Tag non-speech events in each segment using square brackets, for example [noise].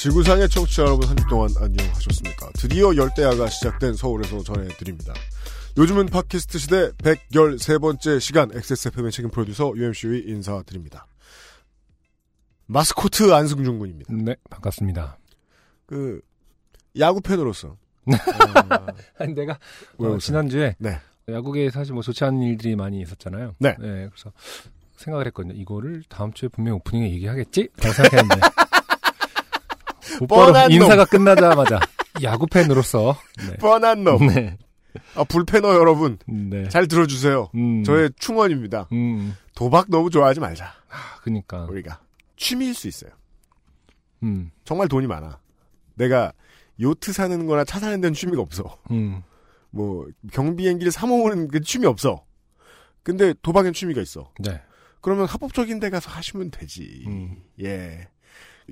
지구상의 청취자 여러분 한 주 동안 안녕하셨습니까? 드디어 열대야가 시작된 서울에서 전해드립니다. 요즘은 팟캐스트 시대 113번째 시간 XSFM의 책임 프로듀서 UMC의 인사드립니다. 마스코트 안승준 군입니다. 네, 반갑습니다. 그 야구 팬으로서 아, [laughs] 아니, 내가 왜 어? 지난주에 네. 야구계에 사실 뭐 좋지 않은 일들이 많이 있었잖아요. 네. 그래서 생각을 했거든요. 이거를 다음 주에 분명 오프닝에 얘기하겠지? 라고 생각했는데. [laughs] 뻔한 인사가 끝나자마자 [laughs] 야구 팬으로서 네. 뻔한 놈. 네. 아, 불패너 여러분 네. 잘 들어주세요. 음. 저의 충원입니다. 음. 도박 너무 좋아하지 말자. 아, 그니까. 우리가 취미일 수 있어요. 음. 정말 돈이 많아. 내가 요트 사는 거나 차 사는 데는 취미가 없어. 음. 뭐 경비행기를 사 모으는 그 취미 없어. 근데 도박엔 취미가 있어. 네. 그러면 합법적인 데 가서 하시면 되지. 음. 예.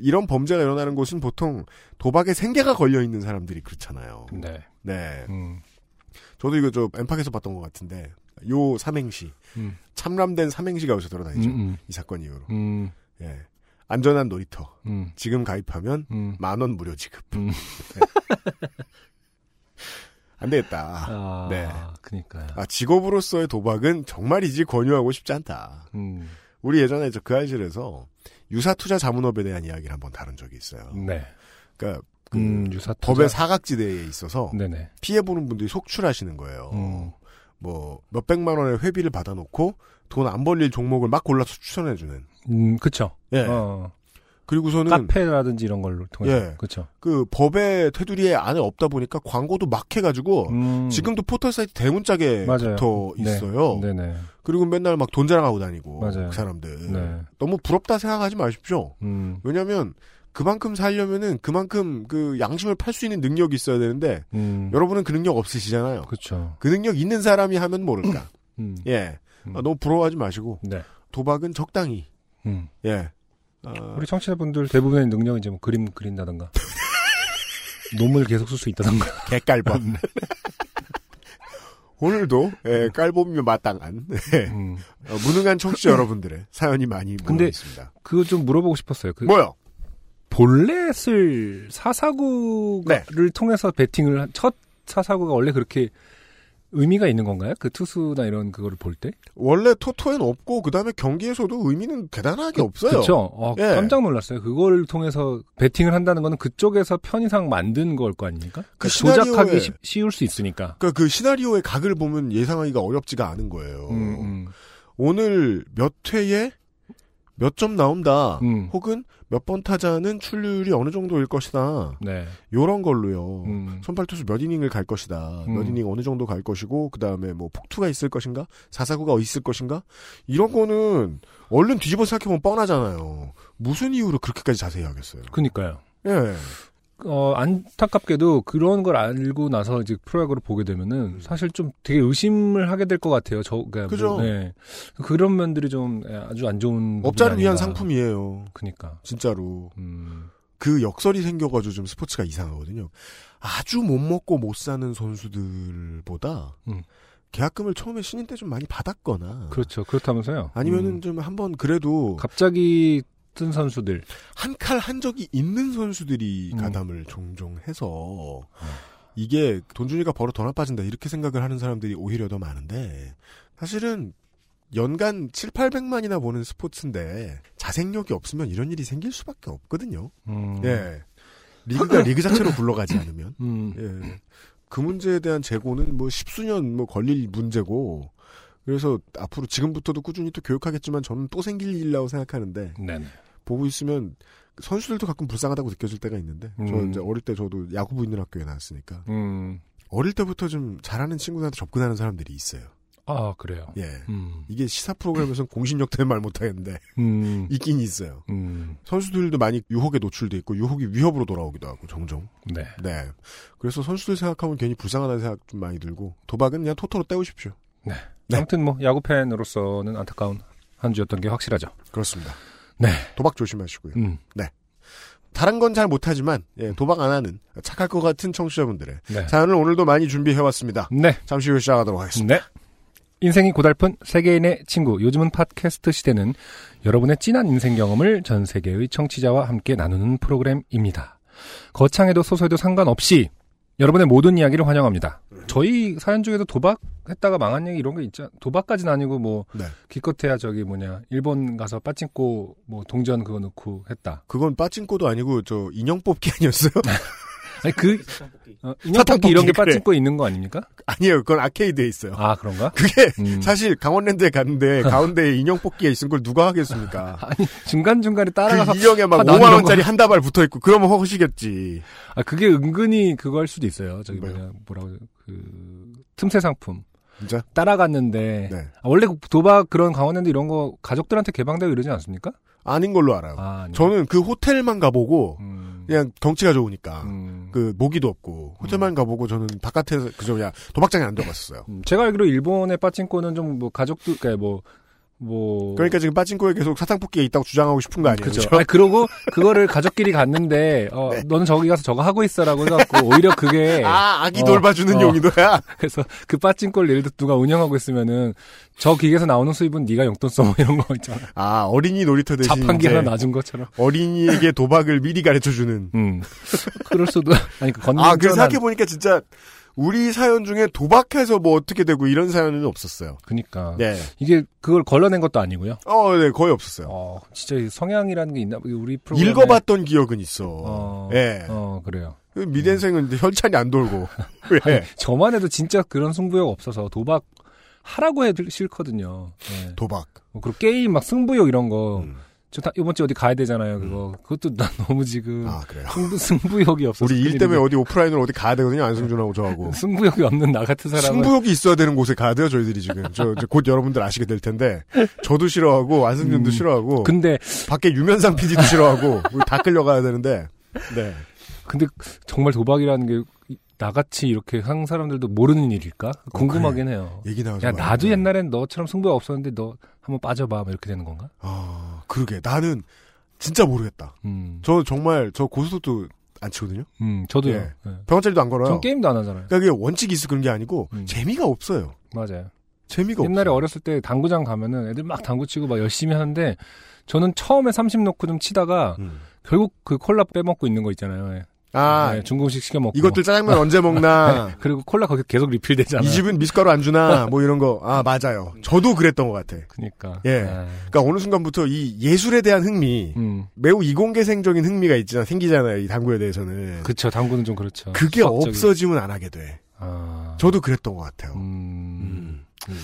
이런 범죄가 일어나는 곳은 보통 도박에 생계가 걸려 있는 사람들이 그렇잖아요. 네. 네. 음. 저도 이거 저 엠팍에서 봤던 것 같은데 요 삼행시 음. 참람된 삼행시가 요새 돌아다니죠. 음. 이 사건 이후로. 음. 예. 안전한 놀이터. 음. 지금 가입하면 음. 만원 무료 지급. 음. [laughs] 안 되겠다. 아, 네. 그니까요. 아, 직업으로서의 도박은 정말이지 권유하고 싶지 않다. 음. 우리 예전에 저그 알실에서 유사 투자 자문업에 대한 이야기를 한번 다룬 적이 있어요. 네. 그러니까 그 음, 유사 법의 사각지대에 있어서 네네. 피해 보는 분들이 속출하시는 거예요. 음. 뭐 몇백만 원의 회비를 받아놓고 돈 안 벌릴 종목을 막 골라서 추천해주는. 음, 그쵸. 예. 어. 그리고서는 카페라든지 이런 걸로 통해서. 예. 그쵸. 그 법의 테두리에 안에 없다 보니까 광고도 막 해가지고 음. 지금도 포털 사이트 대문짝에 맞아요. 붙어 네. 있어요. 네 네. 그리고 맨날 막 돈 자랑하고 다니고 맞아요. 그 사람들 네. 너무 부럽다 생각하지 마십시오. 음. 왜냐하면 그만큼 살려면은 그만큼 그 양심을 팔 수 있는 능력이 있어야 되는데 음. 여러분은 그 능력 없으시잖아요. 그쵸. 그 능력 있는 사람이 하면 모를까. 음. 예, 음. 아, 너무 부러워하지 마시고 네. 도박은 적당히. 음. 예. 아, 우리 청취자분들 대부분의 능력은 이제 뭐 그림 그린다던가. [laughs] 논문을 계속 쓸 수 있다던가. 개깔범. [laughs] 오늘도 예, 깔봄이며 마땅한 예, 음. 어, 무능한 청취자 여러분들의 사연이 많이 근데 있습니다. 그거 좀 물어보고 싶었어요. 그 뭐요? 볼넷을 사사구를 통해서 배팅을 한, 첫 사사구가 원래 그렇게 의미가 있는 건가요? 그 투수나 이런 그거를 볼 때? 원래 토토엔 없고 그 다음에 경기에서도 의미는 대단하게 없어요. 그렇죠. 어, 예. 깜짝 놀랐어요. 그걸 통해서 배팅을 한다는 거는 그쪽에서 편의상 만든 걸 거 아닙니까? 그 그러니까 조작하기 쉽- 쉬울 수 있으니까. 그러니까 그 시나리오의 각을 보면 예상하기가 어렵지가 않은 거예요. 음, 음. 오늘 몇 회에 몇 점 나온다. 음. 혹은 몇 번 타자는 출루율이 어느 정도일 것이다. 네. 요런 걸로요. 음. 선발 투수 몇 이닝을 갈 것이다. 몇 음. 이닝 어느 정도 갈 것이고 그 다음에 뭐 폭투가 있을 것인가, 사사구가 있을 것인가 이런 거는 얼른 뒤집어 생각해 보면 뻔하잖아요. 무슨 이유로 그렇게까지 자세히 하겠어요? 그니까요. 예. 어, 안타깝게도 그런 걸 알고 나서 이제 프로야구를 보게 되면은 사실 좀 되게 의심을 하게 될 것 같아요. 저, 그러니까 그죠. 뭐, 네. 그런 면들이 좀 예, 아주 안 좋은. 업자를 위한. 상품이에요. 그니까. 진짜로. 음. 그 역설이 생겨가지고 좀 스포츠가 이상하거든요. 아주 못 먹고 못 사는 선수들보다 음. 계약금을 처음에 신인 때 좀 많이 받았거나 그렇죠. 그렇다면서요. 아니면은 음. 좀 한번 그래도 갑자기 뜬 선수들. 한 칼 한 적이 있는 선수들이 음. 가담을 종종 해서 이게 돈 주니까 벌어 더 나빠진다 이렇게 생각을 하는 사람들이 오히려 더 많은데 사실은 연간 7, 800만이나 보는 스포츠인데 자생력이 없으면 이런 일이 생길 수밖에 없거든요. 음. 예. 리그가 리그 자체로 굴러가지 [laughs] 않으면. 음. 예. 그 문제에 대한 재고는 뭐 십수년 뭐 걸릴 문제고 그래서 앞으로 지금부터도 꾸준히 또 교육하겠지만 저는 또 생길 일이라고 생각하는데 네네. 보고 있으면 선수들도 가끔 불쌍하다고 느껴질 때가 있는데 저 음. 이제 어릴 때 저도 야구부 있는 학교에 나왔으니까 음. 어릴 때부터 좀 잘하는 친구들한테 접근하는 사람들이 있어요. 아, 그래요. 예. 음. 이게 시사 프로그램에서는 공신력 때문에 말 못하겠는데 음. [laughs] 있긴 있어요. 음. 선수들도 많이 유혹에 노출돼 있고 유혹이 위협으로 돌아오기도 하고 종종. 네. 네. 그래서 선수들 생각하면 괜히 불쌍하다는 생각 좀 많이 들고 도박은 그냥 토토로 때우십시오. 네. 아무튼 뭐 야구 팬으로서는 안타까운 한 주였던 게 확실하죠. 그렇습니다. 네. 도박 조심하시고요. 음. 다른 건 잘 못하지만 예, 도박 안 하는 착할 것 같은 청취자분들의 네. 사연을 오늘도 많이 준비해왔습니다. 네. 잠시 후에 시작하도록 하겠습니다. 네. 인생이 고달픈 세계인의 친구. 요즘은 팟캐스트 시대는 여러분의 진한 인생 경험을 전 세계의 청취자와 함께 나누는 프로그램입니다. 거창해도 소소해도 상관없이 여러분의 모든 이야기를 환영합니다. 저희 사연 중에도 도박했다가 망한 얘기 이런 게 있죠. 도박까지는 아니고 뭐 네. 기껏해야 저기 뭐냐 일본 가서 빠찡코 뭐 동전 그거 넣고 했다. 그건 빠찡코도 아니고 저 인형 뽑기 아니었어요? [laughs] 아니 그 어, 인형 뽑기 이런 게 그래. 빠찡코 있는 거 아닙니까? 아니에요. 그건 아케이드에 있어요. 아 그런가? 그게 음. [laughs] 사실 강원랜드에 갔는데 [laughs] 가운데에 인형 뽑기가 있은 걸 누가 하겠습니까? 아니 중간 중간에 따라가서 그 인형에 막 아, 나는 5만 이런 원짜리 한 다발 붙어 있고 그러면 허시겠지. 아 그게 은근히 그거 할 수도 있어요. 저기? 뭐냐 뭐라고 그 틈새 상품 진짜? 따라갔는데 네. 아, 원래 도박 그런 강원랜드 이런 거 가족들한테 개방되고 이러지 않습니까? 아닌 걸로 알아요. 아. 저는 그 호텔만 가보고 음, 그냥 경치가 좋으니까 음, 그 모기도 없고 호텔만 가보고 저는 바깥에서 그저 그냥 도박장에 안 들어갔었어요. 음, 제가 알기로 일본의 빠찡코는 좀 뭐 가족들 그러니까 뭐 뭐 그러니까 지금 빠진코에 계속 사탕 뽑기에 있다고 주장하고 싶은 거 아니에요? 그죠. 그죠? 아니, 그러고 그거를 가족끼리 갔는데 어 네. 너는 저기 가서 저거 하고 있어라고 해갖고 오히려 그게 아, 아기 어, 돌봐주는 어. 용도야? [laughs] 그래서 그 빠찡코를 예를 들어 누가 운영하고 있으면은 저 기계에서 나오는 수입은 네가 용돈 써뭐 이런 거 있잖아. 아, 어린이 놀이터 대신 자판기 하나 놔준 것처럼. 어린이에게 도박을 미리 가르쳐 주는. 음. 그럴 수도, 아니, 그 건전. 아, 그 생각해 보니까 진짜 우리 사연 중에 도박해서 뭐 어떻게 되고 이런 사연은 없었어요. 그니까. 네. 이게 그걸 걸러낸 것도 아니고요. 어, 네, 거의 없었어요. 어, 진짜 이 성향이라는 게 있나? 우리 프로그램. 읽어봤던 기억은 있어. 어, 예. 어, 그래요. 그 미대생은 이제 혈찬이 안 돌고. [laughs] 왜? 저만 해도 진짜 그런 승부욕 없어서 도박 하라고 해도 싫거든요. 네. 도박. 뭐 그리고 게임 막 승부욕 이런 거. 음. 저 다, 이번 주에 어디 가야 되잖아요, 그거. 그것도 난 너무 지금. 아, 그래요. 승부, 승부욕이 없어서. 우리 일. 때문에 어디 오프라인으로 어디 가야 되거든요. 안승준하고 저하고. [laughs] 승부욕이 없는 나 같은 사람은. 승부욕이 있어야 되는 곳에 가야 돼요, 저희들이 지금. 저, 곧 여러분들 아시게 될 텐데. 저도 싫어하고, 안승준도 음, 싫어하고, 근데, 밖에 유면상 PD도 싫어하고, 우리 다 끌려가야 되는데. 네. 근데 정말 도박이라는 게 나같이 이렇게 한 사람들도 모르는 일일까? 궁금하긴 해요. 얘기 나와서. 야, 나도 말인데. 옛날엔 너처럼 승부가 없었는데 너 한번 빠져봐. 뭐 이렇게 되는 건가? 아, 그러게. 나는 진짜 모르겠다. 음. 저 정말, 저 고스톱도 안 치거든요? 음, 저도요. 예. 예. 병원짜리도 안 걸어요. 전 게임도 안 하잖아요. 그러니까 그게 원칙이 있어 그런 게 아니고, 음. 재미가 없어요. 맞아요. 재미가 옛날에 없어요. 어렸을 때 당구장 가면은 애들 막 당구 치고 막 열심히 하는데 저는 처음에 30 놓고 좀 치다가 음. 결국 그 콜라 빼먹고 있는 거 있잖아요. 예. 아, 네, 중국식 시켜 먹고. 이것들 짜장면 언제 먹나? [laughs] 그리고 콜라 거기 계속 리필되잖아요. 이 집은 미숫가루 안 주나? [laughs] 뭐 이런 거. 아, 맞아요. 저도 그랬던 것 같아. 그니까. 예. 아, 그러니까 어느 순간부터 이 예술에 대한 흥미, 음. 매우 이공계생적인 흥미가 있잖아, 생기잖아요, 이 당구에 대해서는. 그쵸. 당구는 좀 그렇죠. 그게 수학적인. 없어지면 안 하게 돼. 아. 저도 그랬던 것 같아요. 음. 음.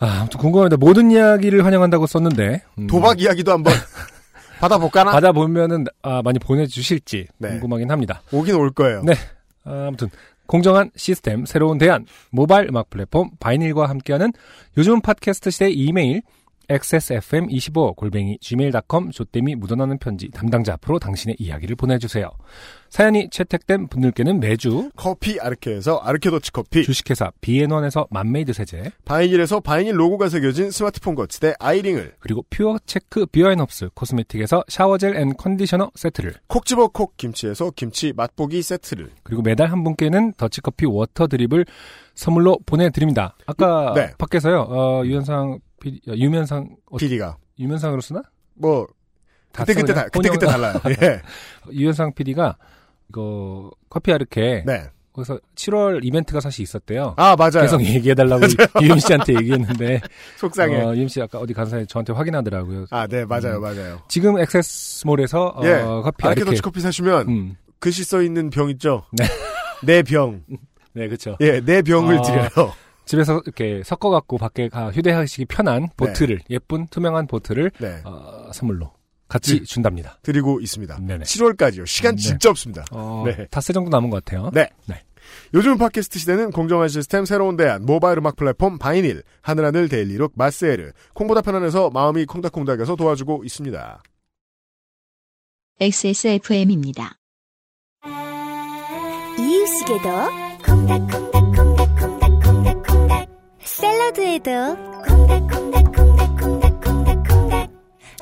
아, 아무튼 궁금합니다. 모든 이야기를 환영한다고 썼는데. 음, 도박 이야기도 한번 [laughs] 받아볼까나? 받아보면은, 아, 많이 보내주실지 네. 궁금하긴 합니다. 오긴 올 거예요. 네. 아, 아무튼, 공정한 시스템, 새로운 대안, 모바일 음악 플랫폼, 바이닐과 함께하는 요즘 팟캐스트 시대 이메일, xsfm25 골뱅이 gmail.com 조땜이 묻어나는 편지 담당자 앞으로 당신의 이야기를 보내주세요. 사연이 채택된 분들께는 매주 커피 아르케에서 아르케 더치 커피, 주식회사 비앤원에서 맘메이드 세제, 바이닐에서 바이닐 로고가 새겨진 스마트폰 거치대 아이링을, 그리고 퓨어 체크 비어앤업스 코스메틱에서 샤워젤 and 컨디셔너 세트를 콕 집어 콕 김치에서 김치 맛보기 세트를, 그리고 매달 한 분께는 더치커피 water drip을 선물로 보내드립니다. 아까 네. 밖에서요, 어, 유현상, PD, 어, 유면상, 어, PD가. 유면상으로 쓰나? 뭐, 다 그때 그때? 다, 그때 그때 달라요. 예. [laughs] 유현상 PD가 이거 커피 아르케 네. 거기서 7월 이벤트가 사실 있었대요. 아, 맞아요. 계속 얘기해달라고 [laughs] 유임 씨한테 얘기했는데 [laughs] 속상해. 어, 유임 씨 아까 어디 간 사이 저한테 확인하더라고요. 아, 네, 맞아요, 음. 맞아요. 지금 액세스몰에서 어, 예. 커피 아르케 아르케 더치 커피 사시면 음, 글씨 써 있는 병 있죠? 네. 내 [laughs] 병. 네 그렇죠. 예, 내 병을 아. 드려요. 집에서 이렇게 섞어갖고 밖에 가 휴대하시기 편한 보트를 예쁜 투명한 보트를 네. 어, 선물로 같이 네. 준답니다. 드리고 있습니다. 네네. 7월까지요. 시간 네. 진짜 없습니다. 어, 네. 닷새 정도 남은 것 같아요. 네. 요즘 팟캐스트 시대는 공정한 시스템 새로운 대안 모바일 음악 플랫폼 바이닐 하늘하늘 데일리룩 마스에르 콩보다 편안해서 마음이 콩닥콩닥해서 도와주고 있습니다. XSFM입니다. 이유식에도 콩닥콩닥콩닥콩닥콩닥콩닥 샐러드에도 콩닥콩닥콩닥콩닥콩닥콩닥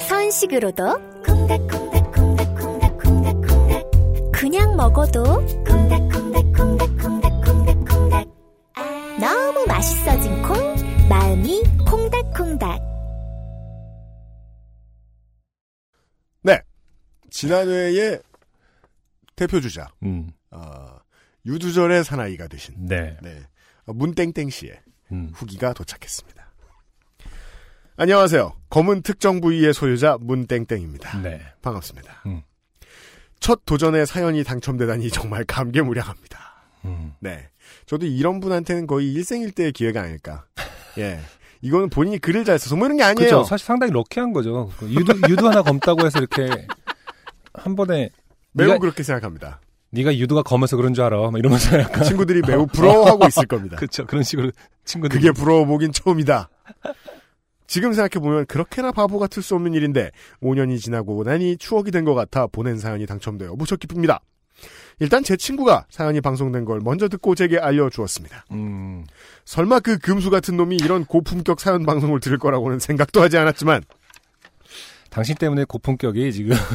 선식으로도 콩닥콩닥콩닥콩닥콩닥콩닥 그냥 먹어도 콩닥콩닥콩닥콩닥콩닥콩닥 너무 맛있어진 콩 마음이 콩닥콩닥. 지난해의 대표 주자 음, 어, 유두절의 사나이가 되신 네. 네, 어, 문땡땡 씨의 음, 후기가 도착했습니다. 안녕하세요. 검은 특정 부위의 소유자 문땡땡입니다. 네. 반갑습니다. 음. 첫 도전에 사연이 당첨되다니 정말 감개무량합니다. 음. 네. 저도 이런 분한테는 거의 일생일대의 기회가 아닐까. [laughs] 예. 이거는 본인이 글을 잘 써서 뭐 이런 게 아니에요. 그렇죠. 사실 상당히 럭키한 거죠. 그 유두 유두 하나 검다고 해서 이렇게 한 번에 매우 네가, 그렇게 생각합니다. 네가 유두가 검어서 그런 줄 알아. 막 이러면서 약간 친구들이 매우 부러워하고 있을 겁니다. [laughs] 그렇죠. 그런 식으로 친구들 그게 부러워 보긴 처음이다. 지금 생각해보면 그렇게나 바보 같을 수 없는 일인데 5년이 지나고 나니 추억이 된 것 같아 보낸 사연이 당첨되어 무척 기쁩니다. 일단 제 친구가 사연이 방송된 걸 먼저 듣고 제게 알려주었습니다. 음, 설마 그 금수 같은 놈이 이런 고품격 사연 방송을 들을 거라고는 생각도 하지 않았지만 당신 때문에 고품격이 지금 [laughs]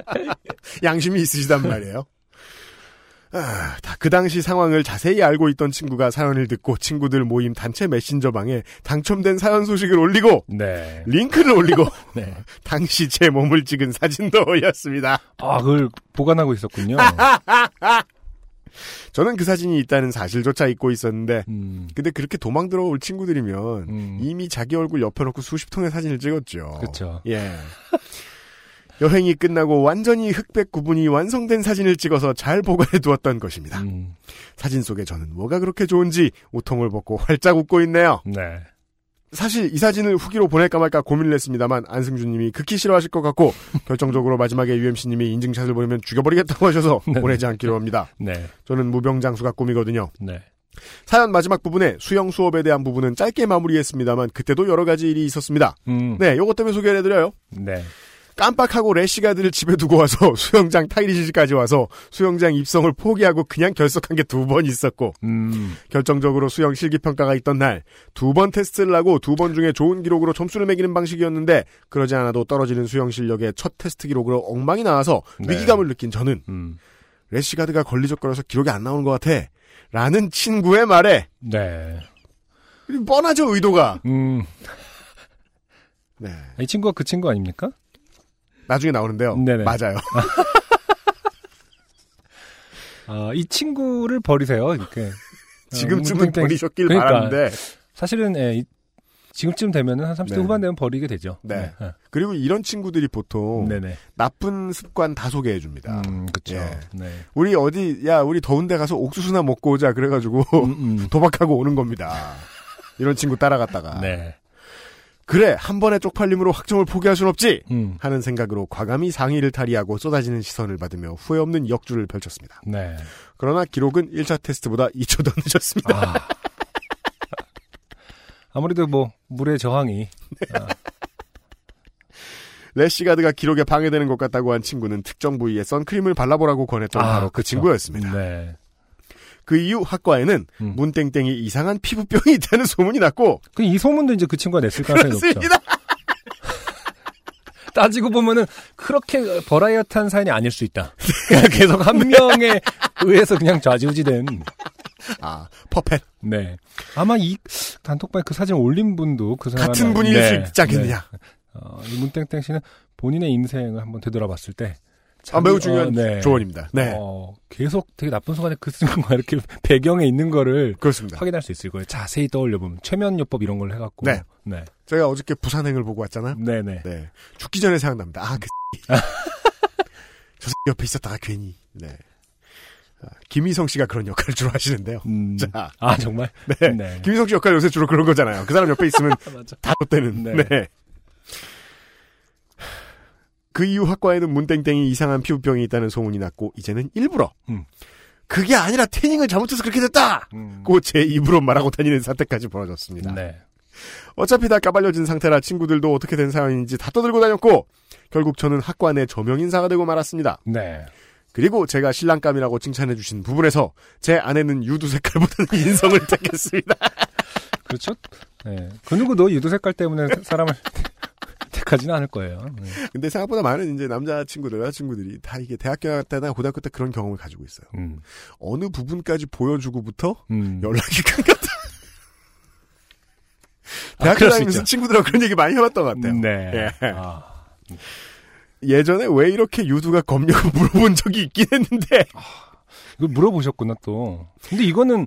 [laughs] 양심이 있으시단 말이에요. 아, 다그 당시 상황을 자세히 알고 있던 친구가 사연을 듣고 친구들 모임 단체 메신저방에 당첨된 사연 소식을 올리고 네. 링크를 올리고 [laughs] 네. 당시 제 몸을 찍은 사진도 올렸습니다. 아, 그걸 보관하고 있었군요. [laughs] 저는 그 사진이 있다는 사실조차 잊고 있었는데 음, 근데 그렇게 도망 들어올 친구들이면 음. 이미 자기 얼굴 옆에 놓고 수십 통의 사진을 찍었죠. 그렇죠. 예. 여행이 끝나고 완전히 흑백 구분이 완성된 사진을 찍어서 잘 보관해 두었던 것입니다. 음, 사진 속에 저는 뭐가 그렇게 좋은지 우통을 벗고 활짝 웃고 있네요. 네. 사실 이 사진을 후기로 보낼까 말까 고민을 했습니다만 안승준님이 극히 싫어하실 것 같고 [laughs] 결정적으로 마지막에 UMC님이 인증샷을 보내면 죽여버리겠다고 하셔서 네. 보내지 않기로 합니다. 네. 저는 무병장수가 꿈이거든요. 네. 사연 마지막 부분에 수영 수업에 대한 부분은 짧게 마무리했습니다만 그때도 여러 가지 일이 있었습니다. 음, 네, 요것 때문에 소개를 해드려요. 네. 깜빡하고 래시가드를 집에 두고 와서 [laughs] 수영장 타이리실까지 와서 수영장 입성을 포기하고 그냥 결석한 게 두 번 있었고 음, 결정적으로 수영 실기평가가 있던 날 두 번 테스트를 하고 두 번 중에 좋은 기록으로 점수를 매기는 방식이었는데 그러지 않아도 떨어지는 수영 실력의 첫 테스트 기록으로 엉망이 나와서 네. 위기감을 느낀 저는 음, 래시가드가 걸리적거려서 기록이 안 나오는 것 같아 라는 친구의 말에 네. 뻔하죠 의도가 음, 네. 이 친구가 그 친구 아닙니까? 나중에 나오는데요 네네. 맞아요 [laughs] 아, 이 친구를 버리세요. 이렇게. 어, 지금쯤은. 버리셨길 그러니까. 바라는데 사실은 예, 이- 지금쯤 되면은 한 30대 네. 후반 되면 버리게 되죠. 네. 네. 그리고 이런 친구들이 보통 네네. 나쁜 습관 다 소개해 줍니다. 음, 그쵸. 예. 네. 우리 어디 야 우리 더운데 가서 옥수수나 먹고 오자 그래가지고 음, 음. [laughs] 도박하고 오는 겁니다. 이런 친구 따라갔다가 네. 그래 한 번에 쪽팔림으로 확정을 포기할 순 없지 음. 하는 생각으로 과감히 상의를 탈의하고 쏟아지는 시선을 받으며 후회 없는 역주를 펼쳤습니다. 네. 그러나 기록은 1차 테스트보다 2초 더 늦었습니다. 아. 아무래도 뭐 물의 저항이 아, 래시가드가 기록에 방해되는 것 같다고 한 친구는 특정 부위에 선크림을 발라보라고 권했던 아, 바로 그 그쵸. 친구였습니다. 네. 그 이후 학과에는 음. 문땡땡이 이상한 피부병이 있다는 소문이 났고 그 이 소문도 이제 그 친구가 냈을 가능성이 높죠. [laughs] 따지고 보면은 그렇게 버라이어트한 사연이 아닐 수 있다. 그냥 계속 한 명에 의해서 그냥 좌지우지된. 아 퍼펫 네. 아마 이 단톡방에 그 사진 올린 분도 그 사람 같은 분일 수 있지 않겠느냐. 어, 이 문땡땡 씨는 본인의 인생을 한번 되돌아봤을 때. 아, 매우 중요한 어, 네. 조언입니다. 네 어, 계속 되게 나쁜 순간에 그 친구가 이렇게 [laughs] 배경에 있는 거를 그렇습니다. 확인할 수 있을 거예요. 자세히 떠올려 보면. 최면요법 이런 걸 해갖고. 네. 네. 제가 어저께 부산행을 보고 왔잖아요. 네네. 네. 죽기 전에 생각납니다. 아, 그, [laughs] 저 옆에 있었다가 괜히, 네. 아, 김희성 씨가 그런 역할을 주로 하시는데요. 음. 자, 아, 정말? 네. 네. 김희성 씨 역할 요새 주로 그런 거잖아요. 그 사람 옆에 있으면. [laughs] 다 롯되는. 네. 네. 그 이후 학과에는 문땡땡이 이상한 피부병이 있다는 소문이 났고 이제는 일부러 음. 그게 아니라 태닝을 잘못해서 그렇게 됐다. 음. 고제 입으로 말하고 다니는 사태까지 벌어졌습니다. 네. 어차피 다 까발려진 상태라 친구들도 어떻게 된 사연인지 다 떠들고 다녔고 결국 저는 학과 내 저명 인사가 되고 말았습니다. 네. 그리고 제가 신랑감이라고 칭찬해주신 부분에서 제 아내는 유두 색깔보다는 [laughs] 인성을 택했습니다. 그렇죠. 네. 그 누구도 유도 색깔 때문에 사람을 [laughs] 택하지는 않을 거예요. 네. 근데 생각보다 많은 이제 남자 친구들, 여자 친구들이 다 이게 대학교 때나 고등학교 때 그런 경험을 가지고 있어요. 음. 어느 부분까지 보여주고부터 음. 연락이 끊겼다. 아, 대학교 수 다니면서. 친구들하고 그런 얘기 많이 해봤던 것 같아요. 네. 예. 아, 예전에 왜 이렇게 유두가 겁냐고 [laughs] 물어본 적이 있긴 했는데 이거 물어보셨구나 또. 근데 이거는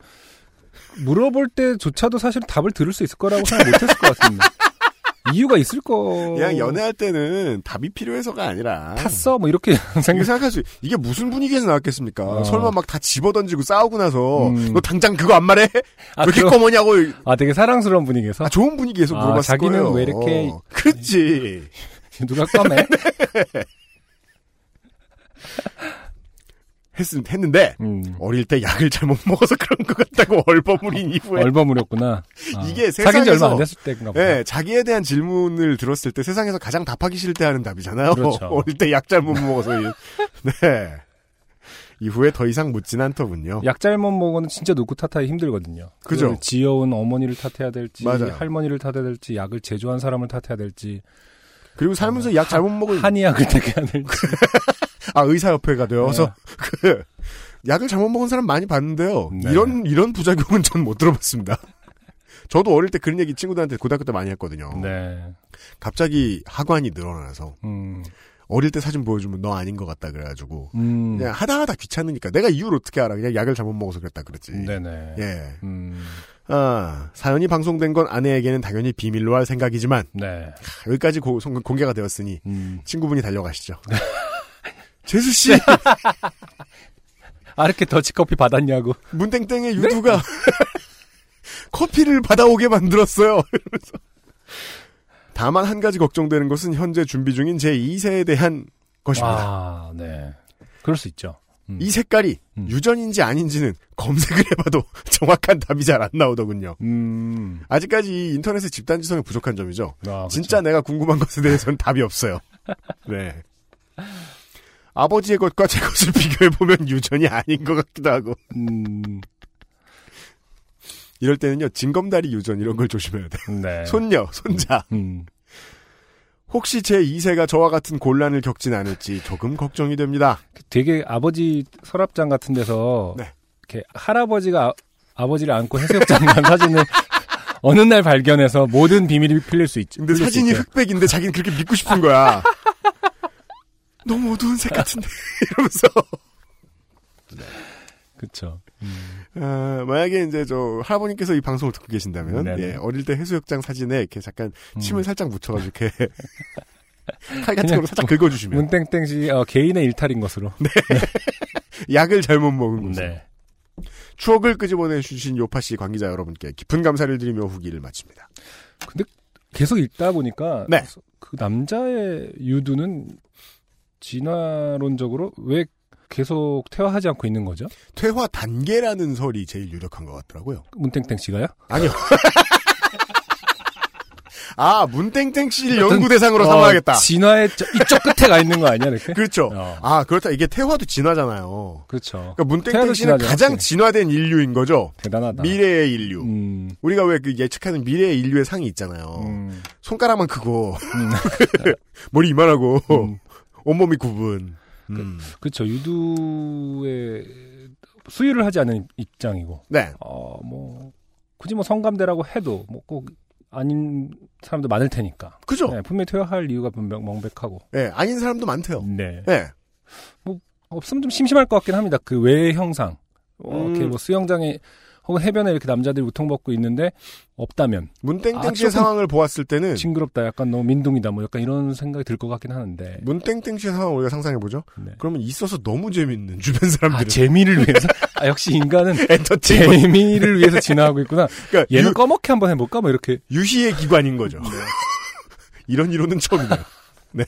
물어볼 때조차도 사실 답을 들을 수 있을 거라고 생각 못했을 것 같습니다. 이유가 있을 거. 그냥 연애할 때는 답이 필요해서가 아니라 탔어 뭐 이렇게 [laughs] 이게 생각. 생각할 수 이게 무슨 분위기에서 나왔겠습니까? 어. 설마 막 다 집어던지고 싸우고 나서 음. 너 당장 그거 안 말해? 아, 왜 이렇게 꺼머냐고 아 되게 사랑스러운 분위기에서 아, 좋은 분위기에서 아, 물어봤을 자기는 거예요. 왜 이렇게- 그렇지. [laughs] 누가 꺼매? [laughs] 했, 했는데 음. 어릴 때 약을 잘못 [laughs] 먹어서 그런 것 같다고 [laughs] 얼버무린 이후에 얼버무렸구나. [laughs] 아, 이게 지 얼마 세상에서- 안 됐을 때인가 보다. 예, 자기에 대한 질문을 들었을 때 세상에서 가장 답하기 싫을 때 하는 답이잖아요. 그렇죠. 어릴 때 약 잘못 먹어서. 이- 네. 이후에 더 이상 묻진 않더군요. 약 잘못 먹으면 진짜 누구 탓하기 힘들거든요. 그죠? 지어온 어머니를 탓해야 될지, 맞아요. 할머니를 탓해야 될지, 약을 제조한 사람을 탓해야 될지, 그리고 살면서 약 잘못 먹은 한의학을 택해야 될지. 아 의사협회가 되어서 [laughs] 그 약을 잘못 먹은 사람 많이 봤는데요. 네. 이런 이런 부작용은 전 못 들어봤습니다. [laughs] 저도 어릴 때 그런 얘기 친구들한테 고등학교 때 많이 했거든요. 네. 갑자기 하관이 늘어나서 음. 어릴 때 사진 보여주면 너 아닌 것 같다 그래가지고 음. 그냥 하다 하다 귀찮으니까 내가 이유를 어떻게 알아? 그냥 약을 잘못 먹어서 그랬다 그랬지. 네네. 예. 음. 아 사연이 방송된 건 아내에게는 당연히 비밀로 할 생각이지만 네. 여기까지 고- 송- 공개가 되었으니 음. 친구분이 달려가시죠. [laughs] 재수 씨 [laughs] 아르케 더치커피 받았냐고. 문땡땡의 유두가 [laughs] 커피를 받아오게 만들었어요. 이러면서. 다만 한 가지 걱정되는 것은 현재 준비 중인 제 2세에 대한 것입니다. 아, 네. 그럴 수 있죠. 음. 이 색깔이 음. 유전인지 아닌지는 검색을 해봐도 [laughs] 정확한 답이 잘 안 나오더군요. 음. 아직까지 이 인터넷의 집단 지성이 부족한 점이죠. 아, 진짜 내가 궁금한 것에 대해서는 답이 없어요. 네. 아버지의 것과 제 것을 [laughs] 비교해보면 유전이 아닌 것 같기도 하고. 음. 이럴 때는요, 징검다리 유전 이런 걸 조심해야 돼요. 네. [laughs] 손녀, 손자. 음. 혹시 제 2세가 저와 같은 곤란을 겪진 않을지 조금 걱정이 됩니다. 되게 아버지 서랍장 같은 데서 네. 이렇게 할아버지가 아, 버지를 안고 해수욕장 간 사진을 어느 날 발견해서 모든 비밀이 풀릴 수 있지. 근데 사진이 있죠. 흑백인데 자기는 그렇게 믿고 싶은 거야. 너무 어두운 색 같은데 [laughs] [laughs] 이러면서 그쵸. 음. 아, 만약에 이제 저 할아버님께서 이 방송을 듣고 계신다면. 예, 어릴 때 해수욕장 사진에 이렇게 잠깐 침을 음. 살짝 묻혀가지고 이렇게 [laughs] 칼 같은 걸로 살짝 긁어주시면 문땡땡 씨 어, 개인의 일탈인 것으로. 약을 잘못 먹은 거죠. 네. 추억을 끄집어내 주신 요파 씨 관계자 여러분께 깊은 감사를 드리며 후기를 마칩니다. 계속 읽다 보니까 네. 그 남자의 유두는 진화론적으로 왜 계속 퇴화하지 않고 있는 거죠? 퇴화 단계라는 설이 제일 유력한 것 같더라고요. 문땡땡 씨가요? 아니요. [laughs] 아, 문땡땡 씨를 연구 대상으로 삼아야겠다. 어, 진화의 저- 이쪽 끝에 가 있는 거 아니야, 이렇게? [laughs] 그렇죠. 어. 아, 그렇다. 이게 퇴화도 진화잖아요. 그렇죠. 그러니까 문땡땡 씨는 진화죠, 가장 확실히. 진화된 인류인 거죠. 대단하다. 미래의 인류. 음, 우리가 왜 그 예측하는 미래의 인류의 상이 있잖아요. 음, 손가락만 크고 [laughs] 머리 이만하고 음. 온몸이 구분. 음. 그렇죠. 유두의 수유를 하지 않는 입장이고, 네. 어, 뭐, 굳이 뭐 성감대라고 해도, 뭐 꼭 아닌 사람도 많을 테니까. 그죠? 네, 분명히 퇴화할 이유가 분명 명백하고. 예, 아닌 사람도 많대요. 네. 예. 없으면 좀 심심할 것 같긴 합니다. 그 외 형상. 어, 음. 이렇게 뭐 수영장에 혹은 해변에 이렇게 남자들이 우통벗고 있는데 없다면 문땡땡 아, 씨의 상황을 보았을 때는 징그럽다, 약간 너무 민둥이다, 뭐 약간 이런 생각이 들 것 같긴 하는데. 문땡땡 씨의 상황을 우리가 상상해보죠. 네. 그러면 있어서 너무 재밌는 주변 사람들은 아 재미를 위해서? [laughs] 아 역시 인간은 재미를 위해서 진화하고 있구나. 그러니까 얘는 유, 꺼먹게 한번 해볼까? 뭐 이렇게. 유희의 기관인 거죠. [laughs] [laughs] 이런 이론은 처음이네요. 네.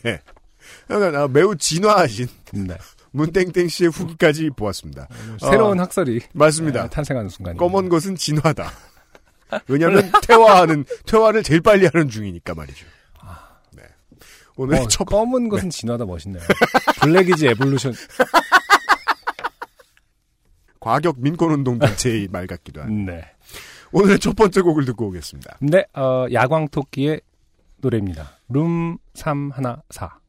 그러니까 아, 매우 진화하신 네. 문땡땡 씨의 후기까지 보았습니다. 새로운 학설이 맞습니다. 네, 탄생하는 순간. 검은 것은 진화다. 왜냐하면 [laughs] 퇴화하는 퇴화를 제일 빨리 하는 중이니까 말이죠. 네. 오늘 어, 첫 검은 것은 진화다 멋있네요. 블랙이지 에볼루션. [laughs] 과격 민권운동 단체의 [laughs] 말 같기도 한. 네. 오늘의 첫 번째 곡을 듣고 오겠습니다. 네, 어, 야광토끼의 노래입니다. 룸 314.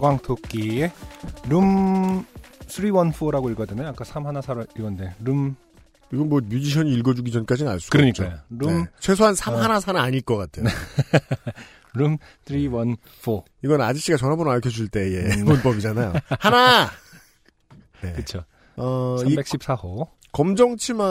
네, 야광토끼의 룸 314라고 읽어야 되나요? 아까 314를 읽었는데 룸 이건 뭐 뮤지션이 읽어주기 전까지는 알 수가 그러니까요. 없죠. 룸- 네. 최소한 3 어. 아닐 것 같아요. [laughs] 룸 314. 이건 아저씨가 전화번호 알려줄 때의 음. 문법이잖아요. [laughs] 하나! 네. 그쵸. 어, 이 314호. 검정치마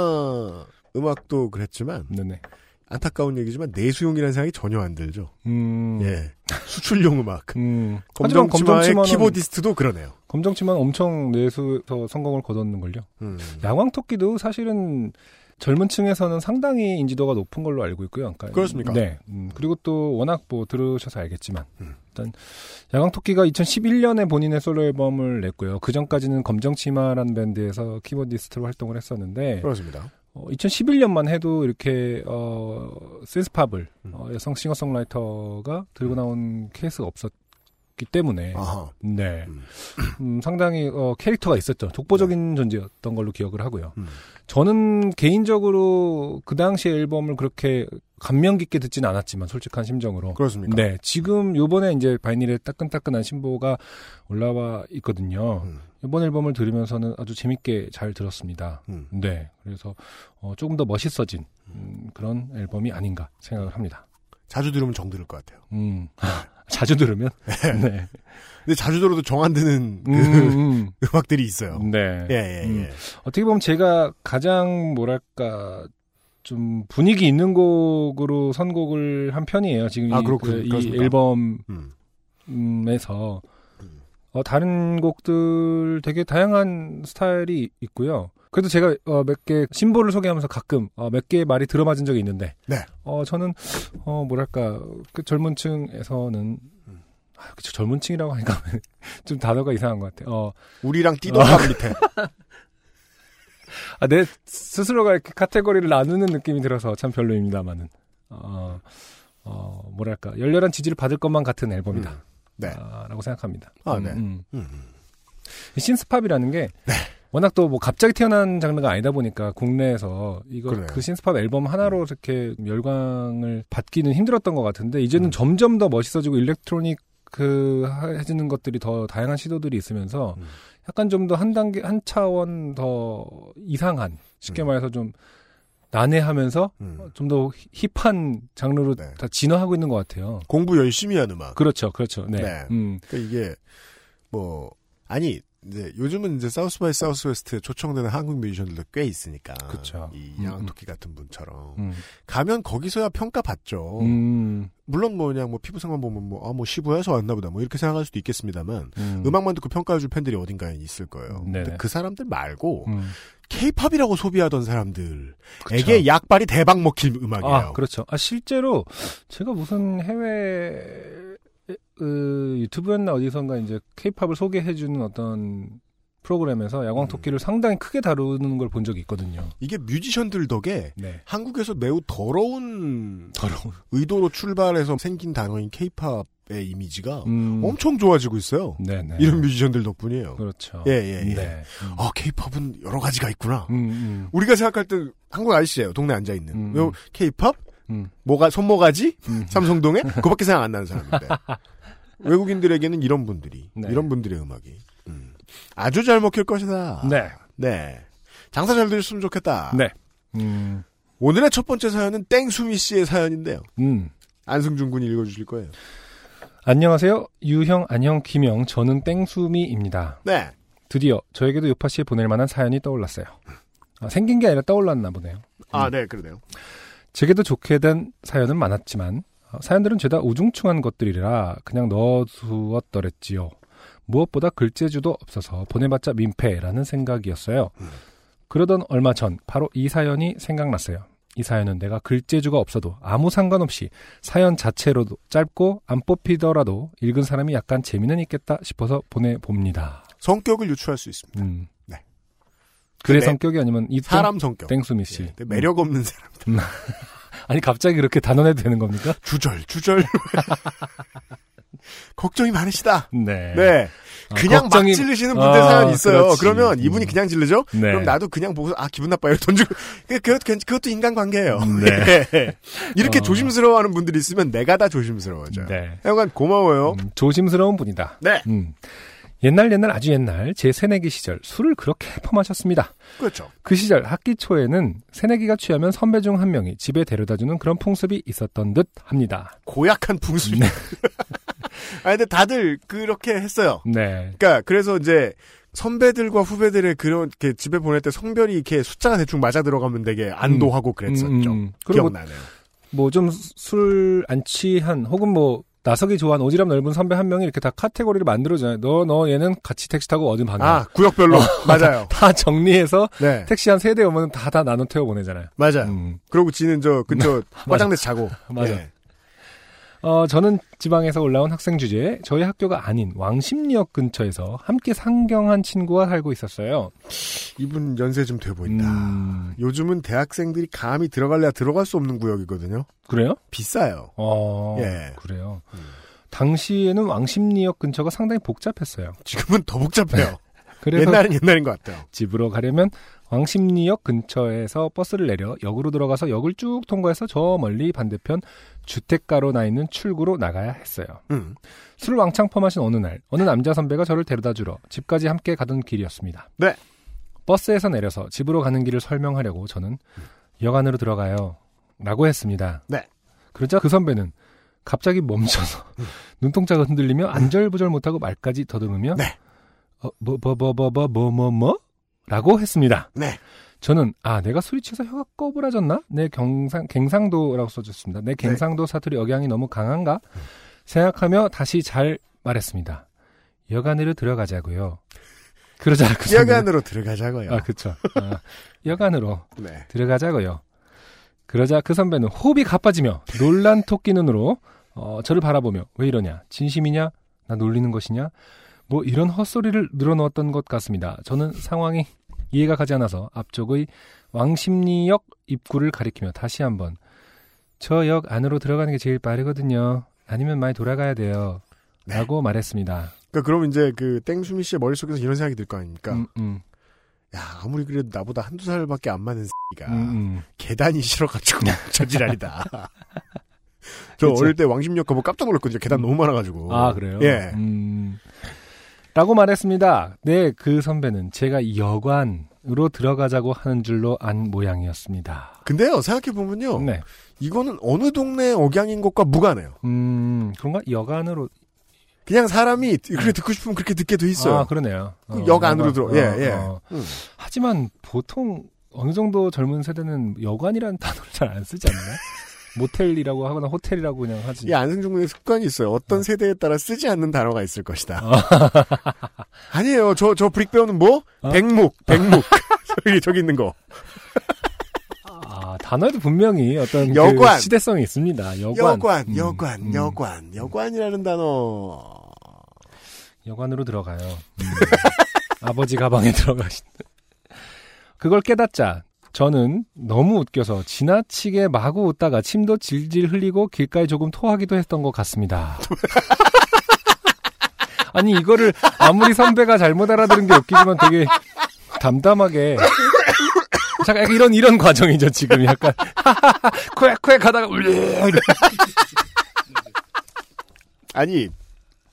음악도 그랬지만 네네. 안타까운 얘기지만 내수용이라는 생각이 전혀 안 들죠. 음. 예. [laughs] 수출용 음악. 음. 하지만 검정치마의 키보디스트도 그러네요. 검정치마는 엄청 내수에서 성공을 거뒀는걸요. 음. 야광토끼도 사실은 젊은 층에서는 상당히 인지도가 높은 걸로 알고 있고요. 그러니까 그렇습니까? 네. 음, 그리고 또 워낙 뭐 들으셔서 알겠지만 음. 일단 야광토끼가 2011년에 본인의 솔로 앨범을 냈고요. 그 전까지는 검정치마라는 밴드에서 키보디스트로 활동을 했었는데 그렇습니다. 어, 2011년만 해도 이렇게 어, 센스팝을 음. 어, 여성 싱어송라이터가 들고 나온 케이스가 없었기 기 때문에 아하. 네 음. 음, 상당히 어, 캐릭터가 있었죠. 독보적인 존재였던 걸로 기억을 하고요. 음. 저는 개인적으로 그 당시 앨범을 그렇게 감명 깊게 듣지는 않았지만 솔직한 심정으로 그렇습니까? 네, 지금 요번에 이제 바이닐에 따끈따끈한 신보가 올라와 있거든요. 음. 이번 앨범을 들으면서는 아주 재밌게 잘 들었습니다. 음. 네, 그래서 어, 조금 더 멋있어진 음, 그런 앨범이 아닌가 생각을 합니다. 자주 들으면 정 들을 것 같아요. 음, [laughs] 자주 들으면 [laughs] 네, 근데 자주 들어도 정 안 드는 그 음, [laughs] 음악들이 있어요. 음, 네. 예, 예, 예. 음. 어떻게 보면 제가 가장 뭐랄까 좀 분위기 있는 곡으로 선곡을 한 편이에요. 지금 아, 이, 그렇군- 그, 이 그렇습니까? 앨범 음. 음. 어, 다른 곡들 되게 다양한 스타일이 있고요. 그래도 제가 어, 몇 개 심보를 소개하면서 가끔 어, 몇 개의 말이 들어맞은 적이 있는데, 네. 어, 저는 어, 뭐랄까 그 젊은층에서는 아, 그쵸, 젊은층이라고 하니까 [laughs] 좀 단어가 이상한 것 같아요. 어, 우리랑 띠동갑 밑에. [laughs] 아, 내 스스로가 이렇게 카테고리를 나누는 느낌이 들어서 참 별로입니다만은, 어, 어, 뭐랄까 열렬한 지지를 받을 것만 같은 앨범이다. 음. 네. 아, 라고 생각합니다. 아, 음, 네. 음. 음. 이 신스팝이라는 게 워낙 또 뭐 갑자기 태어난 장르가 아니다 보니까 국내에서 이거 그래요. 그 신스팝 앨범 하나로 이렇게 열광을 받기는 힘들었던 것 같은데 이제는 음. 점점 더 멋있어지고 일렉트로닉 그 하- 해지는 것들이 더 다양한 시도들이 있으면서 음. 약간 좀 더 한 단계 한 차원 더 이상한 쉽게 음. 말해서 좀 난해하면서 음. 좀더 힙한 장르로 네. 다 진화하고 있는 것 같아요. 공부 열심히 한 음악. 그렇죠, 그렇죠. 네. 네. 음, 그러니까 이게 뭐 아니 이제 요즘은 이제 사우스 바이 사우스 웨스트에 초청되는 한국 뮤지션들도 꽤 있으니까 그쵸. 이 음, 양토끼 같은 분처럼 음, 가면 거기서야 평가받죠. 음, 물론 뭐 그냥 뭐 피부색만 보면 뭐 아 뭐 시부해서 왔나 보다 뭐 이렇게 생각할 수도 있겠습니다만 음. 음악만 듣고 평가해줄 팬들이 어딘가에 있을 거예요. 네네. 근데 그 사람들 말고 음. 케이팝이라고 소비하던 사람들에게 그쵸. 약발이 대박 먹힐 음악이에요. 아, 그렇죠. 아, 실제로 제가 무슨 해외 그 유튜브였나 어디선가 이제 케이팝을 소개해주는 어떤 프로그램에서 야광 토끼를 음. 상당히 크게 다루는 걸 본 적이 있거든요. 이게 뮤지션들 덕에 네. 한국에서 매우 더러운 더러운. 의도로 출발해서 생긴 단어인 케이팝의 이미지가 음. 엄청 좋아지고 있어요. 네네. 이런 뮤지션들 덕분이에요. 그렇죠. 예, 예, 예. 네. 음. 아, 케이팝은 여러 가지가 있구나. 음, 음, 우리가 생각할 때 한국 아저씨예요. 동네 앉아 있는. 음. 요 케이팝? 음, 뭐가 손모가지? 음. 삼성동에? [laughs] 그밖에 생각 안 나는 사람인데. [laughs] 외국인들에게는 이런 분들이, 네. 이런 분들의 음악이 음, 아주 잘 먹힐 것이다. 네. 네. 장사 잘 되셨으면 좋겠다. 네. 음, 오늘의 첫 번째 사연은 땡수미 씨의 사연인데요. 음. 안승준 군이 읽어주실 거예요. 안녕하세요. 유형, 안녕, 김영. 저는 땡수미입니다. 네. 드디어 저에게도 요파 씨에 보낼 만한 사연이 떠올랐어요. 아, 생긴 게 아니라 떠올랐나 보네요. 아, 네, 그러네요. 제게도 좋게 된 사연은 많았지만 어, 사연들은 죄다 우중충한 것들이라 그냥 넣어두었더랬지요. 무엇보다 글재주도 없어서 보내봤자 민폐라는 생각이었어요. 음. 그러던 얼마 전 바로 이 사연이 생각났어요. 이 사연은 내가 글재주가 없어도 아무 상관없이 사연 자체로도 짧고 안 뽑히더라도 읽은 사람이 약간 재미는 있겠다 싶어서 보내봅니다. 성격을 유추할 수 있습니다. 음. 네. 글의 네. 성격이 아니면 이 사람 성격. 땡수미 씨. 예, 매력 없는 사람. [laughs] 아니 갑자기 그렇게 단언해도 되는 겁니까? 주절, 주절. [laughs] 걱정이 많으시다. 네. 네. 아, 그냥 걱정이- 막 찔르시는 분들 아, 사연 있어요. 그렇지. 그러면 이분이 음. 그냥 질르죠? 네. 그럼 나도 그냥 보고서 아 기분 나빠요. 돈 주고 그, 그, 그, 그것도 인간관계예요. 네. 예. [laughs] 이렇게 어. 조심스러워하는 분들이 있으면 내가 다 조심스러워져요. 네. 하여간 고마워요. 음, 조심스러운 분이다. 네. 음. 옛날 옛날 아주 옛날 제 새내기 시절 술을 그렇게 [laughs] 퍼마셨습니다. 그렇죠. 그 시절 학기 초에는 새내기가 취하면 선배 중 한 명이 집에 데려다주는 그런 풍습이 있었던 듯 합니다. 고약한 풍습이. [laughs] 아 근데 다들 그렇게 했어요. 네. 그러니까 그래서 이제 선배들과 후배들의 그런 이렇게 집에 보낼 때 성별이 이렇게 숫자가 대충 맞아 들어가면 되게 안도하고 그랬었죠. 음, 음. 그리고 기억나네요. 뭐 좀 술 안 취한 혹은 뭐 나서기 좋아하는 오지랖 넓은 선배 한 명이 이렇게 다 카테고리를 만들어줘요. 너, 너 얘는 같이 택시 타고 어딘 방향. 아 구역별로 [laughs] 맞아요. [laughs] 다 정리해서 네 택시 한 세 대 오면 다 다 나눠 태워 보내잖아요. 맞아요. 음. 그러고 지는 저 근처 [laughs] 화장대 자고. 맞아. 네. 어, 저는 지방에서 올라온 학생 주제에 저희 학교가 아닌 왕십리역 근처에서 함께 상경한 친구와 살고 있었어요. 이분 연세 좀 돼 보인다. 음, 요즘은 대학생들이 감히 들어갈래야 들어갈 수 없는 구역이거든요. 그래요? 비싸요. 어, 예. 그래요. 음. 당시에는 왕십리역 근처가 상당히 복잡했어요. 지금은 더 복잡해요. [laughs] 그래서 옛날은 옛날인 것 같아요. 집으로 가려면 왕십리역 근처에서 버스를 내려 역으로 들어가서 역을 쭉 통과해서 저 멀리 반대편 주택가로 나 있는 출구로 나가야 했어요. 음. 술 왕창 퍼마신 어느 날 어느 남자 선배가 저를 데려다 주러 집까지 함께 가던 길이었습니다. 네. 버스에서 내려서 집으로 가는 길을 설명하려고 저는 역 안으로 들어가요. 라고 했습니다. 네. 그러자 그 선배는 갑자기 멈춰서 [laughs] 눈동자가 흔들리며 안절부절 못하고 말까지 더듬으며 네. 어, 뭐, 뭐, 뭐, 뭐, 뭐, 뭐, 뭐, 뭐? 라고 했습니다. 네. 저는 아 내가 술이 취해서 혀가 꺼부라졌나? 내 경상 갱상도라고 써줬습니다. 내 갱상도 사투리 억양이 너무 강한가? 생각하며 다시 잘 말했습니다. 여간으로 들어가자고요. 그러자 그 선배는- 여간으로 들어가자고요. 아 그쵸. 아, 여간으로 [laughs] 네. 들어가자고요. 그러자 그 선배는 호흡이 가빠지며 놀란 토끼 눈으로 어, 저를 바라보며 왜 이러냐? 진심이냐? 나 놀리는 것이냐? 뭐 이런 헛소리를 늘어놓았던 것 같습니다. 저는 상황이 이해가 가지 않아서 앞쪽의 왕십리역 입구를 가리키며 다시 한번 저 역 안으로 들어가는 게 제일 빠르거든요. 아니면 많이 돌아가야 돼요. 네. 라고 말했습니다. 그러니까 그럼 이제 그 땡수미 씨의 머릿속에서 이런 생각이 들 거 아닙니까? 음, 음, 야, 아무리 그래도 나보다 한두 살밖에 안 많은 X가 음, 음. 계단이 싫어가지고 [laughs] 저 지랄이다. [laughs] 저 그쵸. 어릴 때 왕십역 가보 깜짝 놀랐거든요. 계단 너무 많아가지고. 아, 그래요? 예. 음. 라고 말했습니다. 네, 그 선배는 제가 여관으로 들어가자고 하는 줄로 안 모양이었습니다. 근데요, 생각해보면요. 네. 이거는 어느 동네 억양인 것과 무관해요. 음, 그런가? 여관으로. 그냥 사람이 그렇게 듣고 싶으면 그렇게 듣게 돼 있어요. 아, 그러네요. 그역 안으로 여관. 들어. 예, 예. 어. 음. 하지만 보통 어느 정도 젊은 세대는 여관이라는 단어를 잘 안 쓰지 않나요? [laughs] 모텔이라고 하거나 호텔이라고 그냥 하지. 이 안승준 군의 습관이 있어요. 어떤 어. 세대에 따라 쓰지 않는 단어가 있을 것이다. [laughs] 아니에요. 저, 저 브릭 배우는 뭐? 어? 백묵, 백묵. [laughs] 저기, 저기 있는 거. 아, 단어에도 분명히 어떤 여관. 그 시대성이 있습니다. 여관. 여관, 음, 여관, 음. 여관. 여관이라는 단어. 여관으로 들어가요. 음. [laughs] 아버지 가방에 들어가신. 그걸 깨닫자 저는 너무 웃겨서 지나치게 마구 웃다가 침도 질질 흘리고 길가에 조금 토하기도 했던 것 같습니다. [laughs] 아니 이거를 아무리 선배가 잘못 알아들은 게 웃기지만 되게 담담하게 잠깐 이런 이런 과정이죠 지금 약간 [laughs] 하다가 울려 이렇게. 아니,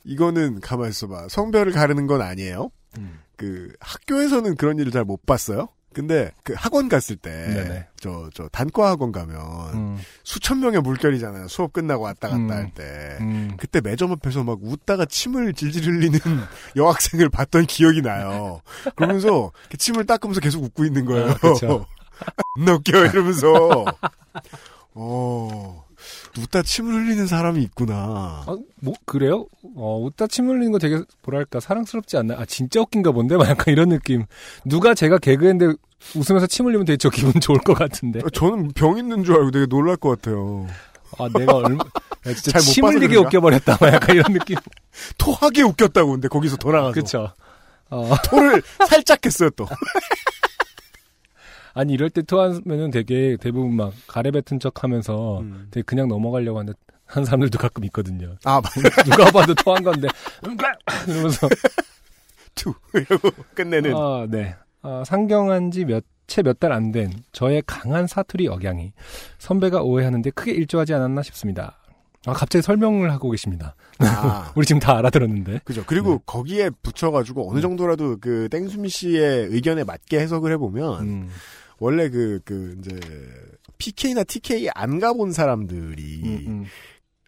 이거는 가만 있어봐. 성별을 가르는 건 아니에요. 음. 그, 학교에서는 그런 일을 잘 못 봤어요. 근데, 그 학원 갔을 때. 저, 저, 단과 학원 가면, 음, 수천 명의 물결이잖아요. 수업 끝나고 왔다 갔다 음. 할 때. 음. 그때 매점 앞에서 막 웃다가 침을 질질 흘리는 [laughs] 여학생을 봤던 기억이 나요. 그러면서 이렇게 침을 닦으면서 계속 웃고 있는 거예요. 아, [laughs] 웃겨 이러면서 어 웃다 침을 흘리는 사람이 있구나. 아, 뭐 그래요? 어, 웃다 침 흘리는 거 되게 뭐랄까 사랑스럽지 않나? 아 진짜 웃긴가 본데? 막 약간 이런 느낌. 누가 제가 개그했는데 웃으면서 침 흘리면 되게 저 기분 좋을 것 같은데. 저는 병 있는 줄 알고 되게 놀랄 것 같아요. 아 내가 얼마 야, 진짜 잘못 침 흘리게? 웃겨버렸다. 막 약간 이런 느낌. [laughs] 토하게 웃겼다고 근데 거기서 돌아가서 그쵸. 어, 토를 살짝 했어요 또. [laughs] 아니 이럴 때 토하면은 되게 대부분 막 가래 뱉은 척하면서 음. 되게 그냥 넘어가려고 하는데 한 사람들도 가끔 있거든요. 아 맞아 누가 봐도 토한 건데 이러면서 [laughs] 투 이러고 끝내는. 아, 네. 아, 상경한 지 몇, 채 몇 달 안 된 저의 강한 사투리 억양이 선배가 오해하는데 크게 일조하지 않았나 싶습니다. 아, 갑자기 설명을 하고 계십니다. 아. [laughs] 우리 지금 다 알아들었는데. 그죠. 그리고 네. 거기에 붙여가지고 어느 정도라도 그 땡수미 씨의 의견에 맞게 해석을 해보면 음, 원래 그, 그, 이제, PK나 TK 안 가본 사람들이 음,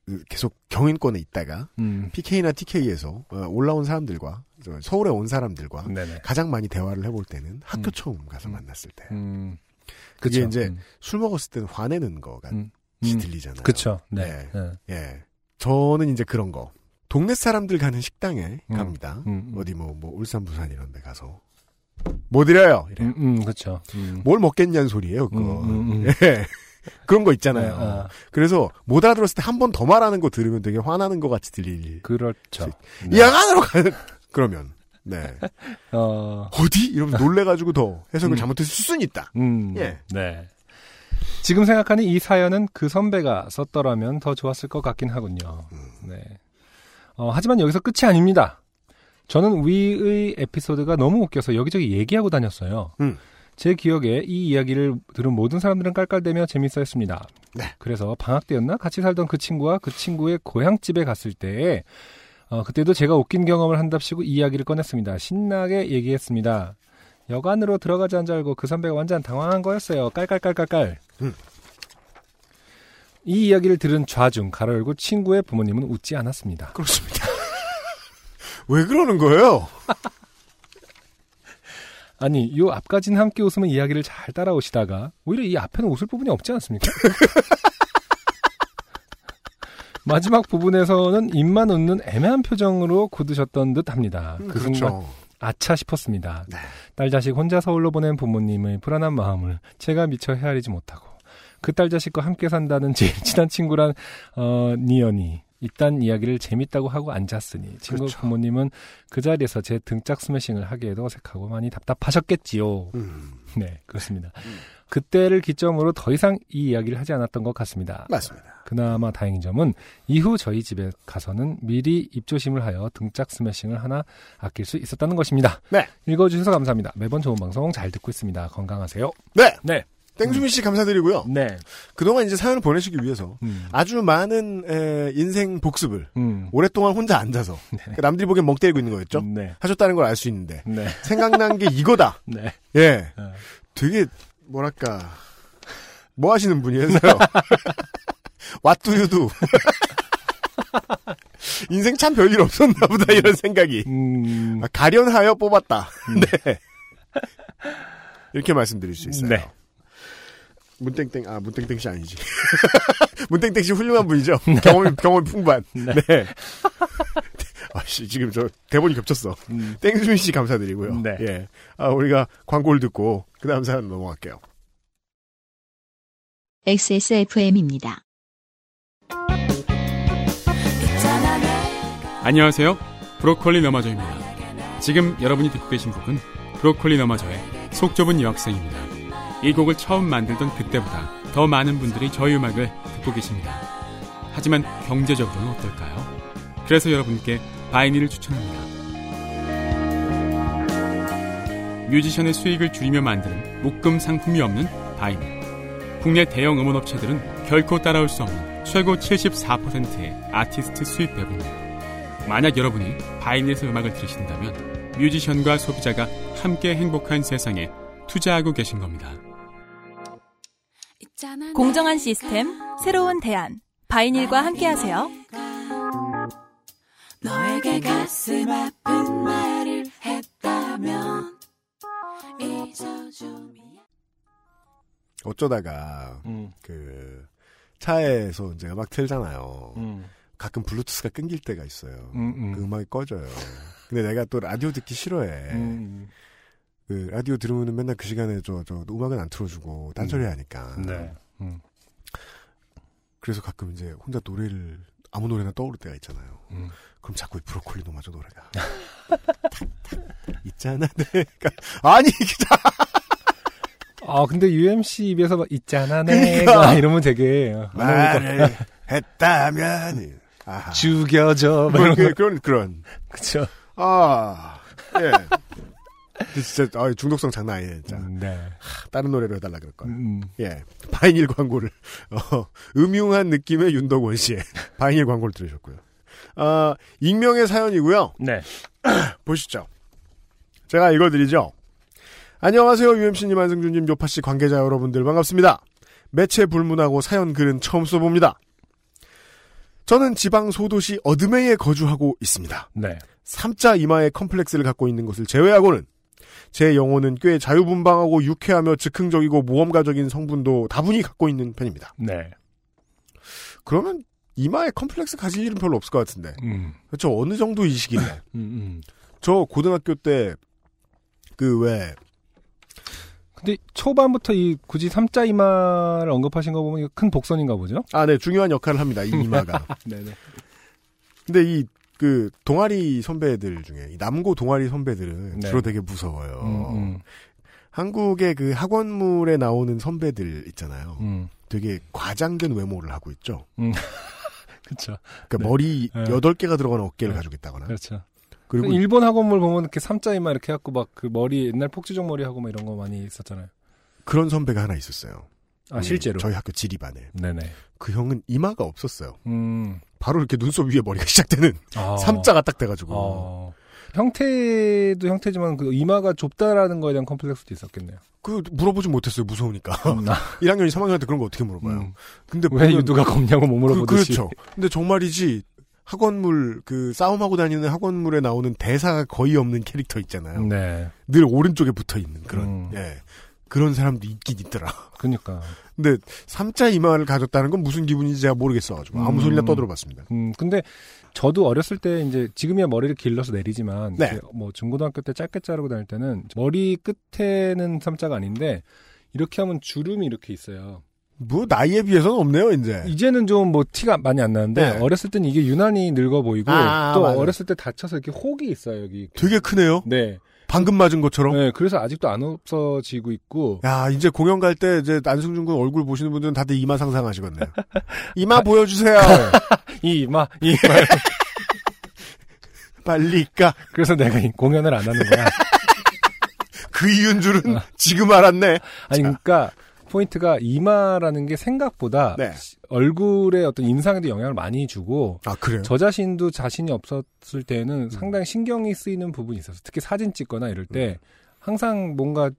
그 계속 경인권에 있다가 음, PK나 TK에서 어, 올라온 사람들과 저 서울에 온 사람들과 음. 네네. 가장 많이 대화를 해볼 때는 학교 음. 처음 가서 음. 만났을 때. 음, 그게 그쵸. 이제 음, 술 먹었을 때는 화내는 거가 음, 지 음, 들리잖아요. 그쵸. 네. 네. 네. 예. 저는 이제 그런 거. 동네 사람들 가는 식당에 음. 갑니다. 음, 음. 어디 뭐, 뭐, 울산, 부산 이런 데 가서. 뭐 드려요? 이래. 음, 음, 그쵸. 음. 뭘 먹겠냐는 소리예요, 그거. 음, 음, 음. [laughs] 예. 그런 거 있잖아요. 네, 아, 그래서 못 알아들었을 때 한 번 더 말하는 거 들으면 되게 화나는 것 같이 들릴. 그렇죠. 네. 야간으로 가는 [laughs] 그러면 네 [laughs] 어, 어디 이러면 놀래가지고 더 해석을 음. 잘못했을 수는 있다. 음, 예. 네. 지금 생각하니 이 사연은 그 선배가 썼더라면 더 좋았을 것 같긴 하군요. 음. 네. 어, 하지만 여기서 끝이 아닙니다. 저는 위의 에피소드가 너무 웃겨서 여기저기 얘기하고 다녔어요. 음. 제 기억에 이 이야기를 들은 모든 사람들은 깔깔대며 재밌어 했습니다. 네. 그래서 방학 때였나? 같이 살던 그 친구와 그 친구의 고향집에 갔을 때, 어, 그때도 제가 웃긴 경험을 한답시고 이야기를 꺼냈습니다. 신나게 얘기했습니다. 여관으로 들어가자는 줄 알고 그 선배가 완전 당황한 거였어요. 깔깔깔깔깔. 음. 이 이야기를 들은 좌중, 가로 열고 친구의 부모님은 웃지 않았습니다. 그렇습니다. 왜 그러는 거예요? [laughs] 아니, 요 앞까지는 함께 웃으면 이야기를 잘 따라오시다가, 오히려 이 앞에는 웃을 부분이 없지 않습니까? [laughs] 마지막 부분에서는 입만 웃는 애매한 표정으로 굳으셨던 듯 합니다. 음, 그 그렇죠. 아차 싶었습니다. 네. 딸 자식 혼자 서울로 보낸 부모님의 불안한 마음을 제가 미처 헤아리지 못하고, 그 딸 자식과 함께 산다는 제일 친한 친구란, 어, 년이, 이딴 이야기를 재밌다고 하고 앉았으니, 친구 그렇죠. 부모님은 그 자리에서 제 등짝 스매싱을 하기에도 어색하고 많이 답답하셨겠지요. 음, 네, 그렇습니다. 그때를 기점으로 더 이상 이 이야기를 하지 않았던 것 같습니다. 맞습니다. 그나마 다행인 점은 이후 저희 집에 가서는 미리 입조심을 하여 등짝 스매싱을 하나 아낄 수 있었다는 것입니다. 네. 읽어주셔서 감사합니다. 매번 좋은 방송 잘 듣고 있습니다. 건강하세요. 네. 네. 땡수민 씨 감사드리고요. 네. 그동안 이제 사연을 보내시기 위해서 음. 아주 많은 에, 인생 복습을 음. 오랫동안 혼자 앉아서 [laughs] 그러니까 남들이 보기엔 멍 때리고 있는 거였죠. 네. 하셨다는 걸 알 수 있는데 네. 생각난 게 이거다. [laughs] 네. 예, 어. 되게 뭐랄까 뭐 하시는 분이에서요. What do you do? 인생 참 별일 없었나 보다 이런 생각이 음. 아, 가련하여 뽑았다. [laughs] 네. 이렇게 말씀드릴 수 있어요. 네. 문땡땡 아 문땡땡 씨 아니지. [laughs] 문땡땡 씨 훌륭한 분이죠. [laughs] 경험이 경험이 풍부한. 네. [laughs] 아씨 지금 저 대본이 겹쳤어. 음. 땡수민 씨 감사드리고요. 네. 예. 아 우리가 광고를 듣고 그 다음 사연 넘어갈게요. XSFM입니다. 안녕하세요. 브로콜리 너마저입니다. 지금 여러분이 듣고 계신 곡은 브로콜리 너마저의 속 좁은 여학생입니다. 이 곡을 처음 만들던 그때보다 더 많은 분들이 저희 음악을 듣고 계십니다. 하지만 경제적으로는 어떨까요? 그래서 여러분께 바이닐을 추천합니다. 뮤지션의 수익을 줄이며 만드는 묶음 상품이 없는 바이닐. 국내 대형 음원업체들은 결코 따라올 수 없는 최고 74%의 아티스트 수입 배분율. 만약 여러분이 바이닐에서 음악을 들으신다면 뮤지션과 소비자가 함께 행복한 세상에 투자하고 계신 겁니다. 공정한 시스템, 새로운 대안. 바이닐과 함께하세요. 너에게 가슴 아픈 말을 했다면 잊어줌이야 어쩌다가 음. 그 차에서 이제 음악 틀잖아요. 음. 가끔 블루투스가 끊길 때가 있어요. 음. 음. 그 음악이 꺼져요. 근데 내가 또 라디오 듣기 싫어해. 음. 그 라디오 들으면 맨날 그 시간에 저, 저 음악은 안 틀어주고 딴소리 하니까. 네. 음. 그래서 가끔 이제 혼자 노래를 아무 노래나 떠오를 때가 있잖아요. 음. 그럼 자꾸 이 브로콜리 너마저 노래가 [laughs] 있잖아 내가 아니 아, 근데 UMC 입에서 막 있잖아, 그러니까. 내가. [laughs] 이러면 되게. 것 말을 했다면 아하. 죽여줘. 막 뭐, 그, 거. 그런 그런 그쵸. 아 예. 진짜 아, 중독성 장난 아니네 진짜 네. 다른 노래로 해달라 그럴 걸. 음. 예 바이닐 광고를 [laughs] 어, 음흉한 느낌의 윤덕원 씨의 [laughs] 바이닐 광고를 들으셨고요. 아 익명의 사연이고요. 네. [clears throat] 보시죠. 제가 읽어드리죠. 안녕하세요. UMC님, 안승준님, 요팟시 관계자 여러분들 반갑습니다. 매체 불문하고 사연 글은 처음 써봅니다. 저는 지방 소도시 어드메이에 거주하고 있습니다. 네. M자 이마에 컴플렉스를 갖고 있는 것을 제외하고는 제 영혼은 꽤 자유분방하고 유쾌하며 즉흥적이고 모험가적인 성분도 다분히 갖고 있는 편입니다. 네. 그러면 이마에 컴플렉스 가질 일은 별로 없을 것 같은데. 음. 그렇죠. 어느 정도 이식이네. 음, 음. 저 고등학교 때 그 왜 근데 초반부터 이 굳이 삼자 이마를 언급하신 거 보면 큰 복선인가 보죠? 아, 네, 중요한 역할을 합니다. 이 [laughs] 이마가. 네네. 근데 이, 그, 동아리 선배들 중에, 이 남고 동아리 선배들은 네. 주로 되게 무서워요. 음, 음, 한국의 그 학원물에 나오는 선배들 있잖아요. 음. 되게 과장된 외모를 하고 있죠. [laughs] 그렇죠. 그러니까 네. 머리 네. 여덟 개가 들어가는 어깨를 네. 가지고 있다거나. 그렇죠. 그리고 일본 학원물 보면 이렇게 삼자 이마 이렇게 해갖고 막 그 머리 옛날 폭주족 머리 하고 막 이런 거 많이 있었잖아요. 그런 선배가 하나 있었어요. 아 우리 실제로. 저희 학교 지리반에. 네네. 그 형은 이마가 없었어요. 음. 바로 이렇게 눈썹 위에 머리가 [laughs] 시작되는 아. 삼자가 딱 돼가지고. 어. 형태도 형태지만 그 이마가 좁다라는 거에 대한 컴플렉스도 있었겠네요. 그 물어보지 못했어요. 무서우니까. 음, 아, 1학년, 3학년 때 그런 거 어떻게 물어봐요. 음. 근데 왜 유두가 겁냐고 못 그, 물어보듯이. 그렇죠. 근데 정말이지 학원물 그 싸움하고 다니는 학원물에 나오는 대사가 거의 없는 캐릭터 있잖아요. 네. 늘 오른쪽에 붙어 있는 그런 음. 예 그런 사람도 있긴 있더라. 그니까. [laughs] 근데 삼자 이마를 가졌다는 건 무슨 기분인지 제가 모르겠어가지고 아무 음. 소리나 떠들어봤습니다. 음, 근데 저도 어렸을 때 이제 지금이야 머리를 길러서 내리지만 네. 뭐 중고등학교 때 짧게 자르고 다닐 때는 머리 끝에는 삼자가 아닌데 이렇게 하면 주름이 이렇게 있어요. 뭐 나이에 비해서는 없네요 이제. 이제는 좀 뭐 티가 많이 안 나는데 네. 어렸을 때는 이게 유난히 늙어 보이고 아, 또 맞아요. 어렸을 때 다쳐서 이렇게 혹이 있어요 여기. 되게 크네요. 네. 방금 맞은 것처럼. 네. 그래서 아직도 안 없어지고 있고. 야 이제 공연 갈 때 이제 안승준 군 얼굴 보시는 분들은 다들 이마 상상하시겠네요. 이마 보여주세요. [laughs] 이마 이마. [laughs] 빨리 까. 그래서 내가 이 공연을 안 하는 거야. [laughs] 그 이유인 줄은 아. 지금 알았네. 아니 그러니까 포인트가 이마라는 게 생각보다 네. 얼굴의 어떤 인상에도 영향을 많이 주고 아? 저 자신도 자신이 없었을 때는 상당히 신경이 쓰이는 부분이 있었어. 특히 사진 찍거나 이럴 때 항상 뭔가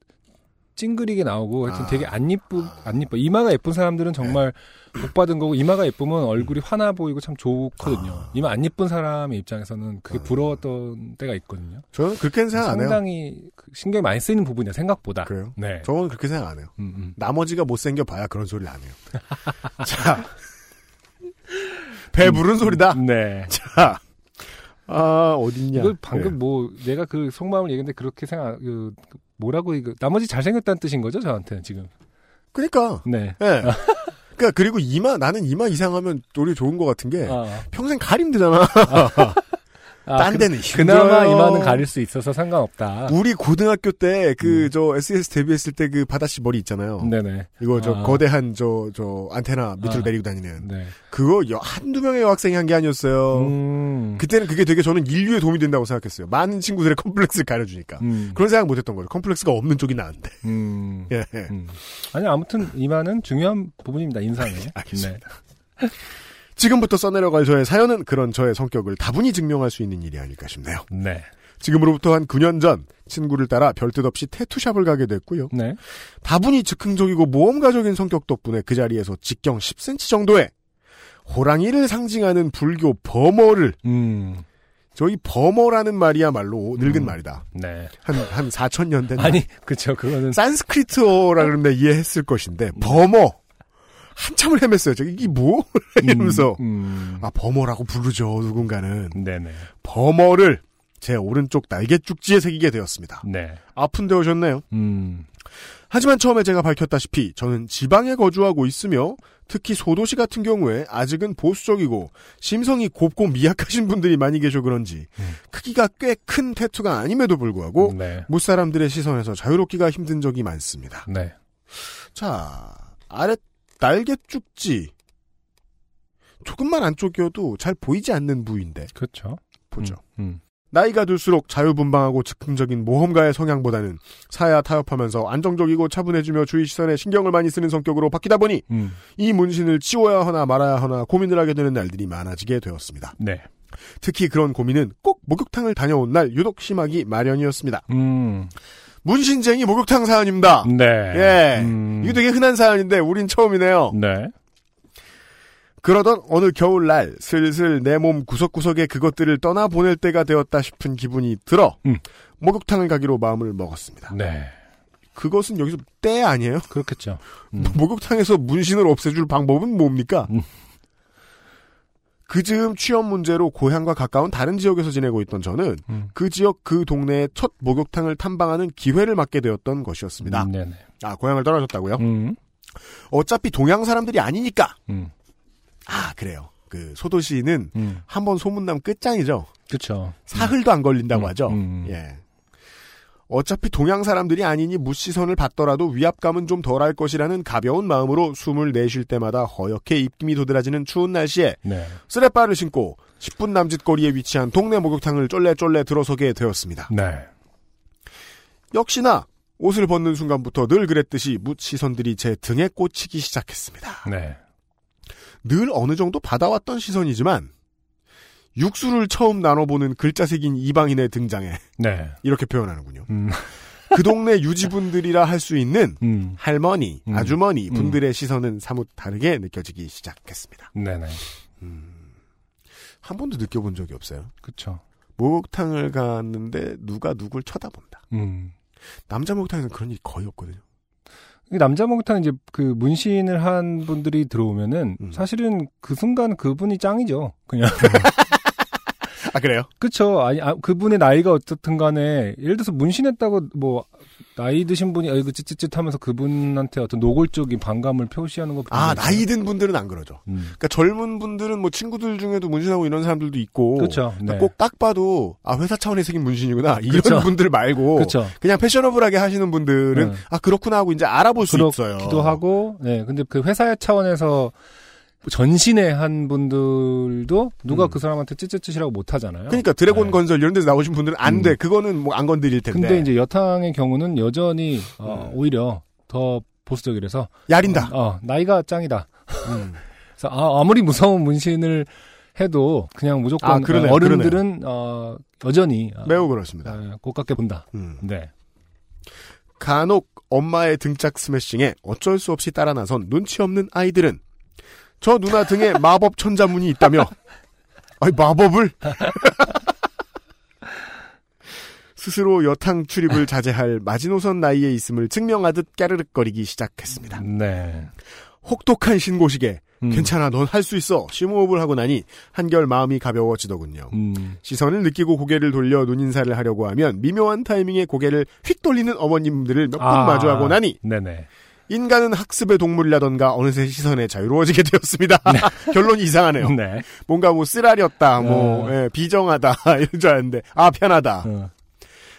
찡그리게 나오고 하여튼 아. 되게 안 이쁘 안 이뻐. 이마가 예쁜 사람들은 정말 복 받은 거고 이마가 예쁘면 얼굴이 환해 보이고 참 좋거든요. 아. 이마 안 예쁜 사람의 입장에서는 그게 부러웠던 때가 있거든요. 저는 그렇게는 생각 안 해요. 상당히 그 신경이 많이 쓰이는 부분이야 생각보다. 그래요? 네. 저는 그렇게 생각 안 해요. 음, 음. 나머지가 못생겨 봐야 그런 소리를 안 해요. [laughs] 자. 배부른 소리다. 네. 자. 아, 어딨냐. 이걸 방금 예. 뭐 내가 그 속마음을 얘기했는데 그렇게 생각 그 뭐라고 이거 나머지 잘생겼다는 뜻인 거죠 저한테는 지금. 그러니까. 네. 예. [laughs] 그러니까 그리고 이마 나는 이마 이상하면 오히려 좋은 것 같은 게 아, 평생 가림 되잖아. 아, 딴 그, 데는 그나마 힘들어요. 이마는 가릴 수 있어서 상관없다. 우리 고등학교 때그 음. 저 SES 데뷔했을 때 그 바다씨 머리 있잖아요. 네네. 이거 저 아. 거대한 저저 안테나 밑으로 아. 내리고 다니는 네. 그거 여- 한두 명의 여학생이 한 게 아니었어요. 음. 그때는 그게 되게 저는 인류에 도움이 된다고 생각했어요. 많은 친구들의 컴플렉스를 가려주니까. 음. 그런 생각 못했던 거예요. 컴플렉스가 없는 쪽이 나은데. 음. [laughs] 예. 음. 아니 아무튼 이마는 중요한 부분입니다 인상에. [laughs] 알겠습니다. 지금부터 써내려갈 저의 사연은 그런 저의 성격을 다분히 증명할 수 있는 일이 아닐까 싶네요. 네. 네. 지금으로부터 한 9년 전 친구를 따라 별뜻 없이 태투샵을 가게 됐고요. 네. 다분히 즉흥적이고 모험가적인 성격 덕분에 그 자리에서 직경 10cm 정도의 호랑이를 상징하는 불교 범어를 음. 저희 범어라는 말이야말로 늙은 음. 말이다. 네. 한, 한 4천 년 된. 아니 그쵸 그거는 산스크리트어라 그러면 이해했을 것인데, 범어. 한참을 헤맸어요. 저 이게 뭐? [laughs] 이러면서. 음. 아, 범어라고 부르죠, 누군가는. 네네. 범어를 제 오른쪽 날개죽지에 새기게 되었습니다. 네. 아픈데 오셨네요. 음. 하지만 처음에 제가 밝혔다시피 저는 지방에 거주하고 있으며 특히 소도시 같은 경우에 아직은 보수적이고 심성이 곱고 미약하신 분들이 많이 계셔 그런지 음. 크기가 꽤 큰 태투가 아님에도 불구하고 네. 무사람들의 시선에서 자유롭기가 힘든 적이 많습니다. 네. 자, 아래 날개죽지. 조금만 안쪽이어도 잘 보이지 않는 부위인데 그렇죠. 보죠. 음. 나이가 들수록 자유분방하고 즉흥적인 모험가의 성향보다는 사야 타협하면서 안정적이고 차분해지며 주위 시선에 신경을 많이 쓰는 성격으로 바뀌다 보니 음. 이 문신을 지워야 하나 말아야 하나 고민을 하게 되는 날들이 많아지게 되었습니다. 네. 특히 그런 고민은 꼭 목욕탕을 다녀온 날 유독 심하기 마련이었습니다. 음. 문신쟁이 목욕탕 사연입니다. 네. 예. 음. 이거 되게 흔한 사연인데 우린 처음이네요. 네. 그러던 어느 겨울날 슬슬 내 몸 구석구석에 그것들을 떠나보낼 때가 되었다 싶은 기분이 들어 음. 목욕탕을 가기로 마음을 먹었습니다. 네. 그것은 여기서 때 아니에요? 그렇겠죠. 음. [laughs] 목욕탕에서 문신을 없애줄 방법은 뭡니까? 음. 그 즈음 취업 문제로 고향과 가까운 다른 지역에서 지내고 있던 저는 음. 그 지역 그 동네의 첫 목욕탕을 탐방하는 기회를 맞게 되었던 것이었습니다. 음. 아, 고향을 떨어졌다고요? 음. 어차피 동양 사람들이 아니니까. 음. 아, 그래요. 그 소도시는 음. 한번 소문나면 끝장이죠. 그렇죠. 사흘도 안 걸린다고 음, 하죠. 음. 예. 어차피 동양 사람들이 아니니 무시선을 받더라도 위압감은 좀 덜할 것이라는 가벼운 마음으로 숨을 내쉴 때마다 허옇게 입김이 도드라지는 추운 날씨에 네. 쓰레빠를 신고 10분 남짓 거리에 위치한 동네 목욕탕을 쫄래쫄래 들어서게 되었습니다. 네. 역시나 옷을 벗는 순간부터 늘 그랬듯이 묻 시선들이 제 등에 꽂히기 시작했습니다. 네. 늘 어느 정도 받아왔던 시선이지만 육수를 처음 나눠보는 글자 새긴 이방인의 등장에 네. 이렇게 표현하는군요. 음. 그 동네 유지분들이라 할 수 있는 음. 할머니, 음. 아주머니 음. 분들의 시선은 사뭇 다르게 느껴지기 시작했습니다. 네네. 한 번도 느껴본 적이 없어요. 그쵸. 목욕탕을 갔는데 누가 누굴 쳐다본다. 음. 남자 목욕탕에서는 그런 일이 거의 없거든요. 이 남자 목욕탕 이제 그 문신을 한 분들이 들어오면은 음. 사실은 그 순간 그분이 짱이죠. 그냥. [laughs] [laughs] 아 그래요? 그쵸. 아니, 아, 그분의 나이가 어떻든 간에, 예를 들어서 문신했다고, 뭐, 나이 드신 분이, 아이고, 찌찌찌 하면서 그분한테 어떤 노골적인 반감을 표시하는 것 아 나이 든 분들은 안 그러죠. 음. 그러니까 젊은 분들은 뭐 친구들 중에도 문신하고 이런 사람들도 있고. 그쵸. 네. 꼭딱 봐도 아 회사 차원에 생긴 문신이구나 이런 그쵸. [laughs] 분들 말고 그쵸. 그냥 패셔너블하게 하시는 분들은 네. 아 그렇구나 하고 이제 알아볼 수 있어요. 그렇기도 하고, 네. 근데 그 회사 차원에서 전신에 한 분들도 누가 음. 그 사람한테 찌찌찌시라고 못 하잖아요. 그러니까 드래곤 네. 건설 이런 데서 나오신 분들은 안 음. 돼. 그거는 뭐 안 건드릴 텐데. 근데 이제 여탕의 경우는 여전히, 어, 음. 오히려 더 보수적이라서, 야린다. 어, 나이가 짱이다. 음. [laughs] 그래서 아, 아무리 무서운 문신을 해도 그냥 무조건 아, 그러네요. 어, 어른들은 어, 여전히 어, 매우 그렇습니다. 어, 고깝게 본다. 음. 네. 간혹 엄마의 등짝 스매싱에 어쩔 수 없이 따라 나선 눈치 없는 아이들은 저 누나 등에 마법 천자문이 있다며 아니 마법을 [laughs] 스스로 여탕 출입을 자제할 마지노선 나이에 있음을 증명하듯 깨르륵거리기 시작했습니다. 네. 혹독한 신고식에 음. 괜찮아 넌 할 수 있어 심호흡을 하고 나니 한결 마음이 가벼워지더군요. 음. 시선을 느끼고 고개를 돌려 눈인사를 하려고 하면 미묘한 타이밍에 고개를 휙 돌리는 어머님들을 몇분 아. 마주하고 나니 네네. 인간은 학습의 동물이라던가 어느새 시선에 자유로워지게 되었습니다. [laughs] 결론이 이상하네요. 네. 뭔가 뭐 쓰라렸다, 뭐 어. 예, 비정하다 [laughs] 이런 줄 알았는데 아 편하다. 어.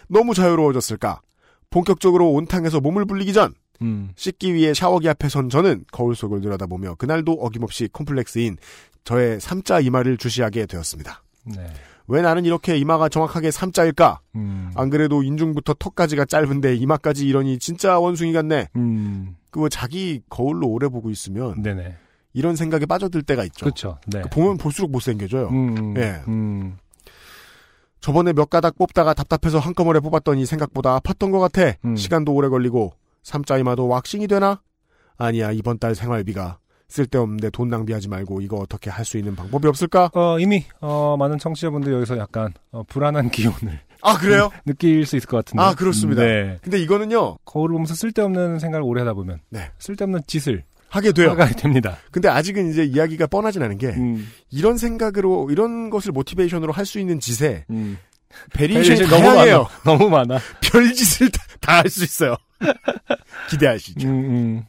너무 자유로워졌을까? 본격적으로 온탕에서 몸을 불리기 전 음. 씻기 위해 샤워기 앞에 선 저는 거울 속을 들여다보며 그날도 어김없이 콤플렉스인 저의 삼자 이마를 주시하게 되었습니다. 네. 왜 나는 이렇게 이마가 정확하게 삼자일까? 음. 안 그래도 인중부터 턱까지가 짧은데 이마까지 이러니 진짜 원숭이 같네. 음. 그거 자기 거울로 오래 보고 있으면 네네. 이런 생각에 빠져들 때가 있죠. 그렇죠. 네. 그 보면 볼수록 못생겨져요. 음. 예. 음. 저번에 몇 가닥 뽑다가 답답해서 한꺼번에 뽑았더니 생각보다 아팠던 것 같아. 음. 시간도 오래 걸리고 삼자 이마도 왁싱이 되나? 아니야 이번 달 생활비가 쓸데없는데 돈 낭비하지 말고 이거 어떻게 할 수 있는 방법이 없을까? 어, 이미 어, 많은 청취자분들 여기서 약간 어, 불안한 기운을 아 그래요? 느낄 수 있을 것 같은데. 아, 그렇습니다. 네. 근데 이거는요 거울을 보면서 쓸데없는 생각을 오래 하다 보면 네. 쓸데없는 짓을 하게 돼요. 하게 됩니다. 근데 아직은 이제 이야기가 뻔하진 않은 게 음. 이런 생각으로 이런 것을 motivation으로 할 수 있는 짓에 음. variation이 variation이 다양해요. 많아. 너무 많아. [laughs] 별 짓을 다 할 수 있어요. [laughs] 기대하시죠. 음, 음.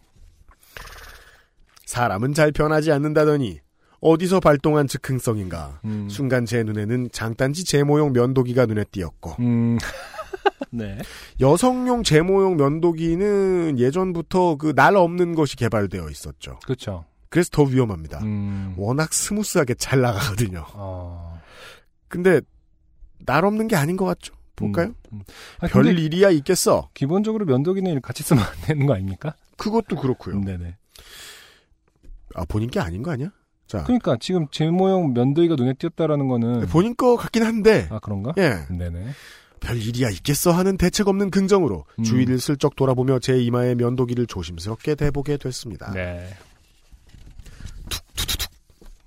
사람은 잘 변하지 않는다더니 어디서 발동한 즉흥성인가. 음. 순간 제 눈에는 장딴지 제모용 면도기가 눈에 띄었고 음. [laughs] 네. 여성용 제모용 면도기는 예전부터 그 날 없는 것이 개발되어 있었죠. 그렇죠. 그래서 더 위험합니다. 음. 워낙 smooth하게 잘 나가거든요. 어. 근데 날 없는 게 아닌 것 같죠. 볼까요? 음. 아, 별 일이야 있겠어. 기본적으로 면도기는 같이 쓰면 안 되는 거 아닙니까? 그것도 그렇고요. 네네. 아 본인 게 아닌 거 아니야? 자 그러니까 지금 제모용 면도기가 눈에 띄었다라는 거는 본인 거 같긴 한데 아 그런가? 예. 네네. 별 일이야 있겠어 하는 대책 없는 긍정으로 음. 주위를 슬쩍 돌아보며 제 이마의 면도기를 조심스럽게 대보게 됐습니다. 네.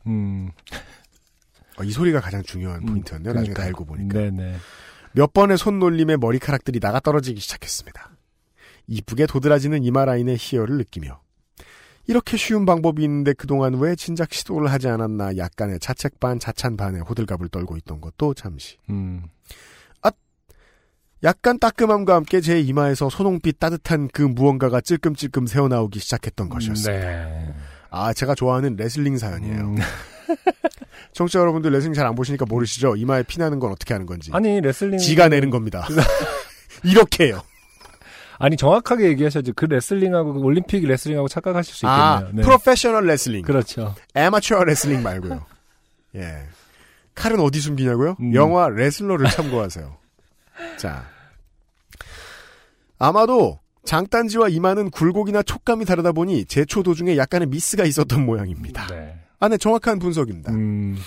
음. 어, 이 소리가 가장 중요한 음, 포인트였네요. 나중에 그러니까요. 달고 보니까. 네네. 몇 번의 손놀림에 머리카락들이 나가 떨어지기 시작했습니다. 이쁘게 도드라지는 이마 라인의 희열을 느끼며 이렇게 쉬운 방법이 있는데 그동안 왜 진작 시도를 하지 않았나 약간의 자책 반 자찬 반의 호들갑을 떨고 있던 것도 잠시 음. 약간 따끔함과 함께 제 이마에서 선홍빛 따뜻한 그 무언가가 찔끔찔끔 새어나오기 시작했던 것이었어요. 네. 아 제가 좋아하는 레슬링 사연이에요. 음. [laughs] 청취자 여러분들 레슬링 잘 안 보시니까 모르시죠? 이마에 피나는 건 어떻게 하는 건지. 아니 레슬링 지가 내는 겁니다. [laughs] 이렇게 해요. 아니 정확하게 얘기하셔야죠. 그 레슬링하고 그 올림픽 레슬링하고 착각하실 수 아, 있겠네요. 네. 프로페셔널 레슬링. 그렇죠. 아마추어 레슬링 말고요. [laughs] 예. 칼은 어디 숨기냐고요? 음. 영화 레슬러를 참고하세요. [laughs] 자. 아마도 장단지와 이마는 굴곡이나 촉감이 다르다 보니 제초 도중에 약간의 미스가 있었던 모양입니다. 네. 아, 네, 정확한 분석입니다. 음,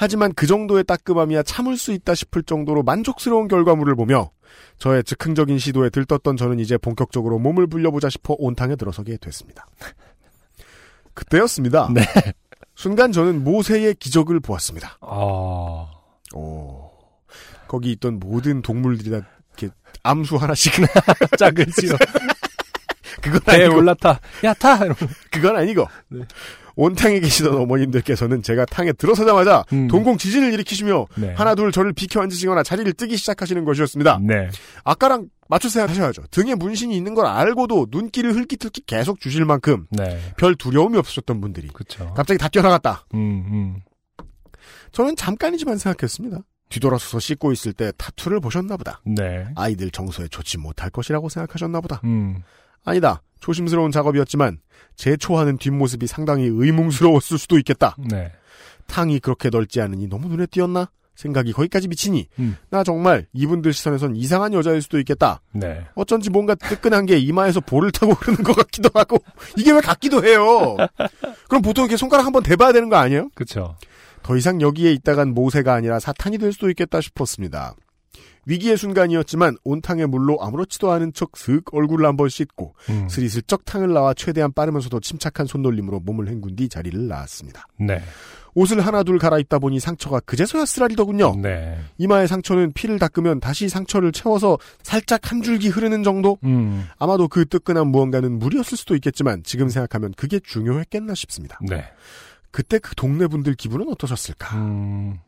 하지만 그 정도의 따끔함이야 참을 수 있다 싶을 정도로 만족스러운 결과물을 보며 저의 즉흥적인 시도에 들떴던 저는 이제 본격적으로 몸을 불려보자 싶어 온탕에 들어서게 됐습니다. 그때였습니다. 네. 순간 저는 모세의 기적을 보았습니다. 아, 오. 거기 있던 모든 동물들이 다 이렇게 암수 하나씩 짝을지요. [laughs] [laughs] 그건 배에 아니고 올라타. 야, 타! 이러면. 그건 아니고 네. 온탕에 계시던 어머님들께서는 제가 탕에 들어서자마자 음. 동공 지진을 일으키시며 네. 하나 둘 저를 비켜 앉으시거나 자리를 뜨기 시작하시는 것이었습니다. 네. 아까랑 맞춰 생각하셔야죠. 등에 문신이 있는 걸 알고도 눈길을 흘깃흘깃 계속 주실 만큼 네. 별 두려움이 없으셨던 분들이 그쵸. 갑자기 다 뛰어나갔다. 음, 음. 저는 잠깐이지만 생각했습니다. 뒤돌아서서 씻고 있을 때 타투를 보셨나 보다. 네. 아이들 정서에 좋지 못할 것이라고 생각하셨나 보다. 음. 아니다. 조심스러운 작업이었지만 제 초하는 뒷모습이 상당히 의문스러웠을 수도 있겠다. 네. 탕이 그렇게 넓지 않으니 너무 눈에 띄었나? 생각이 거기까지 미치니 음. 나 정말 이분들 시선에선 이상한 여자일 수도 있겠다. 네. 어쩐지 뭔가 뜨끈한 게 이마에서 볼을 타고 흐르는 것 같기도 하고 이게 왜 같기도 해요. 그럼 보통 이렇게 손가락 한번 대봐야 되는 거 아니에요? 그쵸. 더 이상 여기에 있다간 모세가 아니라 사탄이 될 수도 있겠다 싶었습니다. 위기의 순간이었지만 온탕의 물로 아무렇지도 않은 척 슥 얼굴을 한 번 씻고 음. 스리슬쩍 탕을 나와 최대한 빠르면서도 침착한 손놀림으로 몸을 헹군 뒤 자리를 나왔습니다. 네. 옷을 하나 둘 갈아입다 보니 상처가 그제서야 쓰라리더군요. 네. 이마의 상처는 피를 닦으면 다시 상처를 채워서 살짝 한 줄기 흐르는 정도? 음. 아마도 그 뜨끈한 무언가는 물이었을 수도 있겠지만 지금 생각하면 그게 중요했겠나 싶습니다. 네. 그때 그 동네 분들 기분은 어떠셨을까? 음.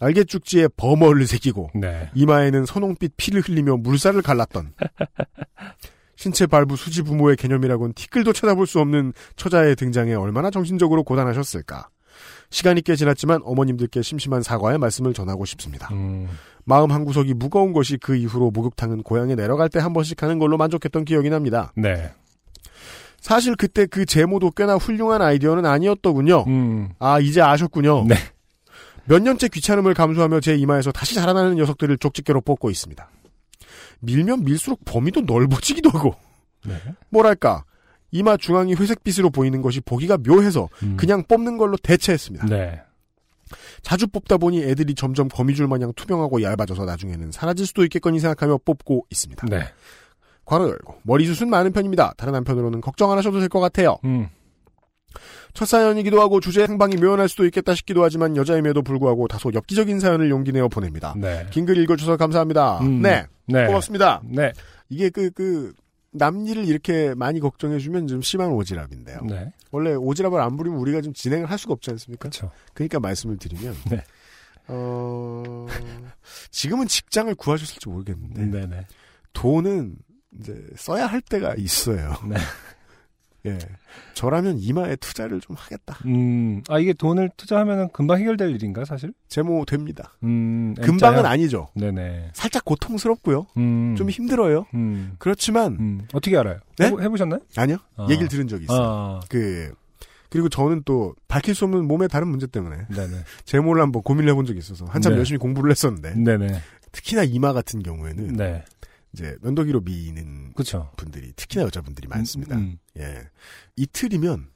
날개죽지에 버머를 새기고 네. 이마에는 선홍빛 피를 흘리며 물살을 갈랐던 [laughs] 신체 발부 수지 부모의 개념이라곤 티끌도 찾아볼 수 없는 처자의 등장에 얼마나 정신적으로 고단하셨을까? 시간이 꽤 지났지만 어머님들께 심심한 사과의 말씀을 전하고 싶습니다. 음. 마음 한 구석이 무거운 것이 그 이후로 목욕탕은 고향에 내려갈 때 한 번씩 하는 걸로 만족했던 기억이 납니다. 네. 사실 그때 그 제모도 꽤나 훌륭한 아이디어는 아니었더군요. 음. 아 이제 아셨군요. 네. 몇 년째 귀찮음을 감수하며 제 이마에서 다시 자라나는 녀석들을 족집게로 뽑고 있습니다. 밀면 밀수록 범위도 넓어지기도 하고 네. 뭐랄까 이마 중앙이 회색빛으로 보이는 것이 보기가 묘해서 음. 그냥 뽑는 걸로 대체했습니다. 네. 자주 뽑다 보니 애들이 점점 거미줄 마냥 투명하고 얇아져서 나중에는 사라질 수도 있겠거니 생각하며 뽑고 있습니다. 네. 괄호 열고 머리숱은 많은 편입니다. 다른 한편으로는 걱정 안 하셔도 될 것 같아요. 음. 첫 사연이기도 하고 주제 행방이 묘연할 수도 있겠다 싶기도 하지만 여자임에도 불구하고 다소 엽기적인 사연을 용기 내어 보냅니다. 네. 긴 글 읽어주셔서 감사합니다. 음. 네, 네. 고맙습니다. 네. 이게 그, 그, 남 일을 이렇게 많이 걱정해주면 좀 심한 오지랖인데요. 네. 원래 오지랖을 안 부리면 우리가 좀 진행을 할 수가 없지 않습니까? 그렇죠. 그러니까 말씀을 드리면, 네. 어, 지금은 직장을 구하셨을지 모르겠는데, 네, 네. 돈은 이제 써야 할 때가 있어요. 네. [laughs] 예. 저라면 이마에 투자를 좀 하겠다. 음. 아, 이게 돈을 투자하면은 금방 해결될 일인가, 사실? 제모 됩니다. 음. 금방은 M자야? 아니죠. 네네. 살짝 고통스럽고요. 음. 좀 힘들어요. 음. 그렇지만, 음. 어떻게 알아요? 네? 해보, 해보 셨나요? 아니요. 아. 얘기를 들은 적이 있어요. 아. 그, 그리고 저는 또 밝힐 수 없는 몸의 다른 문제 때문에 네네. 제모를 한번 고민을 해본 적이 있어서 한참 네. 열심히 공부를 했었는데 네네. 특히나 이마 같은 경우에는 네. 이제 면도기로 미는 그쵸. 분들이 특히나 여자분들이 많습니다. 음, 예. 이틀이면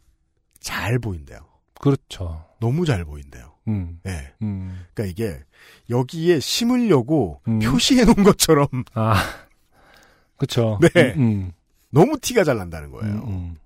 잘 보인대요. 그렇죠. 너무 잘 보인대요. 음. 예. 음. 그러니까 이게 여기에 심으려고 음. 표시해 놓은 것처럼 [laughs] 아. 그쵸. 네. 음. 너무 티가 잘 난다는 거예요. 음, 음.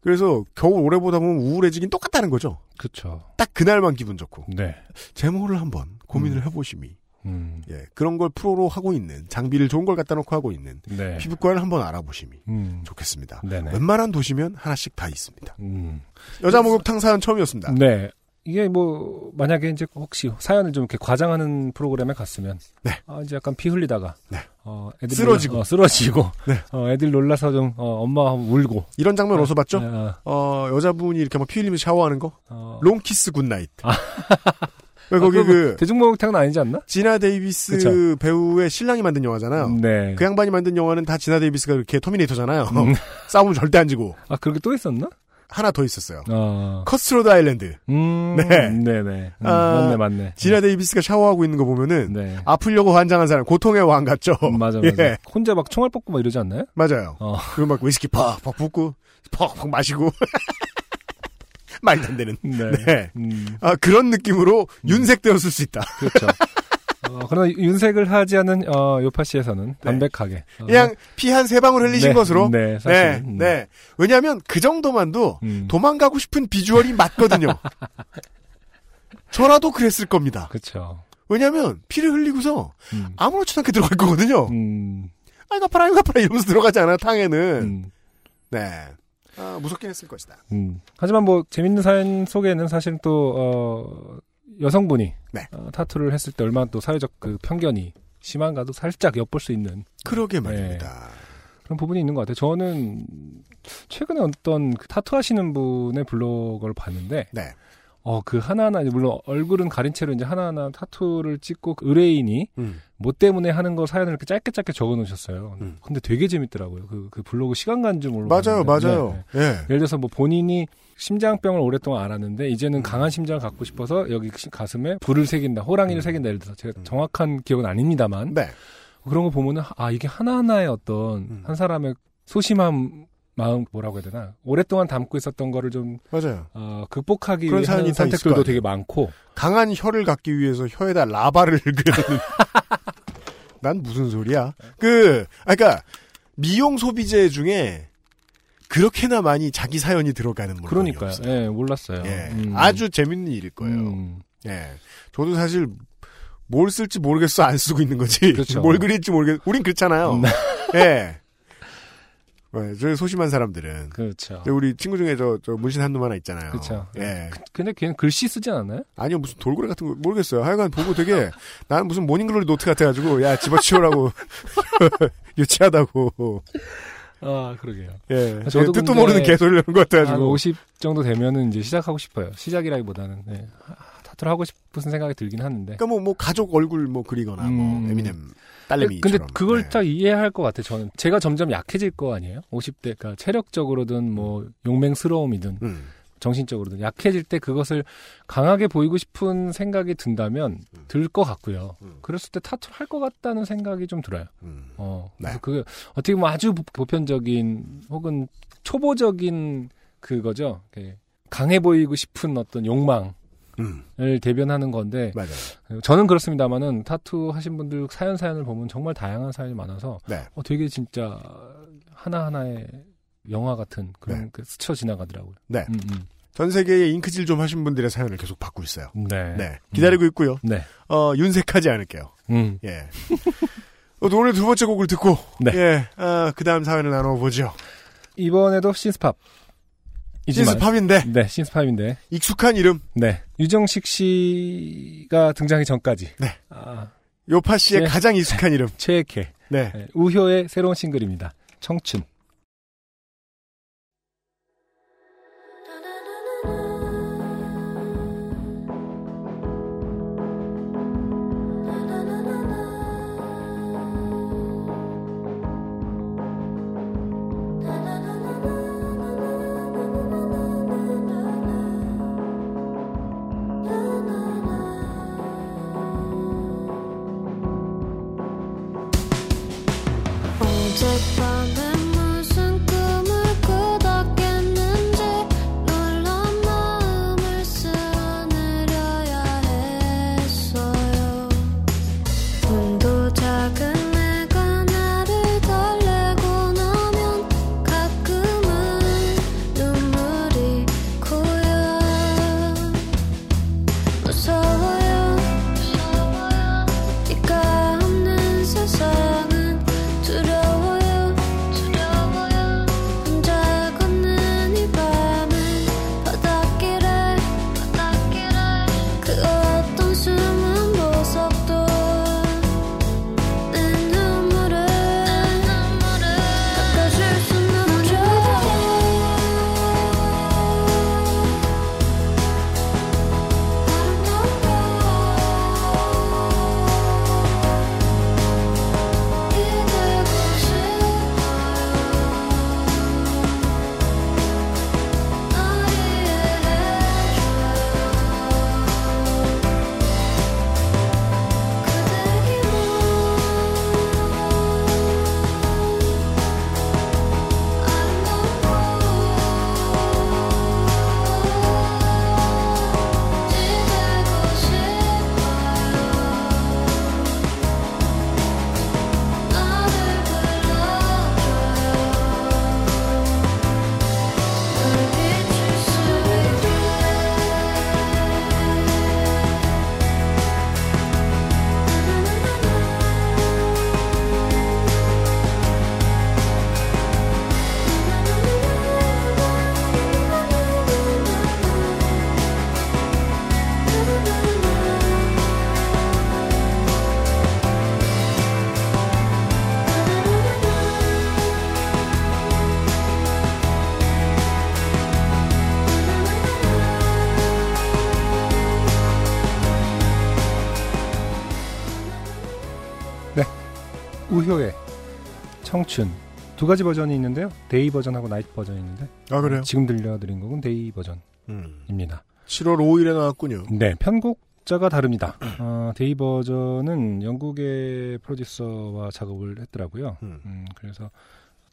그래서 겨울 오래 보다 보면 우울해지긴 똑같다는 거죠. 그쵸. 딱 그날만 기분 좋고 네. 제모를 한번 고민을 해보심이 음. 예 그런 걸 프로로 하고 있는 장비를 좋은 걸 갖다 놓고 하고 있는 네. 피부과를 한번 알아보심이 음. 좋겠습니다. 네네. 웬만한 도시면 하나씩 다 있습니다. 음. 여자 목욕탕 사연 처음이었습니다. 네. 이게 뭐 만약에 이제 혹시 사연을 좀 이렇게 과장하는 프로그램에 갔으면 네. 아, 이제 약간 피 흘리다가 네. 어, 애들 쓰러지고. 놀라, 어, 쓰러지고 네. 어, 애들 놀라서 좀 어, 엄마 울고 이런 장면 어디서 봤죠? 어, 어 여자분이 이렇게 막 피 흘리면서 샤워하는 거 어, Long Kiss Goodnight. 아. [laughs] 왜 거기 아, 그 대중목욕탕은 아니지 않나? 지나 데이비스 그쵸. 배우의 신랑이 만든 영화잖아요. 네. 그 양반이 만든 영화는 다 지나 데이비스가 그렇게 터미네이터잖아요. 음. [laughs] 싸우면 절대 안 지고 아 그렇게 또 있었나? 하나 더 있었어요. 어. Cutthroat Island. 음. 네. 네네. 음, 아, 맞네 맞네. 지나 데이비스가 샤워하고 있는 거 보면은 네. 아프려고 환장한 사람, 고통의 왕 같죠. 음, 맞아 맞아. 예. 혼자 막 총알 뽑고 막 이러지 않나요? 맞아요. 어. 그리고 막 위스키 팍 팍 붓고 팍 팍 마시고 [laughs] 말도 안 되는. [laughs] 네. 네. 음, 아 그런 느낌으로 윤색되었을 수 있다. 그렇죠. [laughs] 어, 그러나 윤색을 하지 않은 어, 요파시에서는 담백하게 어, 그냥 피 한 세 방울 흘리신 네, 것으로. 네, 네, 사실. 음. 네. 왜냐하면 그 정도만도 음, 도망가고 싶은 비주얼이 맞거든요. [laughs] 저라도 그랬을 겁니다. 그렇죠. 왜냐하면 피를 흘리고서 음, 아무렇지도 않게 들어갈 거거든요. 음, 아이고 아파라 아이고 아파라 이러면서 들어가지 않아요 탕에는. 음, 네. 아, 무섭긴 했을 것이다. 음. 하지만 뭐 재밌는 사연 속에는 사실 또 어, 여성분이 네. 어, 타투를 했을 때 얼마나 또 사회적 그 편견이 심한가도 살짝 엿볼 수 있는 그러게 네. 말입니다. 그런 부분이 있는 것 같아요. 저는 최근에 어떤 그 타투 하시는 분의 블로그를 봤는데, 네. 어, 그 하나하나, 물론 얼굴은 가린 채로 이제 하나하나 타투를 찍고 그 의뢰인이 음. 뭐 때문에 하는 거 사연을 이렇게 짧게 짧게 적어 놓으셨어요. 음. 근데 되게 재밌더라고요. 그, 그 블로그 시간 간줄 모르고. 맞아요. 맞아요. 네, 네. 예. 예를 들어서 뭐 본인이 심장병을 오랫동안 앓았는데 이제는 음. 강한 심장을 갖고 싶어서 여기 시- 가슴에 불을 새긴다, 호랑이를 음. 새긴다. 예를 들어서 제가 음. 정확한 기억은 아닙니다만 네. 그런 거 보면은 아 이게 하나하나의 어떤 음. 한 사람의 소심한 마음 뭐라고 해야 되나 오랫동안 담고 있었던 거를 좀 맞아요. 어, 극복하기 그런 거 선택들도. 되게 많고 강한 혀를 갖기 위해서 혀에다 라바를. [laughs] [laughs] 난 무슨 소리야? 그, 아, 그니까, 미용 소비재 중에 그렇게나 많이 자기 사연이 들어가는 물건이 그러니까요. 없어요. 예, 몰랐어요. 예. 음. 아주 재밌는 일일 거예요. 음, 예. 저도 사실 뭘 쓸지 모르겠어 안 쓰고 있는 거지. 그렇죠. [laughs] 뭘 그릴지 모르겠. 우린 그렇잖아요. 음. 예. 네, 저희 소심한 사람들은. 그렇죠. 우리 친구 중에 저, 저 문신 한두 하나 있잖아요. 그쵸. 예. 근데 걔는 글씨 쓰지 않아요? 아니요, 무슨 돌고래 같은 거 모르겠어요. 하여간 보고 되게 [laughs] 나는 무슨 모닝글로리 노트 같아가지고 야 집어치우라고 [laughs] 유치하다고. 아 그러게요. 예. 저도 뜻도 근데 모르는 개소리를 하는 것한 같아가지고. 50 정도 되면은 이제 시작하고 싶어요. 시작이라기보다는 네. 아, 타투를 하고 싶은 생각이 들긴 하는데. 그러니까 뭐, 뭐 가족 얼굴 뭐 그리거나 뭐 음. 에미넴 근데 딸내미처럼. 그걸 네. 딱 이해할 것 같아요. 저는 제가 점점 약해질 거 아니에요. 50대, 그러니까 체력적으로든 뭐 용맹스러움이든 음. 정신적으로든 약해질 때 그것을 강하게 보이고 싶은 생각이 든다면 음. 들것 같고요. 음. 그랬을 때 타투를 할 것 같다는 생각이 좀 들어요. 음. 어, 네. 그 어떻게 보면 아주 보- 보편적인 혹은 초보적인 그거죠. 강해 보이고 싶은 어떤 욕망을 음. 대변하는 건데 맞아요. 저는 그렇습니다만은 타투 하신 분들 사연 사연을 보면 정말 다양한 사연이 많아서 네. 어, 되게 진짜 하나 하나의 영화 같은 그런 네. 그 스쳐 지나가더라고요. 네. 음, 음. 전 세계에 잉크질 좀 하신 분들의 사연을 계속 받고 있어요. 네. 네. 기다리고 있고요. 네. 어, 윤색하지 않을게요. 음. 예. 어, 오늘 두 번째 곡을 듣고, 네. 예, 아, 그 다음 사연을 나눠보죠. 이번에도 신스팝. 이지만 신스팝인데, 네, 신스팝인데. 익숙한 이름, 네. 유정식 씨가 등장하기 전까지. 네. 아, 요파 씨의 네. 가장 익숙한 이름. 최애캐. 네. 네, 우효의 새로운 싱글입니다. 청춘. 우효의 청춘 두 가지 버전이 있는데요. day 버전하고 night 버전이 있는데 아 그래요? 지금 들려드린 곡은 day 버전입니다. 음. 7월 5일에 나왔군요. 네, 편곡자가 다릅니다. 어, day 버전은 영국의 프로듀서와 작업을 했더라고요. 음. 음, 그래서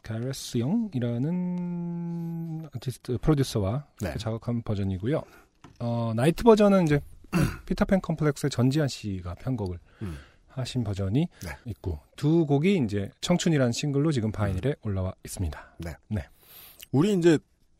가레스 영이라는 아티스트 프로듀서와 네. 작업한 버전이고요. 어, night 버전은 이제 [clears throat] 피터팬 컴플렉스의 전지한 씨가 편곡을 음. 하신 버전이 네. 있고 두 곡이 이제 청춘이라는 싱글로 지금 바이닐에 올라와 있습니다. 우리 이제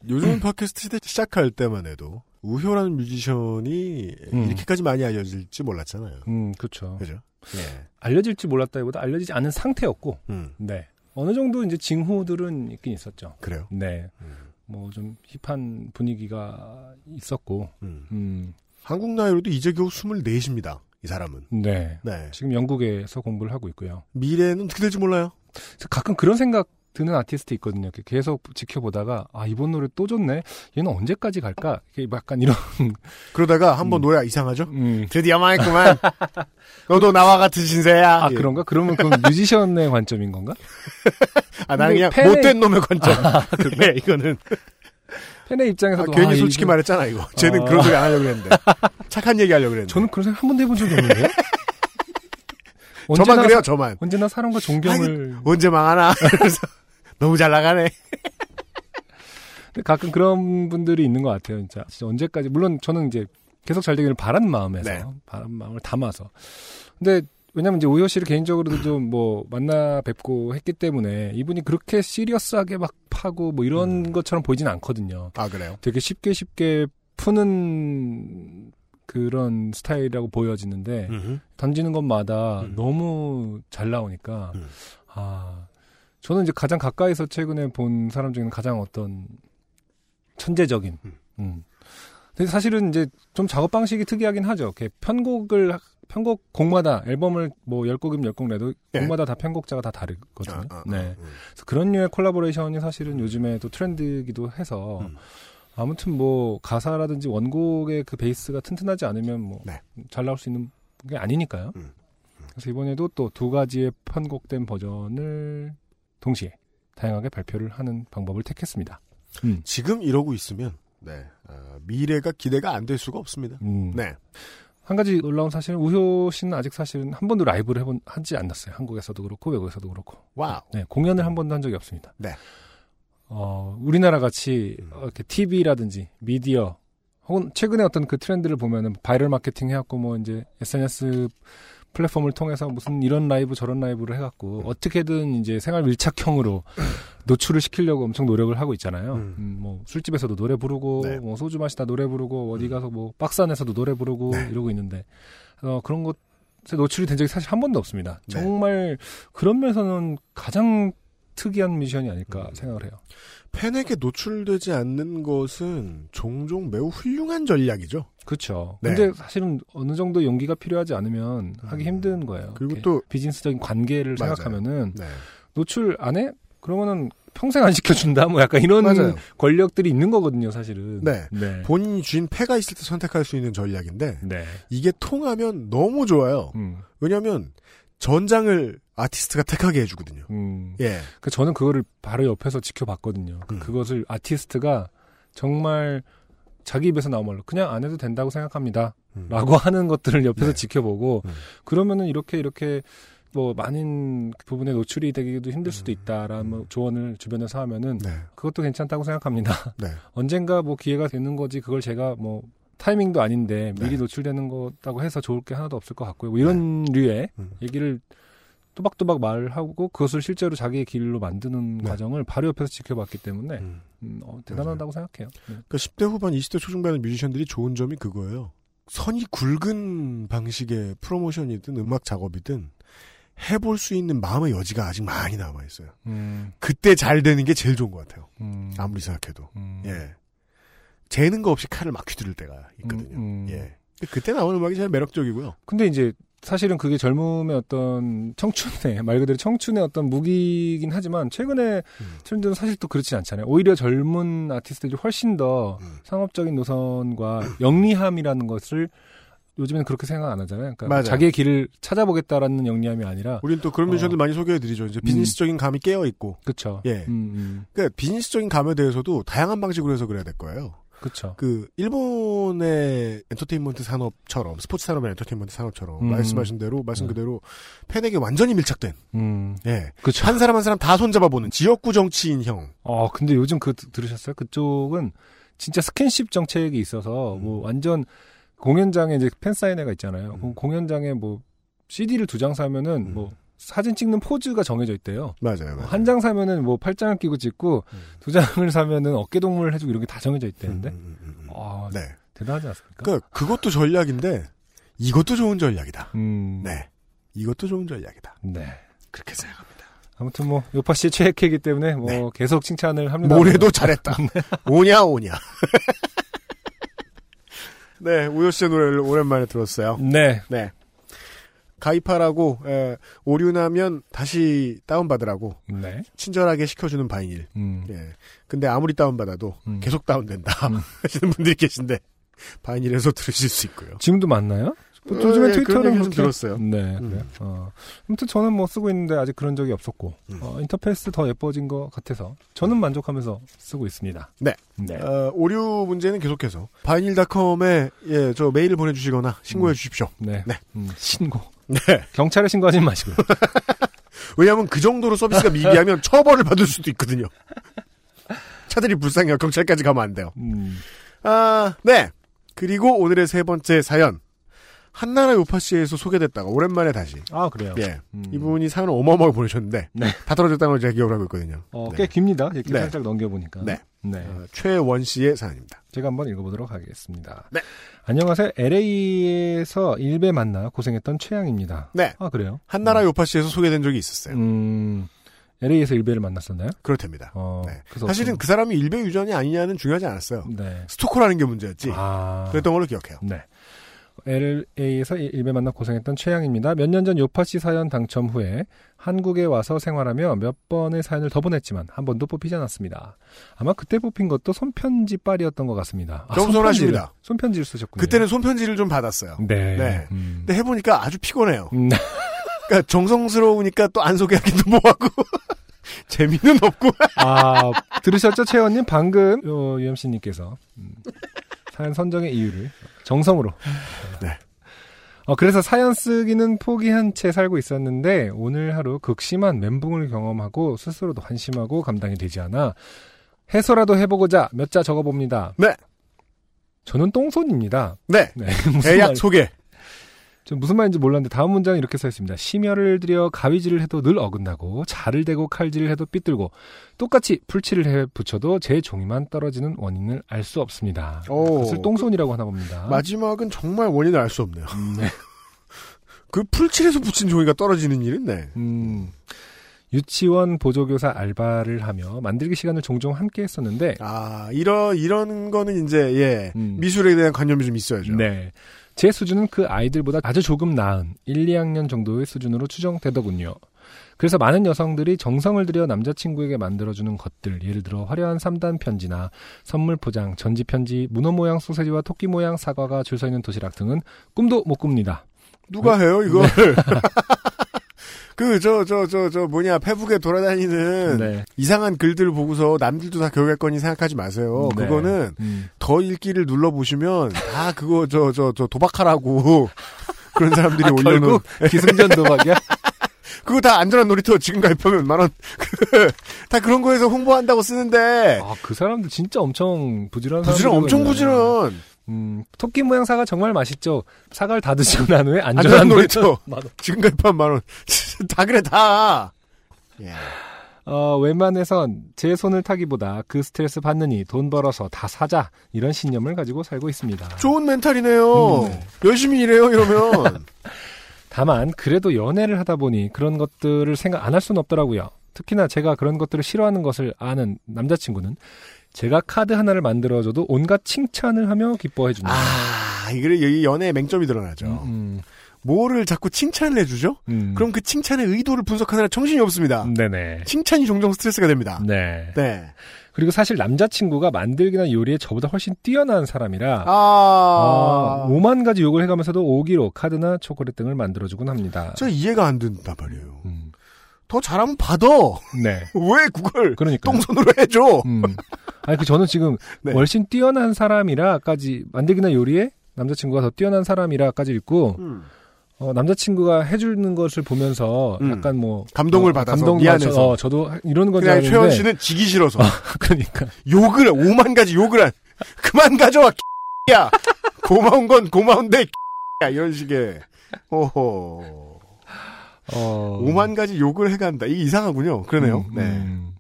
요즘 팟캐스트 시대 시작할 때만 해도 우효라는 뮤지션이 음. 이렇게까지 많이 알려질지 몰랐잖아요. 음, 그렇죠. 그죠? 예. 알려질지 몰랐다기보다 알려지지 않은 상태였고, 음. 네. 어느 정도 이제 징후들은 있긴 있었죠. 그래요. 네. 음. 뭐좀 힙한 분위기가 있었고, 음. 음, 한국 나이로도 이제 겨우 24입니다. 이 사람은. 네. 네. 지금 영국에서 공부를 하고 있고요. 미래는 어떻게 될지 몰라요. 가끔 그런 생각 드는 아티스트 있거든요. 계속 지켜보다가, 아, 이번 노래 또 좋네? 얘는 언제까지 갈까? 약간 이런, [laughs] 그러다가 한번 음. 노래가 이상하죠? 음. 드디어 망했구만. [laughs] 너도 나와 같은 신세야. 아, 예. 그런가? 그러면 그건 뮤지션의 [laughs] 관점인 건가? 아, 나는 그냥 팬의- 못된 놈의 관점. 네, 이거는. 팬의 아, 입장에서도. 괜히 아, 솔직히 이거- 말했잖아, 이거. 쟤는 아. 그런 소리 안 하려고 했는데. 착한 얘기 하려고 그랬는데. 저는 그런 생각 한 번도 해본 적이 없는데요? [laughs] 저만 그래요, 사- 저만. 언제나 사람과 존경을 언제 망하나? [laughs] 그래서 너무 잘 나가네. 가끔 그런 분들이 있는 것 같아요, 진짜. 진짜 언제까지 물론 저는 이제 계속 잘 되기를 바라는 마음에서 네. 바라는 마음을 담아서. 근데 왜냐면 이제 오효 씨를 개인적으로도 좀 뭐 만나 뵙고 했기 때문에 이분이 그렇게 시리어스하게 막 파고 뭐 이런 음. 것처럼 보이진 않거든요. 아, 그래요? 되게 쉽게 쉽게 푸는 그런 스타일이라고 보여지는데 음흠. 던지는 것마다 음. 너무 잘 나오니까 음. 아 저는 이제 가장 가까이서 최근에 본 사람 중에는 가장 어떤 천재적인 음. 음. 근데 사실은 이제 좀 작업 방식이 특이하긴 하죠. 이렇게 편곡을 편곡 곡마다 앨범을 뭐 10곡이면 10곡 내도 예. 곡마다 다 편곡자가 다 다르거든요. 아, 아, 아, 네. 음. 그래서 그런 류의 콜라보레이션이 사실은 요즘에 또 트렌드이기도 해서 음. 아무튼 뭐 가사라든지 원곡의 그 베이스가 튼튼하지 않으면 뭐잘 네. 나올 수 있는 게 아니니까요. 음. 그래서 이번에도 또 두 가지의 편곡된 버전을 동시에 다양하게 발표를 하는 방법을 택했습니다. 음. 지금 이러고 있으면, 네. 아, 미래가 기대가 안 될 수가 없습니다. 음. 네. 한 가지 놀라운 사실은 우효 씨는 아직 사실은 한 번도 라이브를 해본 하지 않았어요. 한국에서도 그렇고 외국에서도 그렇고. wow. 네, 공연을 한 번도 한 적이 없습니다. 네. 어, 우리나라 같이 음. 어, 이렇게 TV라든지 미디어 혹은 최근에 어떤 그 트렌드를 보면은 바이럴 마케팅 해갖고 뭐 이제 SNS 플랫폼을 통해서 무슨 이런 라이브 저런 라이브를 해갖고 음. 어떻게든 이제 생활 밀착형으로 [laughs] 노출을 시키려고 엄청 노력을 하고 있잖아요. 음. 음, 뭐 술집에서도 노래 부르고 네. 뭐 소주 마시다 노래 부르고 어디 음. 가서 뭐 박스 안에서도 노래 부르고 네. 이러고 있는데 어, 그런 것에 노출이 된 적이 사실 한 번도 없습니다. 네. 정말 그런 면에서는 가장 특이한 뮤지션이 아닐까 음. 생각을 해요. 팬에게 노출되지 않는 것은 종종 매우 훌륭한 전략이죠. 그렇죠. 네. 근데 사실은 어느 정도 용기가 필요하지 않으면 하기 음. 힘든 거예요. 그리고 또- 비즈니스적인 관계를 맞아요. 생각하면은 네. 노출 안 해? 그러면은 평생 안 시켜준다. 뭐 약간 이런 맞아요. 권력들이 있는 거거든요, 사실은. 네. 네. 본인이 쥔 패가 있을 때 선택할 수 있는 전략인데 네. 이게 통하면 너무 좋아요. 음. 왜냐하면 전장을 아티스트가 택하게 해주거든요. 음. 예. 그 저는 그거를 바로 옆에서 지켜봤거든요. 그- 음. 그것을 아티스트가 정말 자기 입에서 나온 말로 그냥 안 해도 된다고 생각합니다. 음. 라고 하는 것들을 옆에서 네. 지켜보고 음. 그러면은 이렇게 이렇게 뭐 많은 부분에 노출이 되기도 힘들 수도 있다라는 뭐 조언을 주변에서 하면은 네. 그것도 괜찮다고 생각합니다. 네. [laughs] 언젠가 뭐 기회가 되는 거지 그걸 제가 뭐 타이밍도 아닌데 미리 네. 노출되는 거다고 해서 좋을 게 하나도 없을 것 같고요. 뭐 이런 류의 음. 얘기를 또박또박 말하고 그것을 실제로 자기의 길로 만드는 네. 과정을 바로 옆에서 지켜봤기 때문에 음. 음, 어, 대단하다고 생각해요. 네. 그러니까 10대 후반, 20대 초중반의 뮤지션들이 좋은 점이 그거예요. 선이 굵은 방식의 프로모션이든 음악 작업이든 해볼 수 있는 마음의 여지가 아직 많이 남아 있어요. 음, 그때 잘 되는 게 제일 좋은 것 같아요. 음, 아무리 생각해도. 음, 예. 재는 거 없이 칼을 막 휘두를 때가 있거든요. 음, 음. 예. 그때 나오는 음악이 제일 매력적이고요. 근데 이제 사실은 그게 젊음의 어떤 청춘의 [laughs] 말 그대로 청춘의 어떤 무기이긴 하지만 최근에 음. 트렌드는 사실 또 그렇진 않잖아요. 오히려 젊은 아티스트들이 훨씬 더 음. 상업적인 노선과 [clears throat] 영리함이라는 것을 요즘에는 그렇게 생각 안 하잖아요. 그러니까 맞아요. 자기의 길을 찾아보겠다라는 영리함이 아니라 우린 또 그런 뮤지션들 어. 많이 소개해드리죠. 이제 비즈니스적인 감이 깨어 있고. 그쵸. 예. 음, 음. 그러니까 비즈니스적인 감에 대해서도 다양한 방식으로 해서 그래야 될 거예요. 그쵸. 그 일본의 엔터테인먼트 산업처럼 스포츠 산업의 엔터테인먼트 산업처럼 음. 말씀하신 대로 말씀 네. 그대로 팬에게 완전히 밀착된 음. 예. 그쵸. 한 사람 한 사람 다 손잡아 보는 지역구 정치인형. 어, 근데 요즘 그 들으셨어요? 그쪽은 진짜 스킨십 정책이 있어서 음. 뭐 완전 공연장에 이제 팬 사인회가 있잖아요. 음. 공연장에 뭐 CD를 두 장 사면은 음. 뭐 사진 찍는 포즈가 정해져 있대요. 맞아요. 맞아요. 한 장 사면은 뭐 팔짱을 끼고 찍고 음. 두 장을 사면은 어깨 동무를 해주고 이런 게 다 정해져 있대는데. 음, 음, 음, 음. 아, 네. 대단하지 않습니까? 그러니까 그것도 전략인데 이것도 좋은 전략이다. 음. 네. 이것도 좋은 전략이다. 네. 그렇게 생각합니다. 아무튼 뭐 요파 씨의 최애캐이기 때문에 뭐 네. 계속 칭찬을 합니다. 뭘 해도 잘했다. [laughs] 오냐 오냐. [laughs] 네, 우효 씨의 노래를 오랜만에 들었어요. 네. 네. 가입하라고 에, 오류 나면 다시 다운받으라고 네. 친절하게 시켜주는 바이닐. 음. 예. 근데 아무리 다운받아도 음. 계속 다운된다 음. [laughs] 하시는 분들이 계신데 바이닐에서 들으실 수 있고요. 지금도 맞나요? 뭐 어, 요즘에 예, 트위터는 좀 그렇게- 들었어요. 네, 음. 그래요. 어. 아무튼 저는 뭐 쓰고 있는데 아직 그런 적이 없었고 음. 어, 인터페이스 더 예뻐진 것 같아서 저는 만족하면서 쓰고 있습니다. 네. 네. 어, 오류 문제는 계속해서 바이닐닷컴에 예, 저 메일을 보내주시거나 신고해 음. 주십시오. 네. 네. 음, 신고. 네. 경찰에 신고하지 마시고요. [laughs] 왜냐하면 그 정도로 서비스가 미비하면 처벌을 받을 수도 있거든요. 차들이 불쌍해요. 경찰까지 가면 안 돼요. 음. 아, 네. 그리고 오늘의 세 번째 사연. 한나라 요파씨에서 소개됐다가 오랜만에 다시. 아, 그래요. 예. 음. 이분이 사연을 어마어마하게 보내셨는데. 네. 다 떨어졌다는 걸 제가 기억을 하고 있거든요. 어, 네. 꽤 깁니다. 이렇게 네. 살짝 넘겨보니까. 네. 네. 어, 최원 씨의 사연입니다. 제가 한번 읽어보도록 하겠습니다. 네. 안녕하세요. LA에서 일배 만나 고생했던 최양입니다. 네. 아, 그래요? 한나라 요파씨에서 소개된 적이 있었어요. 음, LA에서 일배를 만났었나요? 그렇답니다. 어, 네. 그래서 사실은 그 사람이 일배 유전이 아니냐는 중요하지 않았어요. 네. 스토커라는 게 문제였지. 아. 그랬던 걸로 기억해요. 네. LA에서 일배 만나 고생했던 최양입니다. 몇 년 전 요파시 사연 당첨 후에 한국에 와서 생활하며 몇 번의 사연을 더 보냈지만 한 번도 뽑히지 않았습니다. 아마 그때 뽑힌 것도 손편지 빨이었던 것 같습니다. 아, 겸손하십니다. 손편지를, 손편지를 쓰셨군요. 그때는 손편지를 좀 받았어요. 네. 네. 음. 근데 해보니까 아주 피곤해요. 음, [laughs] 그러니까 정성스러우니까 또 안 소개하기도 뭐하고 [laughs] 재미는 없고 아, 들으셨죠, 최원님? 방금, 요, UMC님께서, 음, 사연 선정의 이유를 정성으로. [laughs] 네. 어, 그래서 사연 쓰기는 포기한 채 살고 있었는데, 오늘 하루 극심한 멘붕을 경험하고, 스스로도 한심하고 감당이 되지 않아, 해소라도 해보고자 몇 자 적어봅니다. 네. 저는 똥손입니다. 네 네. [laughs] 대약 말, 소개 좀 무슨 말인지 몰랐는데 다음 문장은 이렇게 써 있습니다. 심혈을 들여 가위질을 해도 늘 어긋나고 자를 대고 칼질을 해도 삐뚤고 똑같이 풀칠을 해 붙여도 제 종이만 떨어지는 원인을 알 수 없습니다. 오. 그것을 똥손이라고 하나 봅니다. 마지막은 정말 원인을 알 수 없네요. 음, 네. [laughs] 그 풀칠에서 붙인 종이가 떨어지는 일은 네. 음, 유치원 보조교사 알바를 하며 만들기 시간을 종종 함께 했었는데 아 이런 이런 거는 이제 예 음. 미술에 대한 관념이 좀 있어야죠. 네. 제 수준은 그 아이들보다 아주 조금 나은 1, 2학년 정도의 수준으로 추정되더군요. 그래서 많은 여성들이 정성을 들여 남자친구에게 만들어주는 것들, 예를 들어 화려한 3단 편지나 선물 포장, 전지 편지, 문어 모양 소세지와 토끼 모양 사과가 줄 서 있는 도시락 등은 꿈도 못 꿉니다. 누가 해요 이걸? [laughs] 그 저 저 저 저 뭐냐 페북에 돌아다니는 네. 이상한 글들 보고서 남들도 다 교육했거니 생각하지 마세요. 네. 그거는 음. 더 읽기를 눌러 보시면 다 그거 저 저 저 도박하라고 [laughs] 그런 사람들이 아, 올려놓은 기승전 [laughs] 도박이야? 그거 다 안전한 놀이터 지금 가입하면 만원 [laughs] 다 그런 거에서 홍보한다고 쓰는데 아, 그 사람들 진짜 엄청 부지런한 부지런. 엄청 부지런 음, 토끼 모양 사과 정말 맛있죠. 사과를 다 드시고 난 후에 안전한 안전한 놀이터. 놀이터 맞아. 지금 가입하면 만원 [laughs] 다 그래 다 예. 어, 웬만해선 제 손을 타기보다 그 스트레스 받느니 돈 벌어서 다 사자 이런 신념을 가지고 살고 있습니다. 좋은 멘탈이네요 음, 네. 열심히 일해요 이러면 [laughs] 다만 그래도 연애를 하다 보니 그런 것들을 생각 안 할 수는 없더라고요. 특히나 제가 그런 것들을 싫어하는 것을 아는 남자친구는 제가 카드 하나를 만들어줘도 온갖 칭찬을 하며 기뻐해 줍니다. 아 이게 여기 연애의 맹점이 드러나죠 음, 음. 뭐를 자꾸 칭찬을 해주죠? 음. 그럼 그 칭찬의 의도를 분석하느라 정신이 없습니다. 네네. 칭찬이 종종 스트레스가 됩니다. 네. 네. 그리고 사실 남자친구가 만들기나 요리에 저보다 훨씬 뛰어난 사람이라 아, 어, 5만 가지 욕을 해가면서도 오기로 카드나 초콜릿 등을 만들어주곤 합니다. 저 이해가 안 된단 말이에요. 음. 더 잘하면 받아. 네. [laughs] 왜 그걸 그러니까. 똥손으로 해줘? 음. [laughs] 아니 그 저는 지금 네. 훨씬 뛰어난 사람이라까지 만들기나 요리에 남자친구가 더 뛰어난 사람이라까지 읽고 음. 어, 남자친구가 해주는 것을 보면서 음. 약간 뭐 감동을 어, 받아서 감동 미안해서. 어, 저도 건줄 그냥 알았는데 최현 씨는 지기 싫어서 [laughs] 그러니까 욕을 오만 가지 욕을 한 그만 가져와 야 고마운 건 고마운데 야 이런 식의 오호 어, 오만 가지 욕을 해간다 이게 이상하군요 그러네요 음, 네. 음.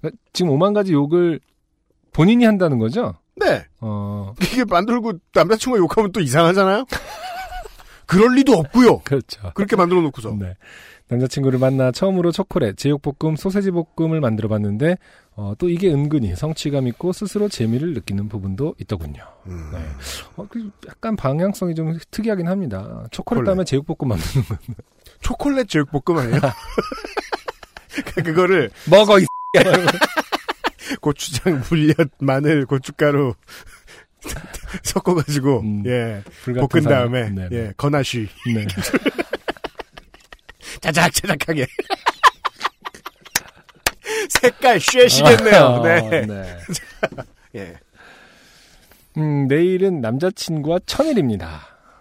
그러니까 지금 오만 가지 욕을 본인이 한다는 거죠? 네 어 이게 만들고 남자친구가 욕하면 또 이상하잖아요 [laughs] 그럴 리도 없고요 그렇죠. 그렇게 만들어 놓고서 네. 남자친구를 만나 처음으로 초콜릿, 제육볶음, 소세지 볶음을 만들어 봤는데 어, 또 이게 은근히 성취감 있고 스스로 재미를 느끼는 부분도 있더군요. 음. 네. 어, 그 약간 방향성이 좀 특이하긴 합니다. 초콜릿 초콜릿. 다음에 제육볶음 만드는 건 초콜릿 제육볶음 아니에요? [laughs] [laughs] 그거를 먹어 이 고추장, [laughs] 물엿, 마늘, 고춧가루 [laughs] 섞어가지고 음, 예 볶은. 다음에 네, 예 건하쉬 네. [laughs] 자작자작하게 색깔 쉐시겠네요. 아, 네. 네. 예. 음, 내일은 남자친구와 천일입니다.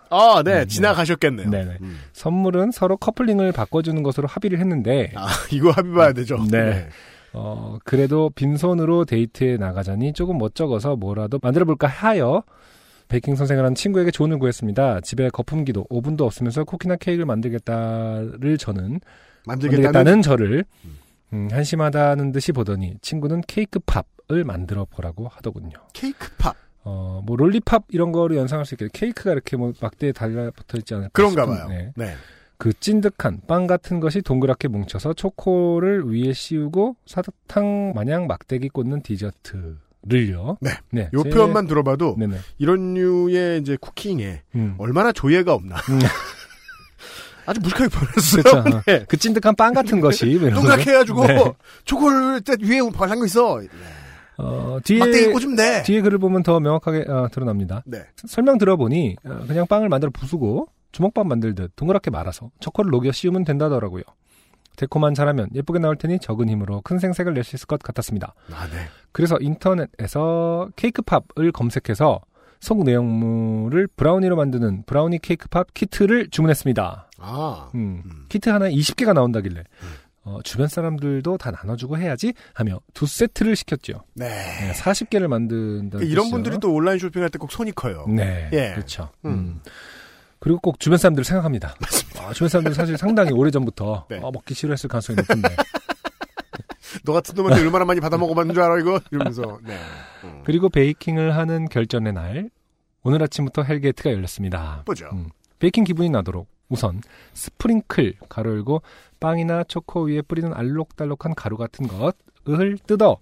아, 네. 음, 지나가셨겠네요. 네네. 음. 선물은 서로 커플링을 바꿔주는 것으로 합의를 했는데 아, 이거 합의 봐야 되죠. 네. 어, 그래도 빈손으로 데이트에 나가자니 조금 멋쩍어서 뭐라도 만들어볼까 하여 베이킹 선생을 한 친구에게 조언을 구했습니다. 집에 거품기도 오븐도 없으면서 쿠키나 케이크를 만들겠다를 저는 만들겠다는, 만들겠다는 저를 음, 한심하다는 듯이 보더니 친구는 케이크 팝을 만들어 보라고 하더군요. 케이크 팝. 어, 뭐 롤리팝 이런 거로 연상할 수 있겠죠. 케이크가 이렇게 뭐 막대에 달라붙어 있지 않을까 그런가 싶은, 봐요. 네. 네. 그 찐득한 빵 같은 것이 동그랗게 뭉쳐서 초코를 위에 씌우고 사탕 마냥 막대기 꽂는 디저트 를요. 네. 네. 요 제- 표현만 들어봐도 네네. 이런 류의 이제 쿠킹에 음. 얼마나 조예가 없나. 음. [laughs] 아주 무식하게 보냈어요. 그렇죠. [laughs] 네. 그 찐득한 빵 같은 것이 [laughs] 동그랗게. 해가지고 네. 초콜릿 위에 발란 거 있어. 어, 뒤에 막대기 꽂으면 돼. 뒤에 글을 보면 더 명확하게 어, 드러납니다. 네. 설명 들어보니 어, 그냥 빵을 만들어 부수고 주먹밥 만들듯 동그랗게 말아서 초코를 녹여 씌우면 된다더라고요. 데코만 잘하면 예쁘게 나올 테니 적은 힘으로 큰 생색을 낼 수 있을 것 같았습니다. 아, 네. 그래서 인터넷에서 케이크팝을 검색해서 속 내용물을 브라우니로 만드는 브라우니 케이크팝 키트를 주문했습니다. 아. 음, 음. 키트 하나에 20개가 나온다길래 어, 주변 사람들도 다 나눠주고 해야지 하며 두 세트를 시켰죠. 네. 네, 40개를 만든다는 그러니까 이런. 분들이 또 온라인 쇼핑할 때 꼭 손이 커요. 네, 예. 그렇죠. 음. 음. 그리고 꼭 주변 사람들을 생각합니다. 아, 주변 사람들은 사실 상당히 오래 전부터 [laughs] 네. 어, 먹기 싫어했을 가능성이 높은데 [laughs] 너 같은 놈한테 얼마나 많이 받아 먹어봤는 줄 알아 이거? 이러면서. 네. 음. 그리고 baking을 하는 결전의 날 오늘 아침부터 hell gate가 열렸습니다. 보죠. 음, 베이킹 기분이 나도록 우선 sprinkle 가로 열고 빵이나 초코 위에 뿌리는 알록달록한 가루 같은 것을 뜯어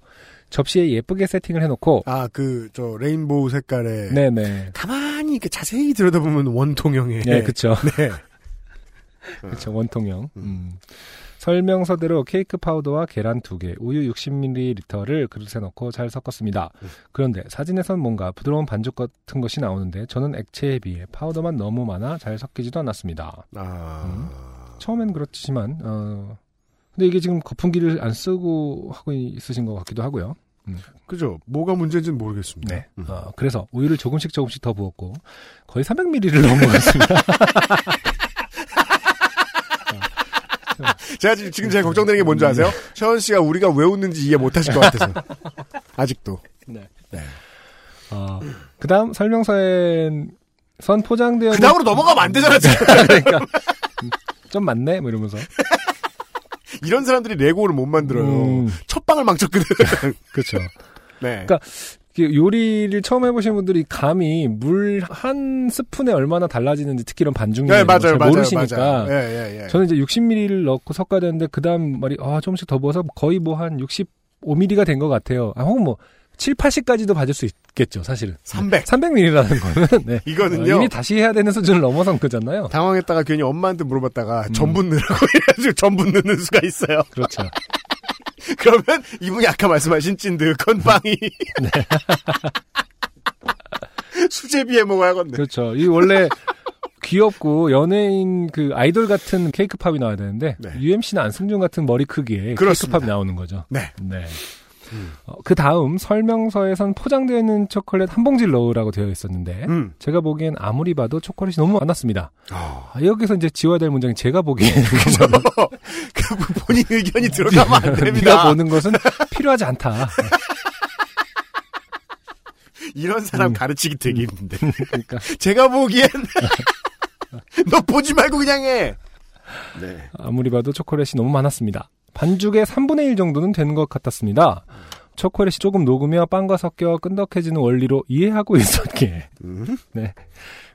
접시에 예쁘게 세팅을 해놓고 아, 그, 저, rainbow 색깔의. 네네 가만 히 이렇게 자세히 들여다보면 원통형의. 네 그쵸 [laughs] 네. [laughs] 그쵸 원통형 음. 음. 설명서대로 케이크 파우더와 계란 2개, 우유 60ml를 그릇에 넣고 잘 섞었습니다. 음. 그런데 사진에선 뭔가 부드러운 반죽 같은 것이 나오는데 저는 액체에 비해 파우더만 너무 많아 잘 섞이지도 않았습니다. 아. 처음엔 그렇지만 어 근데 이게 지금 거품기를 안 쓰고 하고 있으신 것 같기도 하고요. 그죠. 뭐가 문제인지는 모르겠습니다. 네. 음. 어, 그래서 우유를 조금씩 조금씩 더 부었고 거의 300ml를 넣은 것 같습니다. [laughs] 제가 지금, 지금 제가 걱정되는 게 뭔지 아세요? 셔은 씨가 우리가 왜 웃는지 이해 못 하실 것 같아서. [laughs] 아직도. 네. 네. 어, 그 다음 설명서엔 선 포장되어 그 다음으로 넘어가면 안 되잖아, 지금. [laughs] 그러니까 음, 좀 많네 뭐 이러면서 이런 사람들이 레고를 못 만들어요. 음, 첫 방을 망쳤거든. 그렇죠. 네. 그러니까 이게 요리를 처음 해보신 분들이 감히 물한 스푼에 얼마나 달라지는지 특히 이런 반죽 네, 잘 맞아요, 맞아요, 모르시니까 맞아요. 예, 예, 예. 저는 이제 60ml를 넣고 섞어야 되는데 그 다음 말이 아 조금씩 더 부어서 거의 뭐 한 65ml가 된 것 같아요. 아 혹은 뭐 7, 80까지도 받을 수 있겠죠, 사실은. 300. 300ml라는 거는 [laughs] 네. 이거는요. 어, 이미 다시 해야 되는 수준을 넘어선 거잖아요. 당황했다가 괜히 엄마한테 물어봤다가 음. 전분 넣으라고 [laughs] 해가지고 전분 넣는 수가 있어요. 그렇죠. [laughs] 그러면 이분이 아까 말씀하신 찐드 건빵이 네. 수제비에 먹어야겠네. 그렇죠. 이 원래 귀엽고 연예인 그 아이돌 같은 cake pop이 나와야 되는데 네. UMC나 안승준 같은 머리 크기의 그렇습니다. cake pop이 나오는 거죠. 네. 네. 어, 그 다음 설명서에선 포장되어 있는 초콜릿 한 봉지를 넣으라고 되어 있었는데 음. 제가 보기엔 아무리 봐도 초콜릿이 너무 많았습니다. 아, 아, 여기서 이제 지워야 될 문장이 제가 보기엔 그 [laughs] 본인 의견이 들어가면 안 네가 됩니다. 보는 것은 필요하지 않다. [laughs] 이런 사람 음. 가르치기 되게 힘든데. [laughs] 그러니까 제가 보기엔 너 보지 말고 그냥 해. 네. 아무리 봐도 초콜릿이 너무 많았습니다. 반죽의 3분의 1 정도는 된것 같았습니다. 초콜릿이 조금 녹으며 빵과 섞여 끈덕해지는 원리로 이해하고 [laughs] 있었기에 음? 네.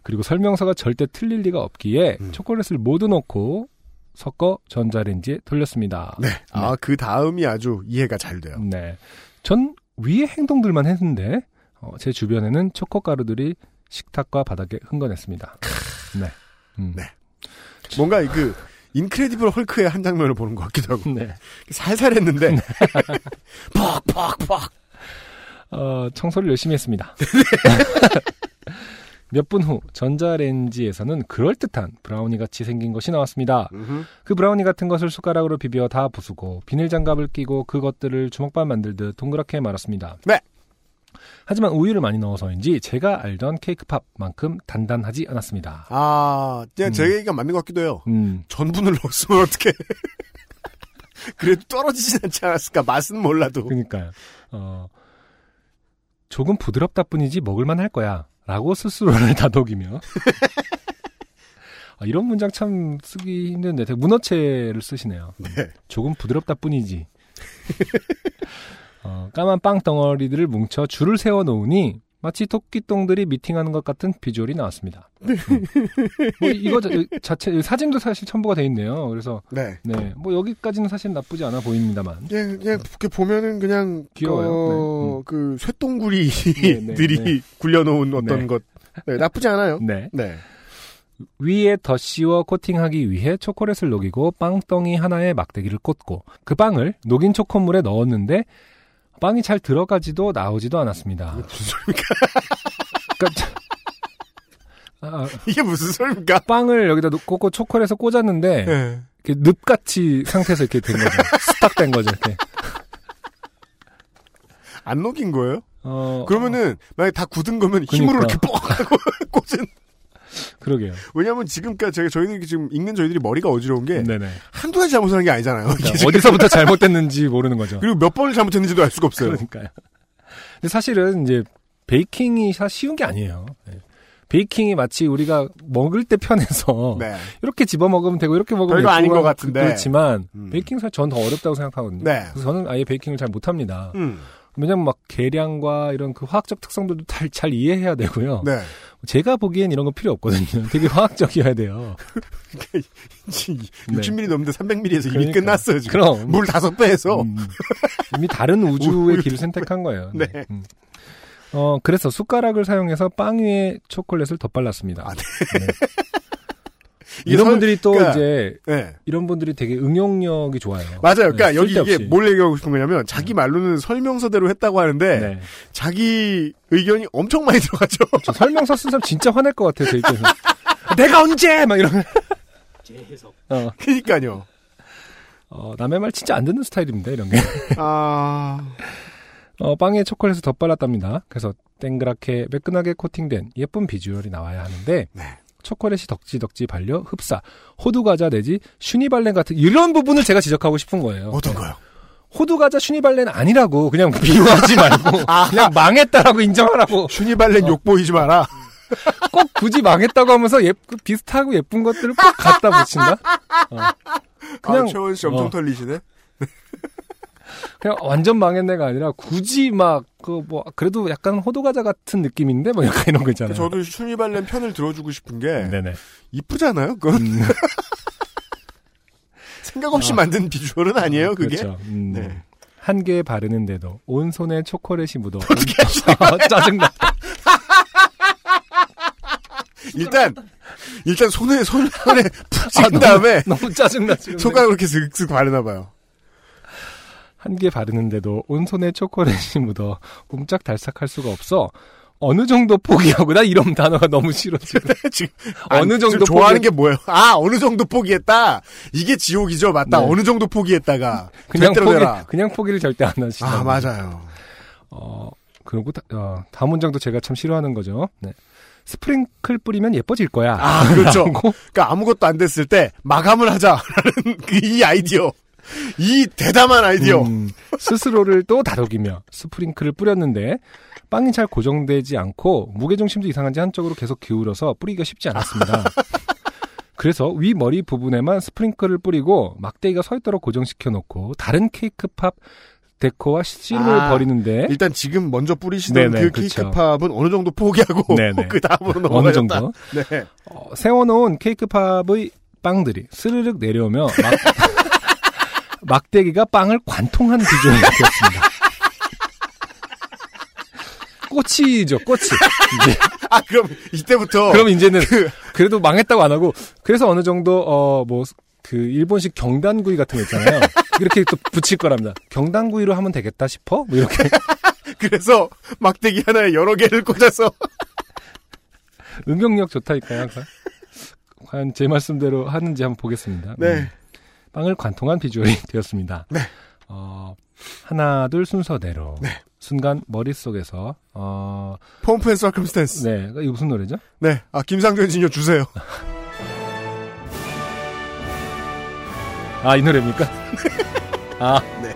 그리고 설명서가 절대 틀릴 리가 없기에 음. 초콜릿을 모두 넣고 섞어 전자레인지에 돌렸습니다. 네. 아, 그 다음이 아주 이해가 잘 돼요. 네. 전 위의 행동들만 했는데 어, 제 주변에는 초코가루들이 식탁과 바닥에 흥건했습니다. 네. 음. 네. 뭔가 그 인크레디블 헐크의 한 장면을 보는 것 같기도 하고 네. 살살 했는데 퍽 퍽 퍽 어, 청소를 열심히 했습니다. [laughs] 몇 분 후 전자레인지에서는 그럴듯한 브라우니 같이 생긴 것이 나왔습니다. 그 브라우니 같은 것을 숟가락으로 비벼 다 부수고 비닐 장갑을 끼고 그것들을 주먹밥 만들듯 동그랗게 말았습니다. 네. 하지만 우유를 많이 넣어서인지 제가 알던 케이크팝만큼 단단하지 않았습니다. 아, 이제 음. 제 얘기가 맞는 것 같기도 해요. 음, 전분을 [laughs] 넣었으면 어떻게? [laughs] 그래도 떨어지진 않지 않았을까? 맛은 몰라도. 그러니까요. 어, 조금 부드럽다 뿐이지 먹을만 할 거야. 라고 스스로를 [laughs] 다독이며. 아, 이런 문장 참 쓰기 힘든데 되게 문어체를 쓰시네요. 네. 조금 부드럽다 뿐이지. 어, 까만 빵 덩어리들을 뭉쳐 줄을 세워 놓으니 마치 토끼똥들이 미팅하는 것 같은 비주얼이 나왔습니다. 음. 뭐 이거 자- 자체 사진도 사실 첨부가 돼 있네요. 그래서 네. 네, 뭐 여기까지는 사실 나쁘지 않아 보입니다만. 그냥, 그냥 이렇게 보면은 그냥 귀여워요. 어, 네, 음. 그 네, 쇠똥구리들이 네. 굴려놓은 어떤 네. 것 네, 나쁘지 않아요. 네. 네. 위에 덧씌워 코팅하기 위해 초콜릿을 녹이고 빵덩이 하나에 막대기를 꽂고 그 빵을 녹인 초코물에 넣었는데 빵이 잘 들어가지도 나오지도 않았습니다. [laughs] 무슨 소리입니까? 그러니까 아, 이게 무슨 소리입니까? 빵을 여기다 놓- 꽂고 초콜릿을 꽂았는데 네. 이렇게 늪같이 상태에서 이렇게 된 거죠. [laughs] 스탁 된 거죠. 이렇게. 안 녹인 거예요? 어, 그러면은 만약 다 굳은 거면 힘으로 그러니까. 이렇게 뻑 하고 [laughs] 꽂은. 그러게요. 왜냐면 지금까지 제가 저희들이 지금 읽는 저희들이 머리가 어지러운 게 네네. 한두 가지 잘못하는 게 아니잖아요. 그러니까. 어디서부터 [laughs] 잘못됐는지 모르는 거죠. 그리고 몇 번을 잘못했는지도 알 수가 없어요. 그러니까요. 근데 사실은 이제 베이킹이 사 쉬운 게 아니에요. 네. 베이킹이 마치 우리가 먹을 때 편해서 네. 이렇게 집어 먹으면 되고 이렇게 먹으면 별거 아닌 것 같은데. 그렇지만 음. 베이킹 사실 전더 어렵다고 생각하거든요. 네. 그래서 저는 아예 베이킹을 잘 못합니다. 음. 왜냐면 막 계량과 이런 그 화학적 특성들도 잘, 잘 이해해야 되고요. 네. 제가 보기엔 이런 거 필요 없거든요. [laughs] 되게 화학적이어야 돼요. 60mm 넘는데 300mm에서 이미 그러니까. 끝났어요, 지금. 그럼 물 다섯 배 해서. 음, 이미 다른 우주의 길을 선택한 거예요. 네. 음. 어, 그래서 숟가락을 사용해서 빵 위에 초콜릿을 덧발랐습니다. 아, 네. 네. 이런 설- 분들이 또 그러니까- 이제 네. 이런 분들이 되게 응용력이 좋아요. 맞아요. 그러니까 네, 여기 이게. 뭘 얘기하고 싶은 거냐면 자기 말로는 설명서대로 했다고 하는데 네. 자기 의견이 엄청 많이 [laughs] 들어가죠. 저 설명서 쓴 사람 진짜 화낼 것 같아요. 제 입장에서. [laughs] 내가 언제 막 이러면. [laughs] 어, 그러니까요. 어, 남의 말 진짜 안 듣는 스타일입니다. 이런 게. 아, 어, 빵에 초콜릿을 덧발랐답니다. 그래서 땡그랗게 매끈하게 코팅된 예쁜 비주얼이 나와야 하는데 네. 초콜릿이 덕지덕지 발려 흡사, 호두 과자 내지 슈니발렌 같은 이런 부분을 제가 지적하고 싶은 거예요. 어떤 네. 거요? 호두과자 슈니발렌 아니라고 그냥 비유하지 말고 [laughs] 그냥 망했다라고 인정하라고 슈니발렌 어. 욕 보이지 마라. [laughs] 꼭 굳이 망했다고 하면서 예, 그 비슷하고 예쁜 것들을 꼭 갖다 붙인다? 어. 그냥 아, 최원 씨 엄청 어. 털리시네. 그냥 완전 망했네가 아니라 굳이 막 그 뭐 그래도 약간 호두과자 같은 느낌인데 뭐 약간 이런 거 있잖아요. 저도 슈니발렌 편을 들어주고 싶은 게 네네. 이쁘잖아요. 그건 음, [laughs] 생각 없이 만든 비주얼은 아니에요. 그게. 그렇죠. 음, 네. 한 개 바르는데도 온 손에 초콜릿이 묻어. [laughs] 짜증나. [laughs] 일단 일단 손에 손 손에 푹 아, 찍은 너무- 다음에 너무 짜증나 지금. 손가락 으로 이렇게 슥슥 바르나 봐요. 한 개 바르는데도 온 손에 초콜릿이 [laughs] 묻어 옴짝달싹할 수가 없어. 어느 정도 포기하고 나 이런 단어가 너무 싫어 지금. [laughs] 지금 어느 정도 지금 좋아하는 포기- 게 뭐예요? 아 어느 정도 포기했다. 이게 지옥이죠, 맞다. 네. 어느 정도 포기했다가 그냥 포기 되라. 그냥 포기를 절대 안 하시죠. 아 맞아요. 어 그리고 다, 어, 다음 문장도 제가 참 싫어하는 거죠. 네. 스프링클 뿌리면 예뻐질 거야. 아 그렇죠. 그러니까 아무것도 안 됐을 때 마감을 하자라는 [laughs] 그이 아이디어, 이 대담한 아이디어. 음, 스스로를 또 다독이며 스프링클을 뿌렸는데 빵이 잘 고정되지 않고 무게중심도 이상한지 한쪽으로 계속 기울어서 뿌리기가 쉽지 않았습니다. [laughs] 그래서 위 머리 부분에만 스프링클을 뿌리고 막대기가 서 있도록 고정시켜 놓고 다른 케이크 팝 데코와 씨름을 아, 벌이는데 일단 지금 먼저 뿌리시던 네네, 그 케이크 그렇죠. 팝은 어느 정도 포기하고. [laughs] 그 다음으로 어느 넘어가셨다. 정도 네. 어, 세워놓은 케이크 팝의 빵들이 스르륵 내려오며 막, [laughs] 막대기가 빵을 관통한 비주얼이 되었습니다. 꽃이죠, 꽃이. 이제 아 그럼 이때부터 그럼 이제는 그 래도 망했다고 안 하고 그래서 어느 정도 어 뭐 그 일본식 경단구이 같은 거 있잖아요. 이렇게 또 붙일 거랍니다. 경단구이로 하면 되겠다 싶어? 뭐 이렇게 [laughs] 그래서 막대기 하나에 여러 개를 꽂아서 응용력 좋다니까요. 항상. 과연 제 말씀대로 하는지 한번 보겠습니다. 네. 음. 빵을 관통한 비주얼이 [laughs] 되었습니다. 네. 어, 하나, 둘 순서대로. 네. 순간 머릿속에서, 어, Pomp and Circumstance. 네. 이거 무슨 노래죠? 네. 아 김상조 엔지니어 주세요. [laughs] 아, 이 노래입니까? [laughs] 아. 네.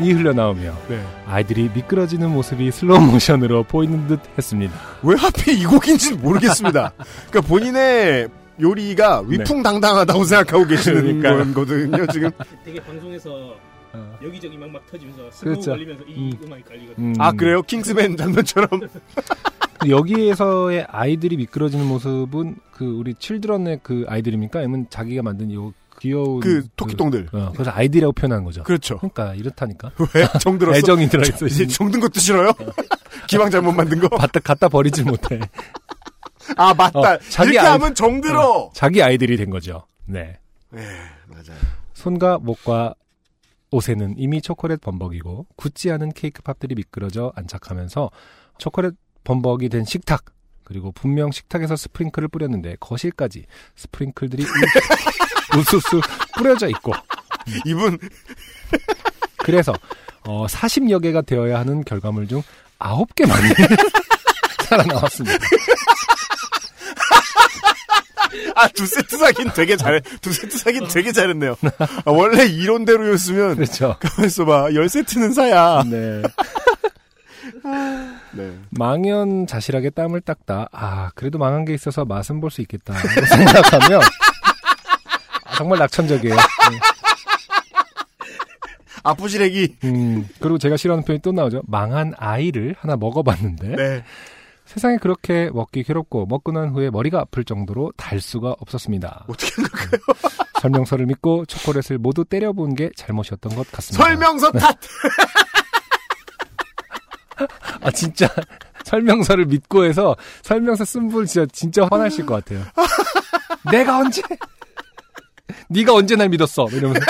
이 흘러나오며 네. 아이들이 미끄러지는 모습이 슬로우 모션으로 보이는 듯 했습니다. 왜 하필 이 곡인지는 모르겠습니다. 그러니까 본인의 요리가 위풍당당하다고 생각하고 계시는 네. 그러니까요. 거거든요, 지금. [laughs] 되게 방송에서 어. 여기저기 막 막 터지면서 slow 그렇죠. 걸리면서 이 음. 음. 악이 깔리거든요. 음, 아, 그래요? 킹스맨 장면처럼. [laughs] 여기에서의 아이들이 미끄러지는 모습은 그 우리 children의 그 아이들입니까? 아니면 자기가 만든 요 귀여운 그 토끼똥들. 어, 그래서 아이들이라고 표현한 거죠. 그렇죠. 그러니까 이렇다니까 [laughs] 왜? 정들었어? 애정이 들어있어. 이제 정든 것도 싫어요? 기왕 잘못 만든 거? 갖다 갖다 버리질 못해. 아, 맞다. 어, 자기 이렇게 아이- 하면 정들어! 자기 아이들이 된 거죠. 네. 네, 맞아요. 손과 목과 옷에는 이미 초콜릿 범벅이고 굳지 않은 케이크 팝들이 미끄러져 안착하면서 초콜릿 범벅이 된 식탁 그리고 분명 식탁에서 스프링클을 뿌렸는데 거실까지 스프링클들이 우- [laughs] 우수수 뿌려져 있고 이분, 그래서 어, 40여 개가 되어야 하는 결과물 중 9개만이 [laughs] 살아나왔습니다. [laughs] 아, 두 세트 사긴 되게 잘, 두 세트 사긴 되게 잘했네요. 아, 원래 이론대로였으면, 그렇죠. [laughs] 가만 있어봐. 열 세트는 사야. 네. [laughs] 네. 망연 자실하게 땀을 닦다. 아, 그래도 망한 게 있어서 맛은 볼 수 있겠다. 생각하면 아, 정말 낙천적이에요. 네. 아프시래기. 음, 그리고 제가 싫어하는 표현이 또 나오죠. 망한 아이를 하나 먹어봤는데 네. 세상에 그렇게 먹기 괴롭고 먹고 난 후에 머리가 아플 정도로 달 수가 없었습니다. 어떻게 한 걸까요? 설명서를 믿고 초콜릿을 모두 때려본 게 잘못이었던 것 같습니다. 설명서 탓! [laughs] 아 진짜 설명서를 믿고 해서 설명서 쓴 분 진짜 진짜 화나실 것 같아요. 내가 언제? 네가 언제 날 믿었어? 이러면서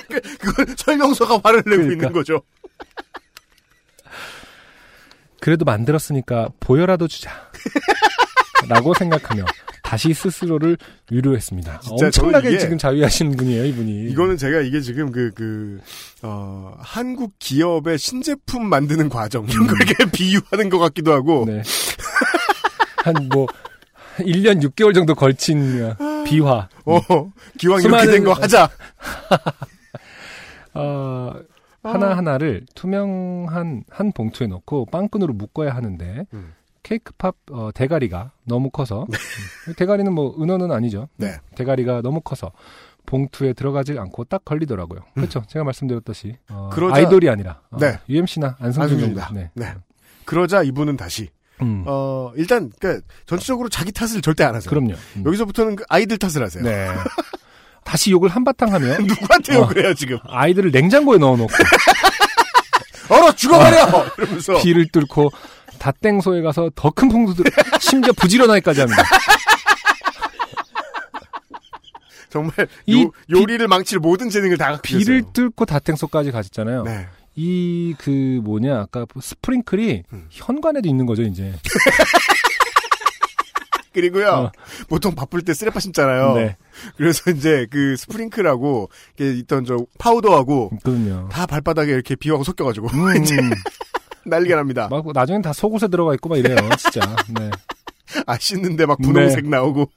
[laughs] 그건 설명서가 화를 내고 그러니까. 있는 거죠. 그래도 만들었으니까 보여라도 주자. [laughs] 라고 생각하며 다시 스스로를 위로했습니다. 엄청나게 지금 자위하시는 분이에요, 이분이. 이거는 제가 이게 지금 그, 그, 어, 한국 기업의 신제품 만드는 과정, 이런 걸 이렇게 [laughs] 비유하는 것 같기도 하고, 네. 한 뭐 1년 6개월 정도 걸친 비화. 어, 기왕 이렇게 수많은- 된거 하자. [laughs] 어, 하나하나를 투명한 한 봉투에 넣고 빵끈으로 묶어야 하는데 음. 케이크 팝 어, 대가리가 너무 커서 음, 대가리는 뭐 은어는 아니죠. 네. 대가리가 너무 커서 봉투에 들어가지 않고 딱 걸리더라고요. 그렇죠. 제가 말씀드렸듯이 어, 음. 그러자- 아이돌이 아니라 어, 네. UMC나. 안승준이다. 네. 네. 그러자 이분은 다시, 음, 어, 일단, 그, 전체적으로 자기 탓을 절대 안 하세요. 그럼요. 음. 여기서부터는 그 아이들 탓을 하세요. 네. [laughs] 다시 욕을 한바탕 하면 [laughs] 누구한테 어. 욕을 해요, 지금? 아이들을 냉장고에 넣어놓고 [laughs] 얼어 죽어버려! 이러면서. 비를 뚫고 닷땡소에 가서 더큰 봉투들 심지어 부지런하기까지 합니다. [laughs] 정말 이 요, 요리를 망칠 모든 재능을 다 갖고 비를 계세요. 뚫고 닷땡소까지 가셨잖아요. 네. 이 그 뭐냐 아까 스프링클이 음. 현관에도 있는 거죠 이제. 그리고요, 어. 보통 바쁠 때 쓰레빠 심잖아요. 네, 그래서 이제 그 스프링클하고 이렇게 있던 저 파우더하고 있거든요. 다 발바닥에 이렇게 비하고 섞여가지고 음, [laughs] 이제 난리가 납니다. 막 나중엔 다 속옷에 들어가 있고 막 이래요, 진짜. 네. 아 씻는데 막 분홍색 나오고.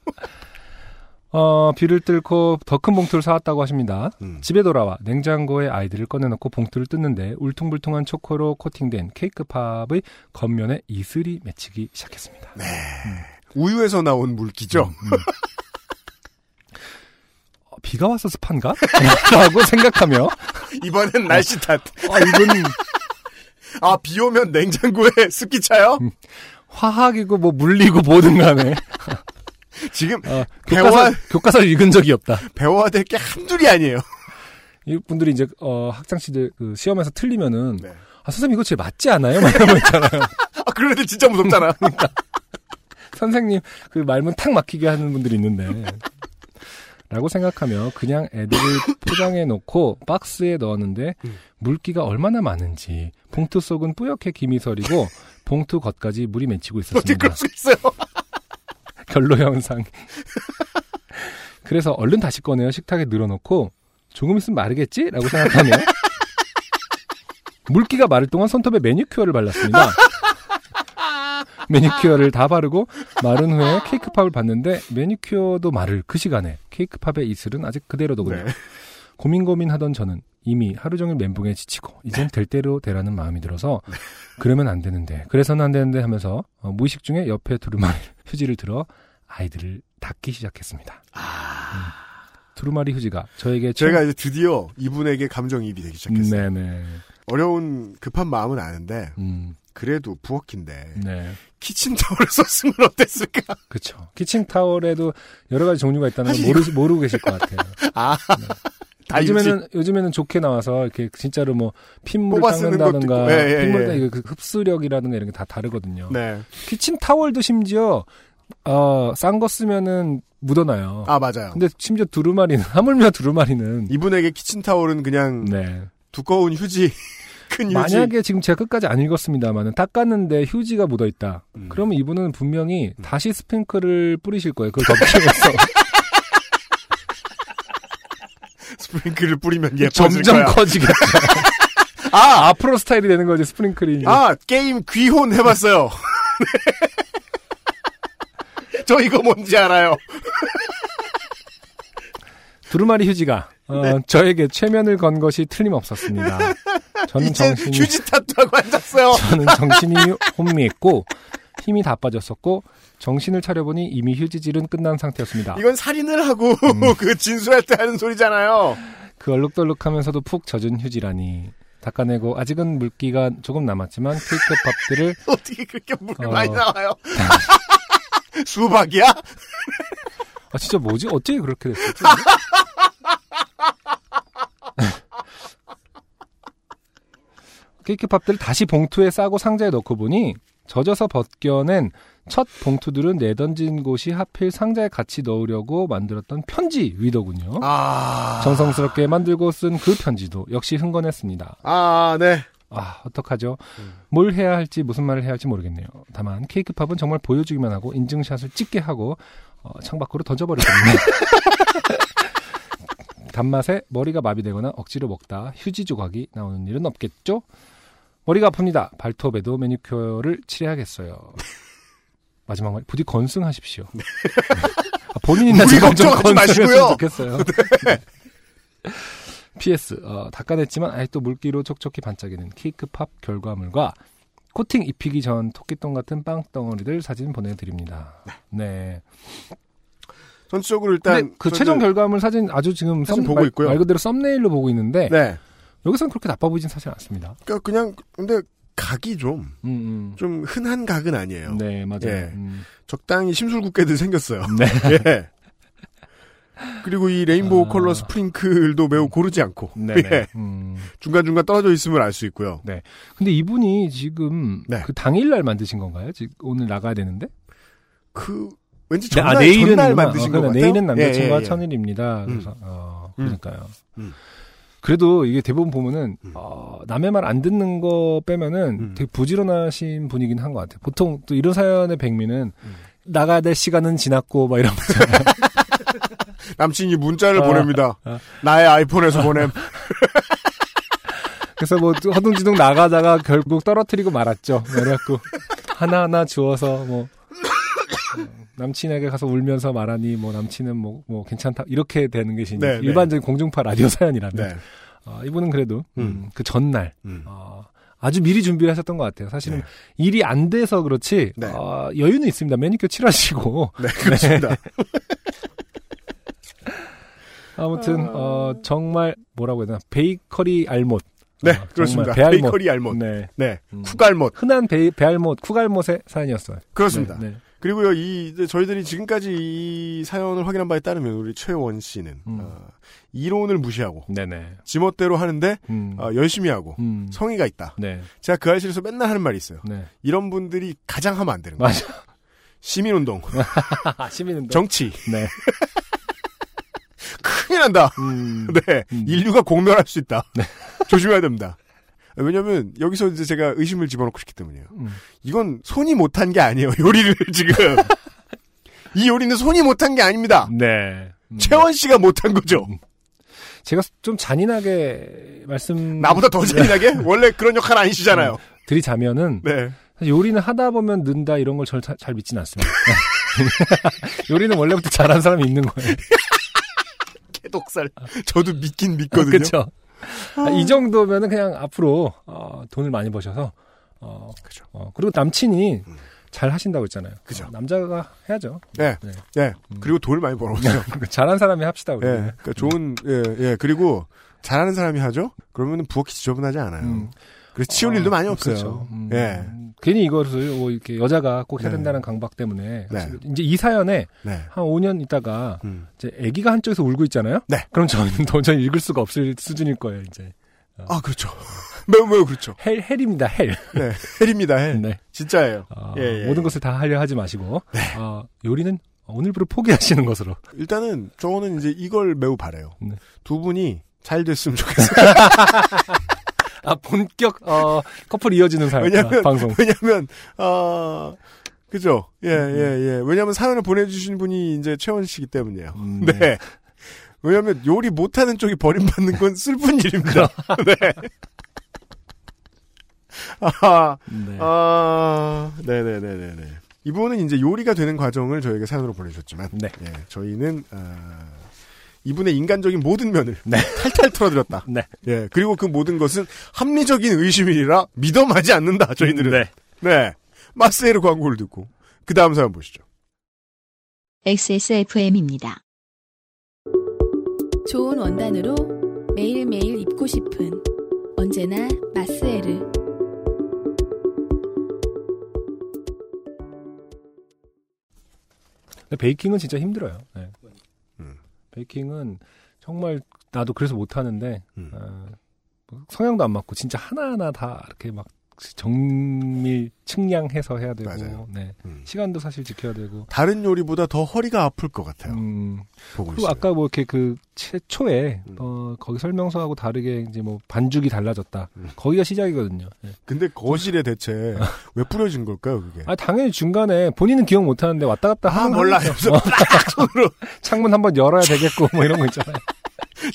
어, 비를 뚫고 더 큰 봉투를 사왔다고 하십니다. 음. 집에 돌아와 냉장고에 아이들을 꺼내놓고 봉투를 뜯는데 울퉁불퉁한 초코로 코팅된 케이크 팝의 겉면에 이슬이 맺히기 시작했습니다. 네. 우유에서 나온 물기죠. 음. [laughs] 어, 비가 와서 습한가? [laughs] 라고 생각하며 [laughs] 이번엔 날씨 탓. 아, 이건 아, 비 오면 냉장고에 습기 차요? 음. 화학이고 뭐 물리고 뭐든 간에 지금 어, 배워- 교과서, 교과서를 읽은 적이 없다. 배워야 될 게 한둘이 아니에요. 이분들이 이제 어, 학창 시절 그 시험에서 틀리면은 네. 아 선생님 이거 제일 맞지 않아요? 막 이런 거 있잖아요. 아, 그런 애들 진짜 무섭잖아. 선생님 그 말문 탁 막히게 하는 분들이 있는데 라고 생각하며 그냥 애들을 [laughs] 포장해 놓고 박스에 넣었는데 음. 물기가 얼마나 많은지 봉투 속은 뿌옇게 김이 서리고 봉투 겉까지 물이 맺히고 어떻게 있었습니다. 그럴 수 있어요? [laughs] 결로 현상. 그래서 얼른 다시 꺼내어 식탁에 늘어놓고 조금 있으면 마르겠지? 라고 생각하며 물기가 마를 동안 손톱에 매니큐어를 발랐습니다. [laughs] 매니큐어를 다 바르고 마른 후에 케이크팝을 봤는데 매니큐어도 마를 그 시간에 케이크팝의 이슬은 아직 그대로더군요. 네. 고민 고민하던 저는 이미 하루 종일 멘붕에 지치고 이젠 될 대로 되라는 마음이 들어서 그러면 안 되는데 그래서는 안 되는데 하면서 어, 무의식 중에 옆에 두루마리 [laughs] 휴지를 들어 아이들을 닦기 시작했습니다. 음. 두루마리 휴지가 저에게 참- 제가 이제 드디어 이분에게 감정이입이 되기 시작했어요. 네네 어려운 급한 마음은 아는데 음, 그래도 부엌인데 네 키친타올을 [laughs] 썼으면 어땠을까? 그렇죠 키친 타월에도 여러 가지 종류가 있다는 걸 모르, 모르고 계실 것 같아요. [laughs] 아, 다 요즘에는 요즘에는 좋게 나와서 이렇게 진짜로 뭐 핏물을 닦는다든가. 예, 예, 핏물 예. 그 흡수력이라든가 이런 게 다 다르거든요. 네. 키친 타월도 심지어 어, 싼 거 쓰면은 묻어나요. 아 맞아요. 근데 심지어 두루마리는 [laughs] 하물며 두루마리는 이분에게 키친타올은 그냥 네. 두꺼운 휴지, 큰 휴지. 만약에 지금 제가 끝까지 안 읽었습니다만은 닦았는데 휴지가 묻어 있다. 음. 그러면 이분은 분명히 다시 스프링클을 뿌리실 거예요. 그걸 위해서 [laughs] 스프링클을 뿌리면 예뻐질 점점 거야. 커지겠죠. [laughs] 아 앞으로 스타일이 되는 거지 스프링클이. 아 게임 귀혼 해봤어요. 네. [laughs] 저 이거 뭔지 알아요. 두루마리 휴지가 어, 네. 저에게 최면을 건 것이 틀림없었습니다. 저는 정신이 휴지 탓하고 앉았어요. 저는 정신이 혼미했고 힘이 다 빠졌었고 정신을 차려보니 이미 휴지질은 끝난 상태였습니다. 이건 살인을 하고 음. [laughs] 그 진술할 때 하는 소리잖아요. 그 얼룩덜룩하면서도 푹 젖은 휴지라니 닦아내고 아직은 물기가 조금 남았지만 케이크 팝들을 [laughs] 어떻게 그렇게 물이 어. 많이 나와요? [laughs] 수박이야? 아 진짜 뭐지 어떻게 그렇게 됐었지? [laughs] 케이크 팝들을 다시 봉투에 싸고 상자에 넣고 보니 젖어서 벗겨낸 첫 봉투들은 내던진 곳이 하필 상자에 같이 넣으려고 만들었던 편지 위더군요. 아. 정성스럽게 만들고 쓴 그 편지도 역시 흥건했습니다. 아, 네. 아, 어떡하죠? 음. 뭘 해야 할지 무슨 말을 해야 할지 모르겠네요. 다만 케이크팝은 정말 보여주기만 하고 인증샷을 찍게 하고 어, 창밖으로 던져버리거든요. [laughs] 단맛에 머리가 마비되거나 억지로 먹다 휴지 조각이 나오는 일은 없겠죠? 머리가 아픕니다. 발톱에도 매니큐어를 칠해야겠어요. [laughs] 마지막 말 부디 건승하십시오. [laughs] 아, 본인이나 제가 좀. 건승했으면 좋겠어요. [laughs] PS 어, 닦아냈지만 아직도 물기로 촉촉히 반짝이는 케이크팝 결과물과 코팅 입히기 전 토끼똥 같은 빵 덩어리들 사진 보내드립니다. 네. 전체적으로 일단 그 최종 결과물 사진 아주 지금 사진 썸- 보고 말, 있고요. 말 그대로 썸네일로 보고 있는데 네. 여기서는 그렇게 나빠 보이진 사실 않습니다. 그러니까 그냥 근데 각이 좀좀 음, 흔한 각은 음. 아니에요. 네 맞아요. 예. 음. 적당히 심술궂게들 생겼어요. 네. [laughs] 예. 그리고 이 레인보우 아. 컬러 스프링클도 매우 고르지 않고 네네. [laughs] 예. 음. 중간 중간 떨어져 있음을 알 수 있고요. 근데 이분이 지금 네. 그 당일날 만드신 건가요? 지금 오늘 나가야 되는데? 그 왠지 네, 전날, 아, 내일은 전날 만드신 어, 것 그러네. 같아요. 내일은 남자친구와 예, 예, 예. 천일입니다. 음. 그래서 어, 음. 그러니까요. 음. 그래도 이게 대부분 보면은 음. 어, 남의 말 안 듣는 거 빼면은 음. 되게 부지런하신 분이긴 한 것 같아요. 보통 또 이런 사연의 백미는 음. 나가야 될 시간은 지났고 막 이런 거 [laughs] 남친이 문자를 아, 보냅니다. 아. 나의 아이폰에서 보냄. [laughs] 그래서 뭐 허둥지둥 나가다가 결국 떨어뜨리고 말았죠. 그래갖고 하나하나 주워서 뭐 어, 남친에게 가서 울면서 말하니 뭐 남친은 뭐, 뭐 괜찮다 이렇게 되는 것이 네, 네. 일반적인 공중파 라디오 사연이라면 네. 어, 이분은 그래도 음, 음. 그 전날 음. 어, 아주 미리 준비를 하셨던 것 같아요. 사실은 네. 일이 안 돼서 그렇지 네. 어, 여유는 있습니다. 매니큐어 칠하시고 [laughs] 네, 그렇습니다. [laughs] 아무튼 어, 정말 뭐라고 해야 되나 베이커리 알못 네, 어, 정말 그렇습니다. 베이커리 알못. 네. 네. 음. 쿠갈못. 흔한 베, 배알못, 쿠갈못의 사연이었어요. 그렇습니다. 네, 네. 그리고요, 이, 이제 저희들이 지금까지 이 사연을 확인한 바에 따르면 우리 최원 씨는, 음. 어, 이론을 무시하고, 네네. 지멋대로 하는데, 음. 어, 열심히 하고, 음. 성의가 있다. 네. 제가 그 알실에서 맨날 하는 말이 있어요. 네. 이런 분들이 가장 하면 안 되는 거예요. 맞아. 시민운동, [laughs] 아, 시민운동. 정치, 네. [laughs] 큰일 난다. 음. 네. 음. 인류가 공멸할 수 있다. [laughs] 조심해야 됩니다. 왜냐면, 여기서 이제 제가 의심을 집어넣고 싶기 때문이에요. 음. 이건 손이 못한 게 아니에요, [laughs] 요리를 지금. 이 요리는 손이 못한 게 아닙니다. 네. 음. 채원 씨가 못한 거죠. 음. 제가 좀 잔인하게 말씀 나보다 더 잔인하게? 원래 그런 역할 아니시잖아요. 드리자면은 네. 사실 요리는 하다 보면 는다 이런 걸잘 믿진 않습니다. [laughs] 요리는 원래부터 잘하는 사람이 있는 거예요. [laughs] 개독살. 저도 믿긴 믿거든요. 그렇죠. 이 정도면은 그냥 앞으로 어, 돈을 많이 버셔서 어, 그죠. 어, 그리고 남친이 음. 잘 하신다고 했잖아요. 그죠. 어, 남자가 해야죠. 네. 네. 네. 음. 그리고 돈을 많이 벌어오세요. [laughs] 잘한 사람이 합시다. 우리. 예. 그러니까 좋은, 예, 예. 그리고 잘하는 사람이 하죠? 그러면 부엌이 지저분하지 않아요. 음. 그래서 치울 아, 일도 많이 없어요. 그렇죠. 음, 예. 괜히 이것을 뭐 이렇게 여자가 꼭 해야 네. 된다는 강박 때문에 네. 이제 이 사연에 네. 한 5년 있다가 음. 이제 아기가 한쪽에서 울고 있잖아요. 네. 그럼 저는 [laughs] 도저히 읽을 수가 없을 수준일 거예요. 이제 아, 그렇죠. [laughs] 매우 매우 그렇죠. hell hell입니다. hell. 네. hell입니다, hell. 네. 진짜예요. 어, 예, 예. 모든 것을 다 하려 하지 마시고 네. 어, 요리는 오늘부로 포기하시는 것으로. 일단은 저는 이제 이걸 매우 바래요. 네. 두 분이 잘 됐으면 좋겠어요. [laughs] 아 본격 어, 커플 이어지는 사연 왜냐면- 아, 방송. 왜냐면, 아, 그죠. 예, 음. 예, 예. 왜냐면 사연을 보내주신 분이 이제 최원 씨기 때문이에요. 음, 네. 왜냐면 요리 못하는 쪽이 버림받는 건 슬픈 일입니다. [laughs] 네. 아, 네. 아, 네네네네네. 이분은 이제 요리가 되는 과정을 저에게 사연으로 보내주셨지만, 네. 예, 저희는, 아, 이분의 인간적인 모든 면을 네. 탈탈 털어드렸다. 네. 예, 그리고 그 모든 것은 합리적인 의심이라 믿어마지 않는다, 저희들은. 네. 네. 마스에르 광고를 듣고, 그 다음 사연 보시죠. XSFM입니다. 좋은 원단으로 매일매일 입고 싶은 언제나 마스에르 베이킹은 진짜 힘들어요. 네. 음. 베이킹은 정말 나도 그래서 못하는데 음. 어, 뭐 성향도 안 맞고 진짜 하나하나 다 이렇게 막 정밀 측량해서 해야 되고 맞아요. 네. 음. 시간도 사실 지켜야 되고 다른 요리보다 더 허리가 아플 것 같아요. 음, 보고 그리고 있어요. 아까 뭐 이렇게 그 최초에 음. 어, 거기 설명서하고 다르게 이제 뭐 반죽이 달라졌다. 음. 거기가 시작이거든요. 네. 근데 거실에 대체 왜 뿌려진 걸까요, 그게? 아 당연히 중간에 본인은 기억 못 하는데 왔다 갔다 아, 하는 몰라. 하겠죠. 그래서 딱 손으로 [laughs] 창문 한번 열어야 되겠고 뭐 이런 거 있잖아요.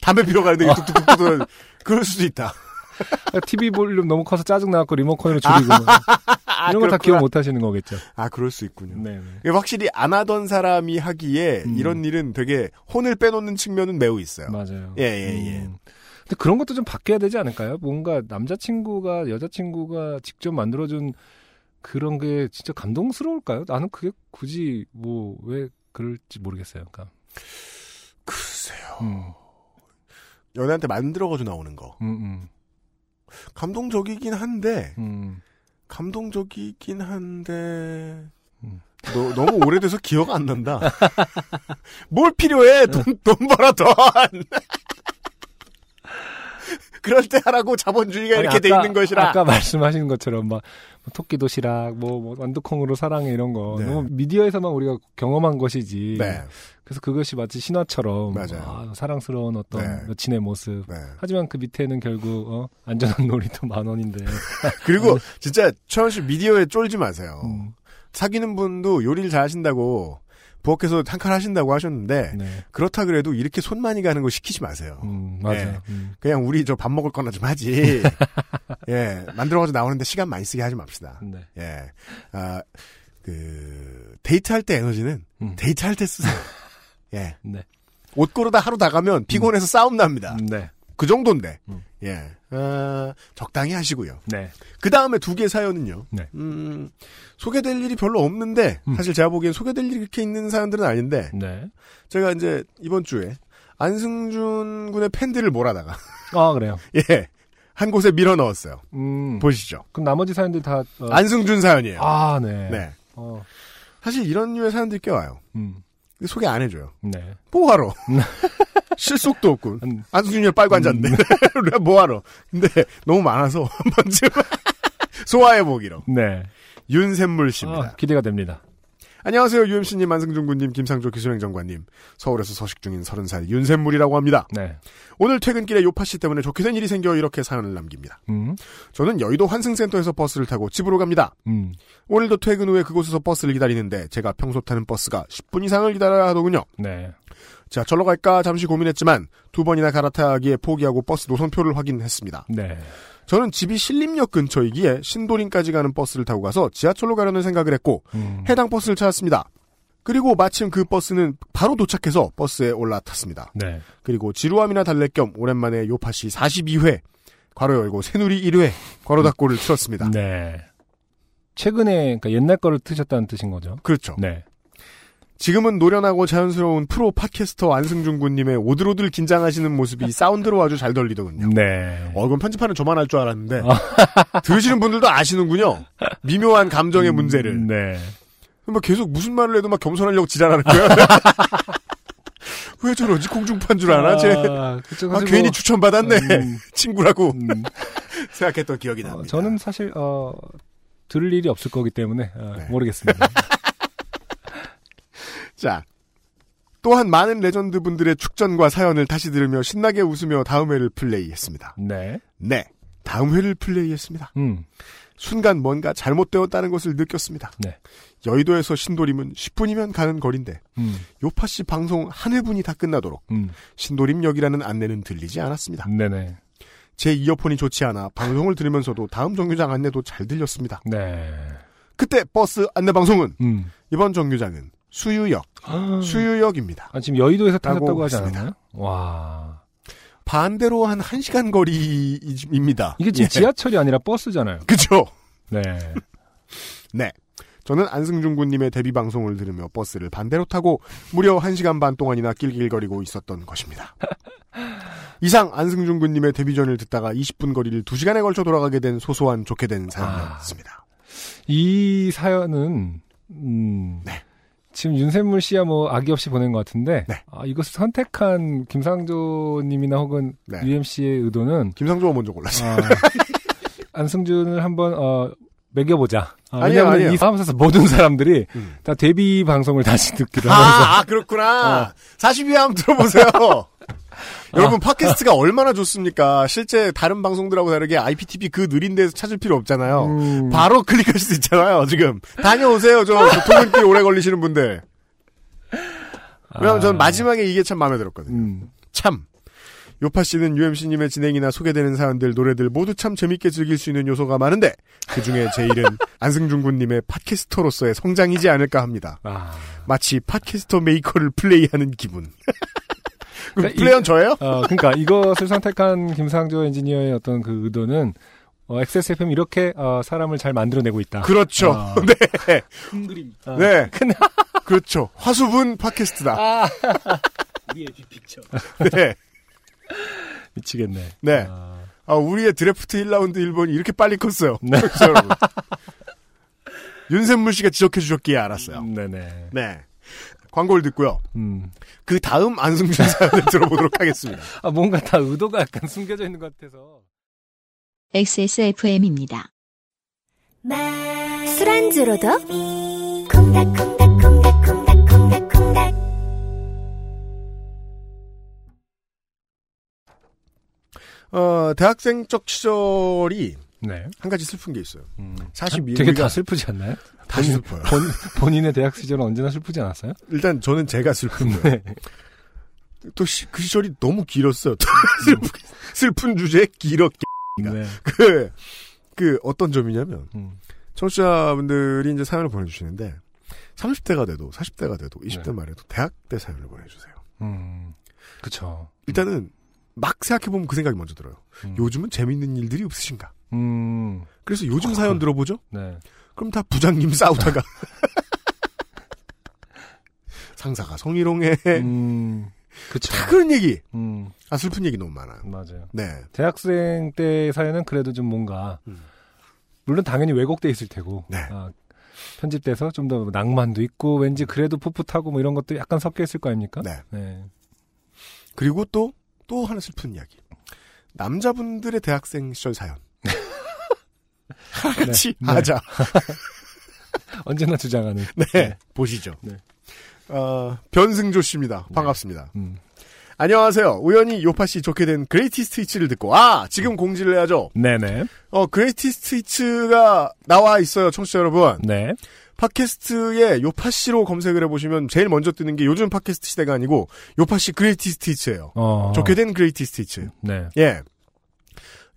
담배 피러 가는데 이게 뚝뚝뚝뚝 뚝 그럴 수도 있다. [laughs] TV 볼륨 너무 커서 짜증 나갖고 리모컨으로 줄이고 뭐. 이런 거 다. 기억 못 하시는 거겠죠. 아, 그럴 수 있군요. 네. 네. 확실히 안 하던 사람이 하기에 음. 이런 일은 되게 혼을 빼놓는 측면은 매우 있어요. 맞아요. 예, 예, 예. 음. 근데 그런 것도 좀 바뀌어야 되지 않을까요? 뭔가 남자친구가 여자친구가 직접 만들어준 그런 게 진짜 감동스러울까요? 나는 그게 굳이 뭐 왜 그럴지 모르겠어요. 그러니까. 글쎄요. 음, 연애한테 만들어가지고 나오는 거. 음, 감동적이긴 한데, 음, 음. 감동적이긴 한데, 음. 너, 너무 오래돼서 기억 안 난다. [laughs] 뭘 필요해? 돈, 돈 벌어, 돈! [laughs] 그럴 때 하라고 자본주의가 아니, 이렇게 돼 아까- 있는 것이라. 아까 말씀하신 것처럼 막 토끼 도시락, 뭐, 뭐 완두콩으로 사랑해 이런 거 네. 너무 미디어에서만 우리가 경험한 것이지. 네. 그래서 그것이 마치 신화처럼 맞아요. 아, 사랑스러운 어떤 네. 여친의 모습. 네. 하지만 그 밑에는 결국 어, 안전한 놀이터 만 원인데. [laughs] 그리고 진짜 최원 씨 미디어에 쫄지 마세요. 음, 사귀는 분도 요리를 잘 하신다고 부엌에서 한 칸 하신다고 하셨는데 네. 그렇다 그래도 이렇게 손 많이 가는 거 시키지 마세요. 음, 맞아요. 네. 음. 그냥 우리 저 밥 먹을 거나 좀 하지. [laughs] 예, 만들어가지고 나오는데 시간 많이 쓰게 하지 맙시다. 네. 예, 아, 그 데이트할 때 에너지는 음. 데이트할 때 쓰세요. [laughs] 예, 네. 옷 고르다 하루 다 가면 피곤해서 싸움 납니다. 네. 그 정도인데, 음. 예, 아, 적당히 하시고요. 네. 그 다음에 두 개 사연은요. 네. 음, 소개될 일이 별로 없는데 음. 사실 제가 보기엔 소개될 일이 그렇게 있는 사연들은 아닌데 네. 제가 이제 이번 주에 안승준 군의 팬들을 몰아다가 [laughs] 아, 그래요. [laughs] 예. 한 곳에 밀어 넣었어요. 음. 보시죠. 그럼 나머지 사연들 다 어, 안승준 사연이에요. 아, 네. 네. 어. 사실 이런 류의 사연들이 꽤 와요. 음. 소개 안 해줘요. 네. 뭐하러? [laughs] 실속도 없고. 음. 안승준이 빨고 앉았네. [laughs] 우리가 뭐하러? 근데 너무 많아서 [laughs] 한 번쯤 소화해보기로. 네. 윤샘물 씨입니다. 아, 기대가 됩니다. 안녕하세요. UMC님, 안승준 군님, 김상조 기술행정관님. 서울에서 서식 중인 30살 윤샘물이라고 합니다. 네. 오늘 퇴근길에 요파 씨 때문에 좋게 된 일이 생겨 이렇게 사연을 남깁니다. 음. 저는 여의도 환승센터에서 버스를 타고 집으로 갑니다. 음. 오늘도 퇴근 후에 그곳에서 버스를 기다리는데 제가 평소 타는 버스가 10분 이상을 기다려야 하더군요. 네. 지하철로 갈까 잠시 고민했지만 두 번이나 갈아타기에 포기하고 버스 노선표를 확인했습니다. 네. 저는 집이 신림역 근처이기에 신도림까지 가는 버스를 타고 가서 지하철로 가려는 생각을 했고 음. 해당 버스를 찾았습니다. 그리고 마침 그 버스는 바로 도착해서 버스에 올라탔습니다. 네. 그리고 지루함이나 달랠 겸 오랜만에 요파시 42회 괄호 열고 새누리 1회 괄호 닫고를 틀었습니다. 네. 최근에 그러니까 옛날 거를 트셨다는 뜻인 거죠. 그렇죠. 네. 지금은 노련하고 자연스러운 프로 팟캐스터 안승준 군님의 오들오들 긴장하시는 모습이 [laughs] 사운드로 아주 잘 들리더군요. 네. 어, 이건 편집하는 저만 할 줄 알았는데 [laughs] 들으시는 분들도 아시는군요. 미묘한 감정의 문제를. 네. 막 계속 무슨 말을 해도 막 겸손하려고 지랄하는 거야. [laughs] 왜 저러지? 공중파인 줄 아나? 쟤. 아, 아, 사실 괜히 뭐, 추천받았네. 음, 친구라고 음. 생각했던 기억이 어, 납니다. 저는 사실 어 들을 일이 없을 거기 때문에 어, 네. 모르겠습니다. 자. 또한 많은 레전드 분들의 축전과 사연을 다시 들으며 신나게 웃으며 다음 회를 플레이했습니다. 네. 네. 다음 회를 플레이했습니다. 음. 순간 뭔가 잘못되었다는 것을 느꼈습니다. 네. 여의도에서 신도림은 10분이면 가는 거리인데 음. 요파 씨 방송 한 회분이 다 끝나도록 음. 신도림역이라는 안내는 들리지 않았습니다. 네네. 제 이어폰이 좋지 않아 방송을 들으면서도 다음 정류장 안내도 잘 들렸습니다. 네. 그때 버스 안내 방송은 음. 이번 정류장은 수유역, 수유역입니다. 아, 지금 여의도에서 타셨다고 하지. 않았나요? 와. 반대로 한 1시간 거리입니다. 이게 지금 예. 지하철이 아니라 버스잖아요. 그죠? 네. [laughs] 네. 저는 안승준 군님의 데뷔 방송을 들으며 버스를 반대로 타고 무려 1시간 반 동안이나 낄낄거리고 있었던 것입니다. [laughs] 이상 안승준 군님의 데뷔전을 듣다가 20분 거리를 2시간에 걸쳐 돌아가게 된 소소한 좋게 된 사연이었습니다. 이 사연은 음. 네. 지금 윤샘물 씨야 뭐 악의 없이 보낸 것 같은데 네. 아, 이것을 선택한 김상조님이나 혹은 네. UMC의 의도는 김상조가 먼저 골랐어요. 아, [laughs] 안승준을 한번 어, 매겨보자. 아, 아니요, 왜냐하면 아니요. 이 사무소에서 모든 사람들이 음. 다 데뷔 방송을 다시 듣기로 하면서 아, 아, 그렇구나. 42회 한번 들어보세요. [laughs] 여러분, 팟캐스트가 얼마나 좋습니까? 실제 다른 방송들하고 다르게 IPTV 그 느린 데서 찾을 필요 없잖아요. 음. 바로 클릭할 수 있잖아요, 지금. 다녀오세요, 저 교통근길 오래 걸리시는 분들. 왜냐면 전 마지막에 이게 참 마음에 들었거든요. 음. 참. 요파 씨는 UMC님의 진행이나 소개되는 사연들, 노래들 모두 참 재밌게 즐길 수 있는 요소가 많은데, 그 중에 제일은 [laughs] 안승준 군님의 podcaster로서의 성장이지 않을까 합니다. 아. 마치 podcaster maker를 플레이하는 기분. [laughs] 그 그러니까 플레이어는 저예요? 어, 그러니까 이것을 선택한 김상조 엔지니어의 어떤 그 의도는 어, XSFM 이렇게 어, 사람을 잘 만들어내고 있다. 그렇죠. 아. [laughs] 네. 큰 그림. 어. 네. [laughs] 그렇죠. 화수분 팟캐스트다. 아, [laughs] 우리의 빅픽처. 네. 미치겠네. 네. 아, 아, 우리의 드래프트 1라운드 1번이 이렇게 빨리 컸어요. 네. 그렇죠, 여러분. 윤샘물 씨가 지적해 주셨기에 알았어요. 네네. 네. 광고를 듣고요. 음. 그 다음 안승준 사연을 [laughs] 들어보도록 하겠습니다. 아, 뭔가 다 의도가 약간 숨겨져 있는 것 같아서. XSFM입니다. 술안주로도 콩닥콩닥콩닥콩닥콩닥콩닥 어, 대학생적 시절이 네. 한 가지 슬픈 게 있어요. 음. 사실 미- 되게 다 슬프지 않나요? 다 본인- 슬퍼요. 본, 본인의 대학 시절은 언제나 슬프지 않았어요? 일단 저는 제가 슬픈데 [laughs] 네. 또그 시절이 너무 길었어요. [laughs] 슬픈, 슬픈 주제에 길어. [laughs] 네. 그, 그 어떤 점이냐면 음. 청취자분들이 이제 사연을 보내주시는데 30대가 돼도 40대가 돼도 20대 네. 말에도 대학 때 사연을 보내주세요. 음. 그쵸. 일단은 막 생각해보면 그 생각이 먼저 들어요. 음. 요즘은 재밌는 일들이 없으신가? 음. 그래서 요즘 사연 들어보죠? 네. 그럼 다 부장님 싸우다가 [laughs] 상사가 성희롱해 음. 그쵸. 다 그런 얘기. 음. 아 슬픈 얘기 너무 많아요. 맞아요. 네. 대학생 때 사연은 그래도 좀 뭔가 음. 물론 당연히 왜곡돼 있을 테고 네. 아, 편집돼서 좀 더 낭만도 있고 왠지 그래도 풋풋하고 뭐 이런 것도 약간 섞여 있을 거 아닙니까? 네. 네. 그리고 또 또 하나 슬픈 이야기. 남자분들의 대학생 시절 사연. 같이 네. 하자. [laughs] 언제나 주장하는. 네. 보시죠. 네. 어, 변승조 씨입니다. 반갑습니다. 음. 안녕하세요. 우연히 요파 씨 좋게 된 greatest hits를 듣고 아 지금 공지를 해야죠. 네네. 어 greatest hits가 나와 있어요, 청취자 여러분. 네. 팟캐스트에 요파 씨로 검색을 해보시면 제일 먼저 뜨는 게 요즘 팟캐스트 시대가 아니고 요파 씨 greatest hits예요. 어. 좋게 된 greatest hits. 네. 예.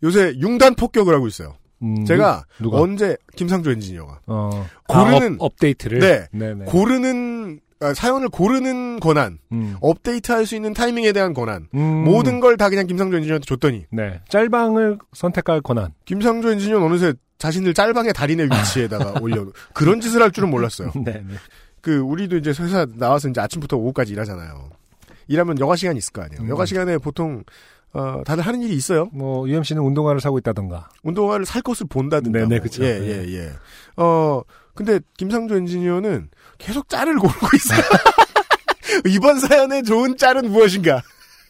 요새 융단 폭격을 하고 있어요. 음, 제가 누가? 언제 김상조 엔지니어가 어. 고르는- 아, 업, 데이트를 네. 네네. 고르는 아, 사연을 고르는 권한, 음. 업데이트할 수 있는 타이밍에 대한 권한, 음. 모든 걸 다 그냥 김상조 엔지니어한테 줬더니 네. 짤방을 선택할 권한. 김상조 엔지니어는 어느새 자신을 짤방의 달인의 위치에다가 [laughs] 올려 그런 짓을 할 줄은 몰랐어요. 네 네. [laughs] 그 우리도 이제 회사 나와서 이제 아침부터 오후까지 일하잖아요. 일하면 여가 시간 있을 거 아니에요. 음. 여가 시간에 보통 어, 다들 하는 일이 있어요. 뭐 UMC는 운동화를 사고 있다던가. 운동화를 살 것을 본다든가. 네네, 뭐. 그쵸. 예, 네. 예, 예. 어, 근데 김상조 엔지니어는 계속 짤을 고르고 있어요. [laughs] 이번 사연에 좋은 짤은 무엇인가?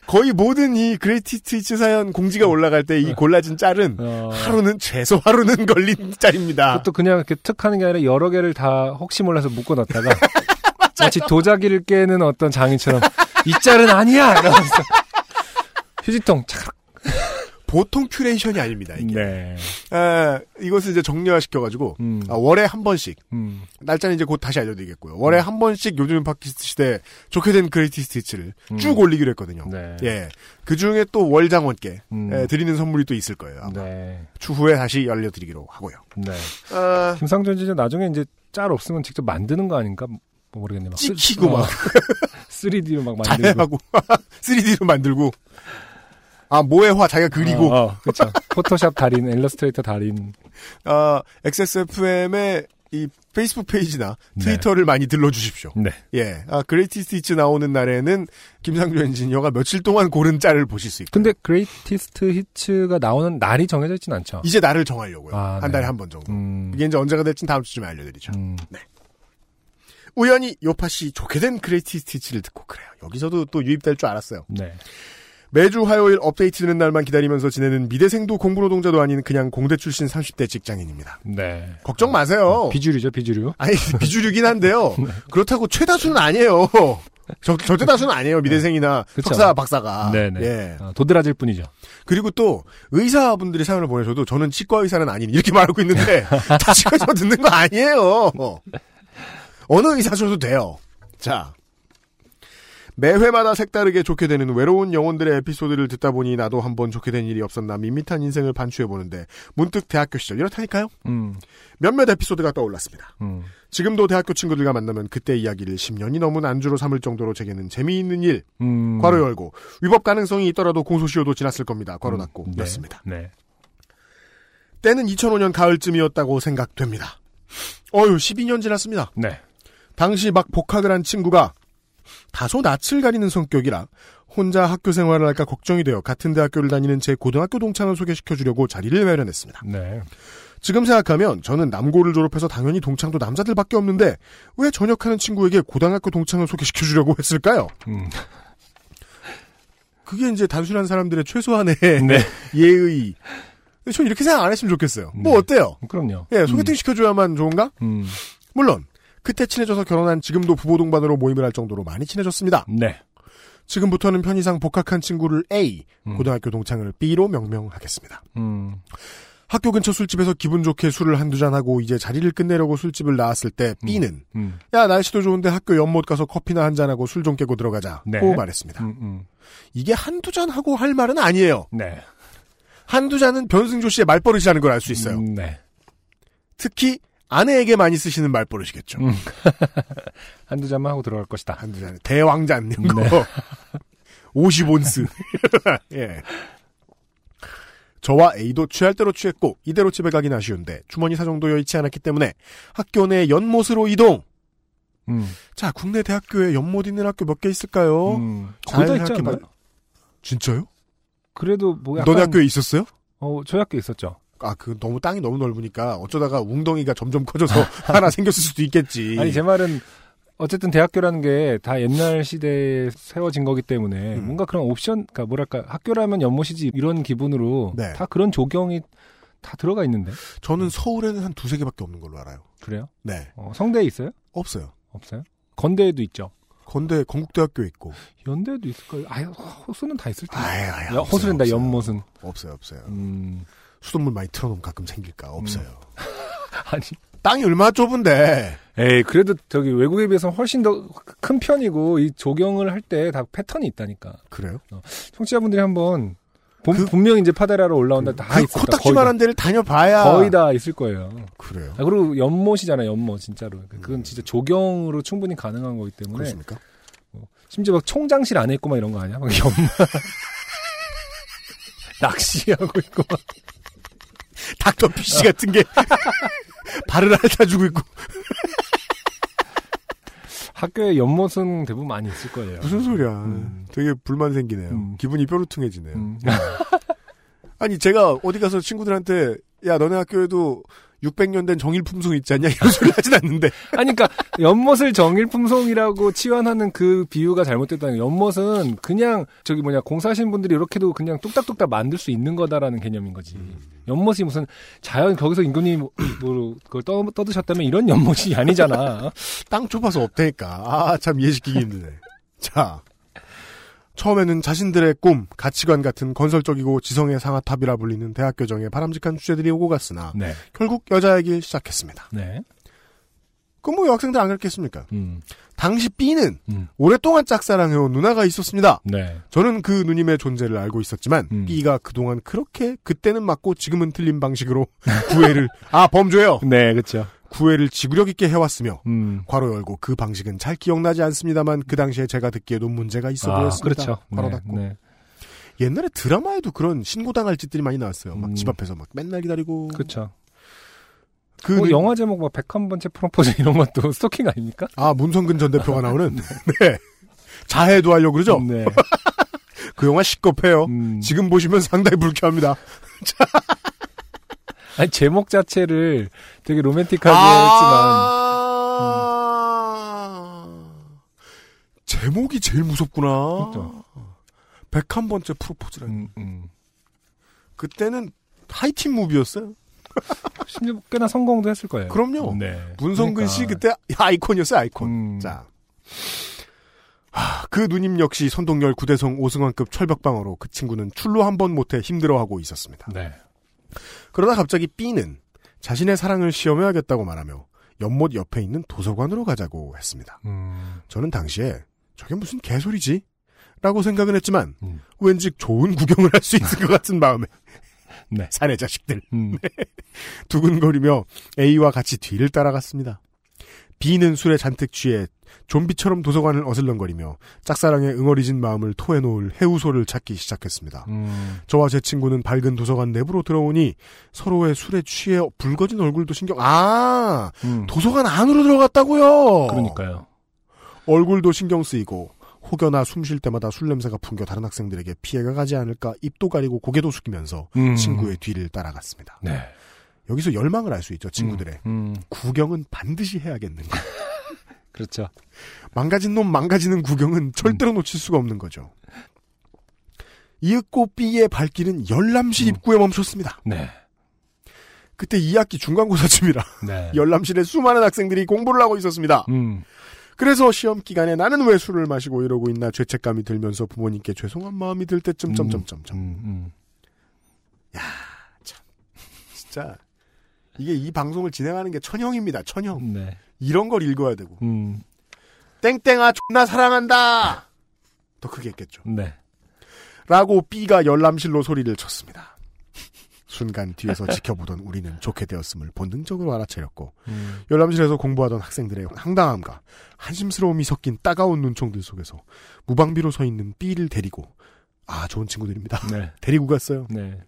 거의 모든 이 greatest hits 사연 공지가 올라갈 때 이 골라진 짤은 어. 하루는 최소 하루는 [laughs] 걸린 짤입니다. 그것도 그냥 이렇게 툭 하는 게 아니라 여러 개를 다 혹시 몰라서 묶어놨다가 [laughs] 마치 도자기를 깨는 어떤 장인처럼 이 짤은 아니야 이러면서 휴지통 착. [laughs] 보통 큐레이션이 아닙니다. 이게. 네. 아, 이것을 이제 정리화 시켜가지고 음. 아, 월에 한 번씩 음. 날짜는 이제 곧 다시 알려드리겠고요. 월에 한 번씩 요즘 팟캐스트 시대 좋게 된 greatest hits를 음. 쭉 올리기로 했거든요. 네. 예. 그 중에 또 월장원께 음. 예, 드리는 선물이 또 있을 거예요. 아마. 네. 추후에 다시 알려드리기로 하고요. 네. 아, 김상준 진짜 나중에 이제 짤 없으면 직접 만드는 거 아닌가? 뭐 모르겠네. 막 쓰- 찍히고 어, [laughs] 막 3D로 막 만들고. [laughs] 자해하고 3D로 만들고 아 모해화 자기가 그리고 어, 어, 그렇죠. 포토샵 달인, 일러스트레이터 달인. 아, XSFM의 이 페이스북 페이지나 네. 트위터를 많이 들러주십시오. 네. 예, 아, greatest hits 나오는 날에는 김상조 엔지니어가 며칠 동안 고른 짤을 보실 수 있고 근데 greatest hits가 나오는 날이 정해져 있진 않죠. 이제 날을 정하려고요. 아, 한 네. 달에 한 번 정도. 음. 이게 이제 언제가 될진 다음 주쯤에 알려드리죠. 음. 우연히 요파 씨 좋게 된 greatest hits를 듣고 그래요. 여기서도 또 유입될 줄 알았어요. 네. 매주 화요일 업데이트 되는 날만 기다리면서 지내는 미대생도 공부노동자도 아닌 그냥 공대 출신 30대 직장인입니다. 네. 걱정 마세요. 비주류죠, 비주류. 아니 [laughs] 비주류긴 한데요. [laughs] 네. 그렇다고 최다수는 아니에요. [laughs] 적, 절대 다수는 아니에요. 미대생이나 그쵸. 석사 박사가. 네네. 예. 어, 도드라질 뿐이죠. 그리고 또 의사분들이 사연을 보내셔도 저는 치과 의사는 아닌 이렇게 말하고 있는데 다 치과에서 듣는 거 아니에요. 어느 의사셔도 돼요. 자. 매회마다 색다르게 좋게 되는 외로운 영혼들의 에피소드를 듣다 보니 나도 한번 좋게 된 일이 없었나 밋밋한 인생을 반추해보는데 문득 대학교 시절 이렇다니까요? 음, 몇몇 에피소드가 떠올랐습니다. 음, 지금도 대학교 친구들과 만나면 그때 이야기를 10년이 넘은 안주로 삼을 정도로 제게는 재미있는 일, 음. 괄호 열고, 위법 가능성이 있더라도 공소시효도 지났을 겁니다. 괄호 닫고, 네, 였습니다. 네. 때는 2005년 가을쯤이었다고 생각됩니다. 어휴, 12년 지났습니다. 네. 당시 막 복학을 한 친구가 다소 낯을 가리는 성격이라 혼자 학교 생활을 할까 걱정이 되어 같은 대학교를 다니는 제 고등학교 동창을 소개시켜 주려고 자리를 마련했습니다. 네. 지금 생각하면 저는 남고를 졸업해서 당연히 동창도 남자들밖에 없는데 왜 전역하는 친구에게 고등학교 동창을 소개시켜 주려고 했을까요? 음. 그게 이제 단순한 사람들의 최소한의 [laughs] 네. [laughs] 예의. 전 이렇게 생각 안 했으면 좋겠어요. 뭐 네. 어때요? 그럼요. 예, 소개팅 시켜줘야만 좋은가? 음. 물론 그때 친해져서 결혼한 지금도 부부 동반으로 모임을 할 정도로 많이 친해졌습니다. 네. 지금부터는 편의상 복학한 친구를 A, 음. 고등학교 동창을 B로 명명하겠습니다. 음. 학교 근처 술집에서 기분 좋게 술을 한두 잔 하고 이제 자리를 끝내려고 술집을 나왔을 때 B는 음. 야 날씨도 좋은데 학교 연못 가서 커피나 한 잔 하고 술 좀 깨고 들어가자 네. 고 말했습니다. 음, 음. 이게 한두 잔 하고 할 말은 아니에요. 네. 한두 잔은 변승조 씨의 말버릇이라는 걸 알 수 있어요. 음, 네. 특히 아내에게 많이 쓰시는 말버릇이겠죠. 음. [laughs] 한두 잔만 하고 들어갈 것이다. 한두 잔 대왕잔 이런 거. 네. [laughs] 50온스. [laughs] 예. 저와 A도 취할 대로 취했고 이대로 집에 가긴 아쉬운데 주머니 사정도 여의치 않았기 때문에 학교 내 연못으로 이동. 음. 자, 국내 대학교에 연못 있는 학교 몇 개 있을까요? 음. 잘 거의 다 있지. 않나요? 진짜요? 그래도 뭐 약간 너네 학교에 있었어요? 어, 저희 학교에 있었죠. 아, 그 너무 땅이 너무 넓으니까 어쩌다가 웅덩이가 점점 커져서 [laughs] 하나 생겼을 수도 있겠지. 아니 제 말은 어쨌든 대학교라는 게 다 옛날 시대에 세워진 거기 때문에 음. 뭔가 그런 옵션, 그러니까 뭐랄까 학교라면 연못이지 이런 기분으로 네. 다 그런 조경이 다 들어가 있는데 저는 서울에는 한 두세 개밖에 없는 걸로 알아요. 그래요? 네. 어, 성대에 있어요? 없어요. 없어요? 건대에도 있죠. 건대 건국대학교 있고. 연대에도 있을 거예요. 아유 호수는 다 있을 텐데. 야, 없어요, 호수랜다 없어요. 연못은. 없어요, 없어요. 음. 수돗물 많이 틀어놓으면 가끔 생길까? 없어요. [laughs] 아니. 땅이 얼마나 좁은데. 에이 그래도 저기 외국에 비해서 훨씬 더 큰 편이고 이 조경을 할 때 다 패턴이 있다니까. 그래요? 청취자분들이 한번 본- 그- 분명 이제 파데라로 올라온다 다그 있을. 코딱지만한 데를 다녀봐야. 거의 다 있을 거예요. 그래요. 아, 그리고 연못이잖아요, 연못, 진짜로. 그건 진짜 조경으로 충분히 가능한 거기 때문에. 그렇습니까? 심지어 막 총장실 안에 있고 막 이런 거 아니야? 막 연못. [laughs] [laughs] 낚시하고 있고 막. 닥터 피쉬 같은 게 [laughs] 발을 핥아주고 있고. [laughs] 학교에 연못은 대부분 많이 있을 거예요. 무슨 소리야. 음. 되게 불만 생기네요. 음. 기분이 뾰루퉁해지네요. 음. [laughs] 아니, 제가 어디 가서 친구들한테, 야, 너네 학교에도 600년 된 정일품송 있지 않냐? 이런 소리 하진 않는데. [laughs] 아니, 그니까, 연못을 정일품송이라고 치환하는 그 비유가 잘못됐다는 거. 연못은 그냥, 저기 뭐냐, 공사하신 분들이 이렇게도 그냥 뚝딱뚝딱 만들 수 있는 거다라는 개념인 거지. 연못이 무슨 자연, 거기서 임금님이 뭐, [clears throat] 뭐 그걸 떠, 떠드셨다면 이런 연못이 아니잖아. [laughs] 땅 좁아서 없다니까. 아, 참 이해시키기 힘드네. 자. 처음에는 자신들의 꿈, 가치관 같은 건설적이고 지성의 상아탑이라 불리는 대학 교정에 바람직한 주제들이 오고 갔으나 네. 결국 여자이기 시작했습니다. 네. 그럼 뭐 여학생들 안 그랬겠습니까? 음. 당시 B는 음. 오랫동안 짝사랑해온 누나가 있었습니다. 네. 저는 그 누님의 존재를 알고 있었지만 음. B가 그동안 그렇게 그때는 맞고 지금은 틀린 방식으로 [laughs] 구애를 아 범죄요 네, 그쵸. 구애를 지구력 있게 해왔으며 음. 괄호 열고 그 방식은 잘 기억나지 않습니다만 그 당시에 제가 듣기에도 문제가 있어 아, 보였습니다. 그렇죠. 바로 네, 닫고 네. 옛날에 드라마에도 그런 신고당할 짓들이 많이 나왔어요. 막 음. 집 앞에서 막 맨날 기다리고 그쵸. 그뭐 느- 영화 제목 막 101번째 프로포즈 [laughs] 이런 것도 스토킹 아닙니까? 아 문성근 전 대표가 나오는 [laughs] 네 자해도 하려고 그러죠. 네. [laughs] 그 영화 시겁해요. 음. 지금 보시면 상당히 불쾌합니다. 아니, 제목 자체를 되게 로맨틱하게 했지만. 아... 제목이 제일 무섭구나. 그렇죠. 101번째 프로포즈라니. 음, 음. 그때는 하이틴 무비였어요. [laughs] 심지어 꽤나 성공도 했을 거예요. 그럼요. 네. 문성근 씨 그러니까. 그때 아이콘이었어요, 아이콘. 음. 자. 하, 그 누님 역시 선동열 구대성 오승환급 철벽방어로 그 친구는 출로 한번 못해 힘들어하고 있었습니다. 네. 그러다 갑자기 B는 자신의 사랑을 시험해야겠다고 말하며 연못 옆에 있는 도서관으로 가자고 했습니다. 음. 저는 당시에 저게 무슨 개소리지? 라고 생각은 했지만 음. 왠지 좋은 구경을 할 수 있을 것 같은 마음에 [laughs] 네. 사내 자식들 음. [laughs] 두근거리며 A와 같이 뒤를 따라갔습니다. B는 술에 잔뜩 취해 좀비처럼 도서관을 어슬렁거리며 짝사랑에 응어리진 마음을 토해놓을 해우소를 찾기 시작했습니다. 음. 저와 제 친구는 밝은 도서관 내부로 들어오니 서로의 술에 취해 붉어진 얼굴도 신경 아 음. 도서관 안으로 들어갔다고요. 그러니까요. 얼굴도 신경 쓰이고 혹여나 숨 쉴 때마다 술 냄새가 풍겨 다른 학생들에게 피해가 가지 않을까 입도 가리고 고개도 숙이면서 음. 친구의 뒤를 따라갔습니다. 네. 여기서 열망을 알 수 있죠, 친구들의. 음, 구경은 반드시 해야겠는가. [laughs] 그렇죠. 망가진 놈 망가지는 구경은 절대로 놓칠 수가 없는 거죠. 이윽고 B의 발길은 열람실 입구에 멈췄습니다. 네. 그때 2학기 중간고사쯤이라 [laughs] 네. [laughs] 열람실에 수많은 학생들이 공부를 하고 있었습니다. 음, 그래서 시험 기간에 나는 왜 술을 마시고 이러고 있나 죄책감이 들면서 부모님께 죄송한 마음이 들 때쯤 음. 점점점점. 음, 음. 진짜 이게 이 방송을 진행하는 게 천형입니다. 천형. 네. 이런 걸 읽어야 되고. 음, 땡땡아 존나 사랑한다. 더 크게 했겠죠. 네. 라고 B가 열람실로 소리를 쳤습니다. 순간 뒤에서 [laughs] 지켜보던 우리는 좋게 되었음을 본능적으로 알아차렸고 음, 열람실에서 공부하던 학생들의 황당함과 한심스러움이 섞인 따가운 눈총들 속에서 무방비로 서 있는 B를 데리고 아 좋은 친구들입니다. 네. [laughs] 데리고 갔어요. 네.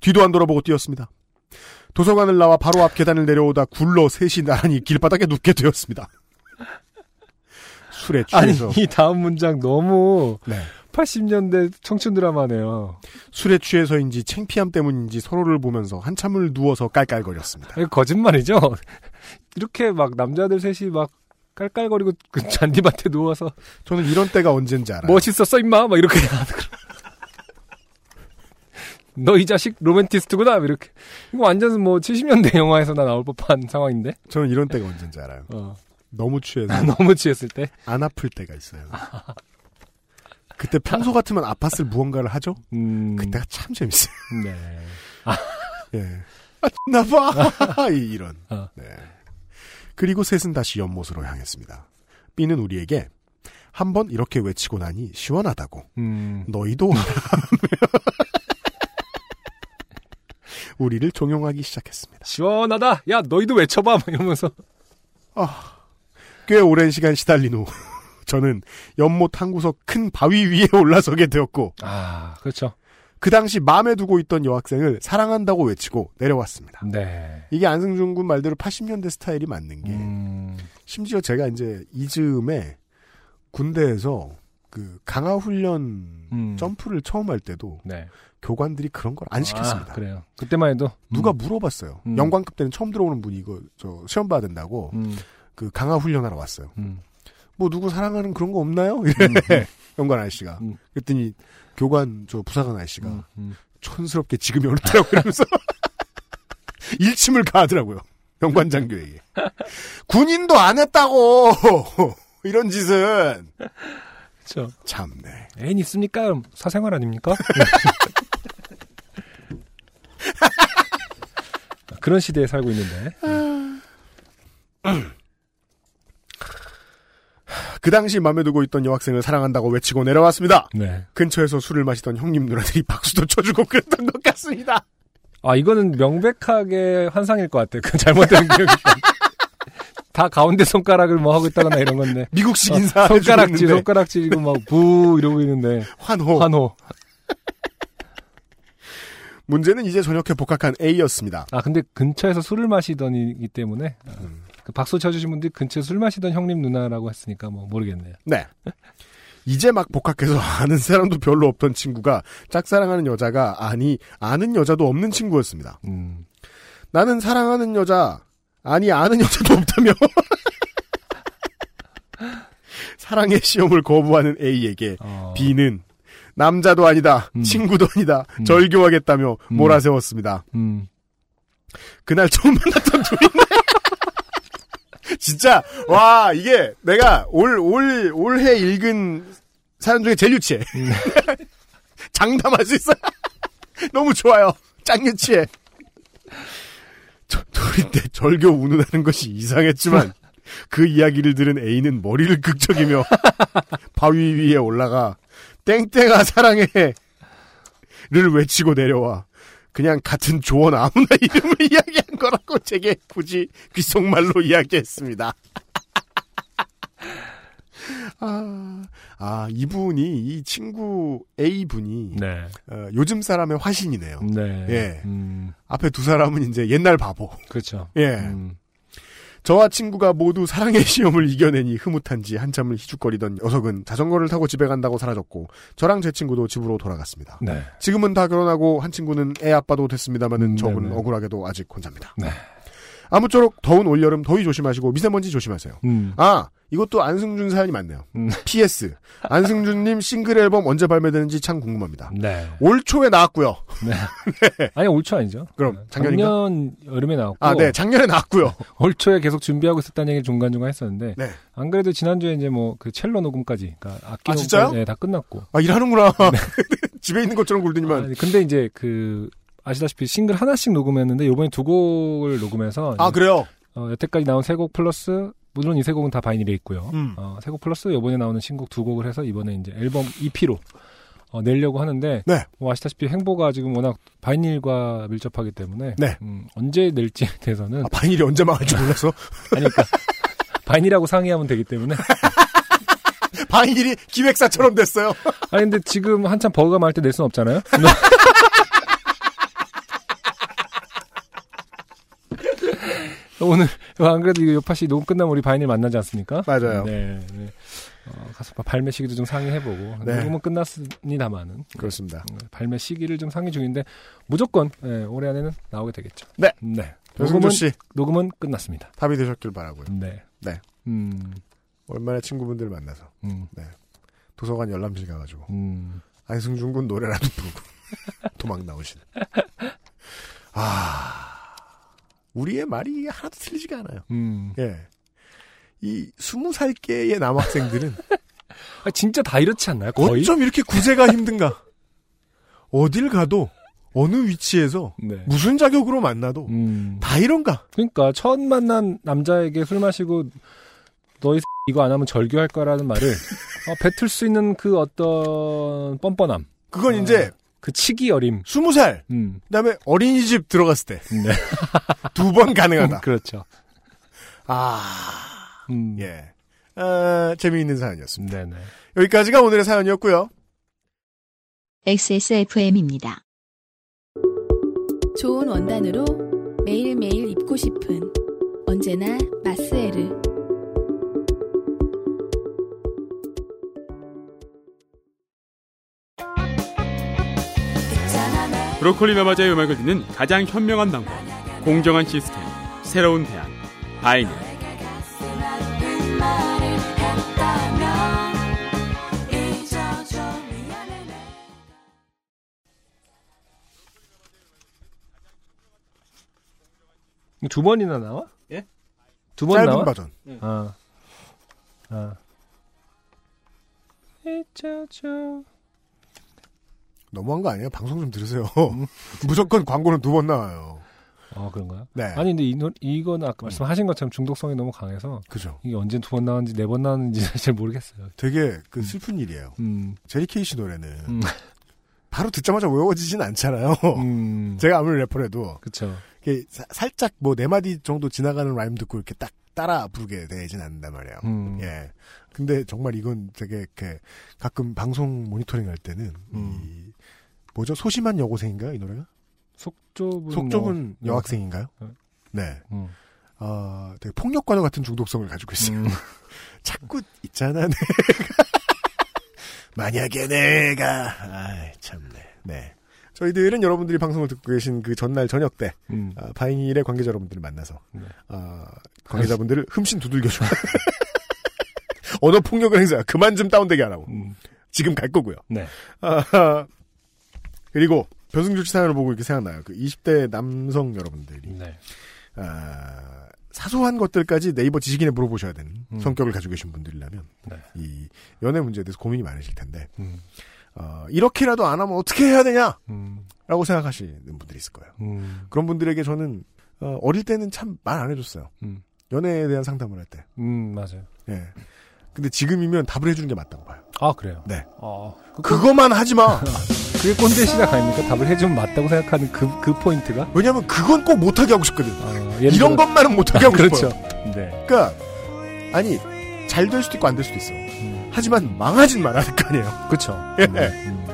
뒤도 안 돌아보고 뛰었습니다. 도서관을 나와 바로 앞 계단을 내려오다 굴러 셋이 나란히 길바닥에 눕게 되었습니다. 술에 아니, 취해서 이 다음 문장 너무 네. 80년대 청춘 드라마네요. 술에 취해서인지 창피함 때문인지 서로를 보면서 한참을 누워서 깔깔거렸습니다. 거짓말이죠? 이렇게 막 남자들 셋이 막 깔깔거리고 그 잔디밭에 누워서 저는 이런 때가 언젠지 알아요. 멋있었어 임마 막 이렇게 너 이 자식 로맨티스트구나 이렇게 이거 완전 뭐 70년대 영화에서나 나올 법한 상황인데 저는 이런 때가 언젠지 알아요. 어. 너무 취해서 [laughs] 너무 취했을 때 안 아플 때가 있어요. 그때 평소 같으면 아팠을 무언가를 하죠? 음, 그때가 참 재밌어요. [laughs] 네. 예. 아, 나봐! [laughs] 이- 이런. 어. 네. 그리고 셋은 다시 연못으로 향했습니다. B는 우리에게 한 번 이렇게 외치고 나니 시원하다고. 음, 너희도 우리를 종용하기 시작했습니다. 시원하다. 야 너희도 외쳐봐. 막 이러면서. 꽤 오랜 시간 시달린 후 저는 연못 한 구석 큰 바위 위에 [laughs] 올라서게 되었고 아 그렇죠. 그 당시 마음에 두고 있던 여학생을 사랑한다고 외치고 내려왔습니다. 네. 이게 안승준 군 말대로 80년대 스타일이 맞는 게 음, 심지어 제가 이제 이즈음에 군대에서 그 강화 훈련 음. 점프를 처음 할 때도 네 교관들이 그런 걸 안 시켰습니다. 아, 그래요 그때만 해도 누가 음, 물어봤어요. 음. 영광급 때는 처음 들어오는 분이 이거 저 시험 봐야 된다고 음, 그 강화 훈련하러 왔어요. 음, 뭐 누구 사랑하는 그런 거 없나요? 이래 음, [laughs] 영관 아저씨가. 음. 그랬더니 교관 저 부사관 아저씨가. 촌스럽게 지금이 어렵다고 이러면서 [laughs] 일침을 가하더라고요. 영관장교에게. 군인도 안 했다고 [laughs] 이런 짓은 그렇죠 참네. 애인 있습니까? 사생활 아닙니까? [laughs] 그런 시대에 살고 있는데. 그 당시 맘에 두고 있던 여학생을 사랑한다고 외치고 내려왔습니다. 네. 근처에서 술을 마시던 형님 누나들이 박수도 쳐주고 그랬던 것 같습니다. 아, 이거는 명백하게 환상일 것 같아요. 그 잘못된 기억이. [laughs] 다 가운데 손가락을 뭐 하고 있다거나 이런 건데. 미국식 어, 인사 손가락질, 손가락질이고 막 부 이러고 있는데. 환호. 환호. 문제는 이제 저녁에 복학한 A였습니다. 아, 근데 근처에서 술을 마시더니기 때문에. 아, 그 박수 쳐주신 분들이 근처에 술 마시던 형님 누나라고 했으니까 뭐 모르겠네요. 네. 이제 막 복학해서 [laughs] 아는 사람도 별로 없던 친구가 짝사랑하는 여자가 아니 아는 여자도 없는 친구였습니다. 음. 나는 사랑하는 여자 아니 아는 여자도 없다며 [laughs] 사랑의 시험을 거부하는 A에게 어, B는 남자도 아니다 음. 친구도 아니다 음. 절교하겠다며 음. 몰아세웠습니다. 음. 그날 처음 만났던 둘인데 [laughs] 진짜 와 이게 내가 올 올 올 해 읽은 사연 중에 제일 유치해 [laughs] 장담할 수 있어 [laughs] 너무 좋아요 짱 유치해 저, 둘인데 절교 운운하는 것이 이상했지만 그 이야기를 들은 A는 머리를 극적이며 바위 위에 올라가 땡땡아 사랑해를 외치고 내려와 그냥 같은 조언 아무나 [laughs] 이름을 이야기한 거라고 제게 굳이 귓속말로 이야기했습니다. [laughs] 아, 아, 이분이, 이 친구 A분이, 네. 어, 요즘 사람의 화신이네요. 네. 예. 음, 앞에 두 사람은 이제 옛날 바보. 그렇죠. 예. 음, 저와 친구가 모두 사랑의 [laughs] 시험을 이겨내니 흐뭇한지 한참을 희죽거리던 녀석은 자전거를 타고 집에 간다고 사라졌고 저랑 제 친구도 집으로 돌아갔습니다. 네. 지금은 다 결혼하고 한 친구는 애 아빠도 됐습니다만은 음, 저분 네네. 억울하게도 아직 혼자입니다. 네. 아무쪼록 더운 올여름 더위 조심하시고 미세먼지 조심하세요. 음. 아 이것도 안승준 사연이 많네요. 음. PS 안승준님 싱글 앨범 언제 발매되는지 참 궁금합니다. 네. 올 초에 나왔고요. [laughs] 아니 올 초 아니죠? 그럼 네. 작년인가? 작년 여름에 나왔고 아, 네, 작년에 나왔고요. [laughs] 올 초에 계속 준비하고 있었다는 얘기를 중간 중간 했었는데 네. 안 그래도 지난주에 이제 뭐 그 첼로 녹음까지 그러니까 악기 아, 녹음까지 진짜요? 네, 다 끝났고. 아 일하는구나. [laughs] 집에 있는 것처럼 굴더니만. 아, 근데 이제 그 아시다시피 싱글 하나씩 녹음했는데 요번에 두 곡을 녹음해서 아 그래요? 어, 여태까지 나온 세 곡 플러스 물론 이 세 곡은 다 바이닐에 있고요. 음. 어, 세곡 플러스 요번에 나오는 신곡 두 곡을 해서 이번에 이제 앨범 EP로 어, 내려고 하는데 네. 뭐 아시다시피 행보가 지금 워낙 바이닐과 밀접하기 때문에 네. 음, 언제 낼지에 대해서는 아, 바이닐이 언제 망할지 몰라서 [laughs] 아니 그러니까 바이닐하고 상의하면 되기 때문에 [laughs] 바이닐이 기획사처럼 됐어요. 아니 근데 지금 한참 버거가 많을 때 낼 수는 없잖아요. [laughs] 오늘 [laughs] 안 그래도 이거 요파시 녹음 끝나면 우리 바이닐 만나지 않습니까? 맞아요. 네. 네. 어, 가서 발매 시기도 좀 상의해보고 네. 녹음은 끝났습니다만은 그렇습니다. 음, 발매 시기를 좀 상의 중인데 무조건 예, 올해 안에는 나오게 되겠죠. 네. 네. 녹음은 씨 녹음은 끝났습니다. 답이 되셨길 바라고요. 네. 네. 음. 얼마나 친구분들 만나서 음. 도서관 열람실 가가지고 음. 안승준 군 노래라도 부르고 [laughs] 도망 나오신. 아 우리의 말이 하나도 틀리지가 않아요. 음. 예. 이 스무 살께의 남학생들은 아, 진짜 다 이렇지 않나요? 거의? 어쩜 이렇게 구제가 힘든가? 어딜 가도 어느 위치에서 네. 무슨 자격으로 만나도 음. 다 이런가? 그러니까 처음 만난 남자에게 술 마시고 너희 [laughs] 이거 안 하면 절교할 거라는 말을 어, 뱉을 수 있는 그 어떤 뻔뻔함, 그건 어. 이제 그 치기 어림. 스무 살 음. 그다음에 어린이집 들어갔을 때 [laughs] 두 네. 번 가능하다. 그렇죠. 아 음. 예. 아, 재미있는 사연이었습니다. 네네. 여기까지가 오늘의 사연이었고요. XSFM입니다. 좋은 원단으로 매일매일 입고 싶은 언제나 마스에르 브로콜리 너마저의 음악을 듣는 가장 현명한 방법 공정한 시스템 새로운 대안 바이닐 두 번이나 나와? 예? 두번 짧은 나와? 버전. 아. 아. 잊혀줘. 너무한 거 아니에요? 방송 좀 들으세요. [laughs] 무조건 광고는 두 번 나와요. 아, 그런가요? 네. 아니, 근데 이 노, 이건 아까 말씀하신 것처럼 중독성이 너무 강해서 그죠. 이게 언제 두 번 나왔는지 네 번 나왔는지 [laughs] 잘 모르겠어요. 되게 그 슬픈 일이에요. 음. 제리 케이 씨 노래는 음. 바로 듣자마자 외워지진 않잖아요. 음. [laughs] 제가 아무리 래퍼라도 그쵸. 이게 사- 살짝 뭐 네 마디 정도 지나가는 라임 듣고 이렇게 딱 따라 부르게 되진 않는단 말이에요. 음. 예. 근데 정말 이건 되게 이렇게 가끔 방송 모니터링 할 때는 음. 이 뭐죠? 소심한 여고생인가요, 이 노래가? 속좁은. 속좁은 뭐, 여학생인가요? 어. 네. 음. 아, 되게 폭력과도 같은 중독성을 가지고 있어요. 음. [laughs] 자꾸 있잖아, 내가. [laughs] 만약에 내가, 아이, 참네. 네. 저희들은 여러분들이 방송을 듣고 계신 그 전날 저녁 때, 음. 아, 바이닐의 관계자 여러분들을 만나서, 네. 아, 관계자분들을 [laughs] 흠씬 두들겨주고, 언어 폭력을 행사, 그만 좀 다운되게 하라고. 음. 지금 갈 거고요. 네. 아, 그리고, 변승주 씨 사연을 보고 이렇게 생각나요. 그 20대 남성 여러분들이, 네. 아, 사소한 것들까지 네이버 지식인에 물어보셔야 되는 음. 성격을 가지고 계신 분들이라면 네. 이 연애 문제에 대해서 고민이 많으실 텐데 음. 어, 이렇게라도 안 하면 어떻게 해야 되냐라고 음. 생각하시는 분들이 있을 거예요. 음. 그런 분들에게 저는 어, 어릴 때는 참 말 안 해줬어요. 음. 연애에 대한 상담을 할 때. 음, 맞아요. 예. 근데 지금이면 답을 해주는 게 맞다고 봐요. 아, 그래요? 네. 아, 그, 그거만 하지 마. [laughs] 그게 꼰대 시작 아닙니까? 답을 해주면 맞다고 생각하는 그, 그 포인트가? 왜냐면 그건 꼭 못하게 하고 싶거든. 아, 이런 들어- 것만은 못하게 하고 그렇죠. 싶어요. 네. 그러니까 아니 잘 될 수도 있고 안 될 수도 있어. 음. 하지만 망하진 말아야 될거 아니에요. 그쵸. 예. 음.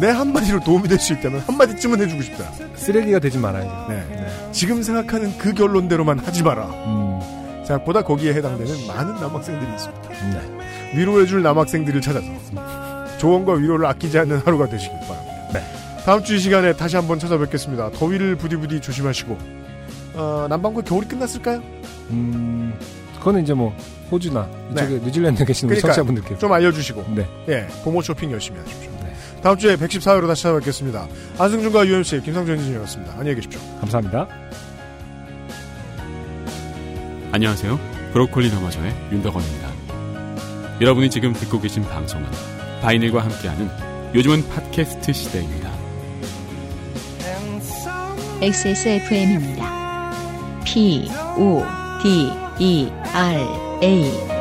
내 한마디로 도움이 될 수 있다면 한마디쯤은 해주고 싶다. 쓰레기가 되지 말아야죠. 네. 네. 지금 생각하는 그 결론대로만 하지 마라. 음. 생각보다 거기에 해당되는 많은 남학생들이 있습니다. 네. 위로해줄 남학생들을 찾아서 조언과 위로를 아끼지 않는 하루가 되시길 바랍니다. 네. 다음 주 이 시간에 다시 한번 찾아뵙겠습니다. 더위를 부디부디 조심하시고 어, 남반구 겨울이 끝났을까요? 음, 그거는 이제 뭐 호주나 네. 이쪽에 뉴질랜드 계시는 우리 그러니까 청취자분들께 좀 알려주시고 네. 예, 봄옷 쇼핑 열심히 하십시오. 네. 다음 주에 114회로 다시 찾아뵙겠습니다. 안승준과 UMC 김상준 인진이었습니다. 안녕히 계십시오. 감사합니다. 안녕하세요. 브로콜리 너마저의 윤덕원입니다. 여러분이 지금 듣고 계신 방송은 바이닐과 함께하는 요즘은 팟캐스트 시대입니다. XSFM입니다. P, O, D, E, R, A.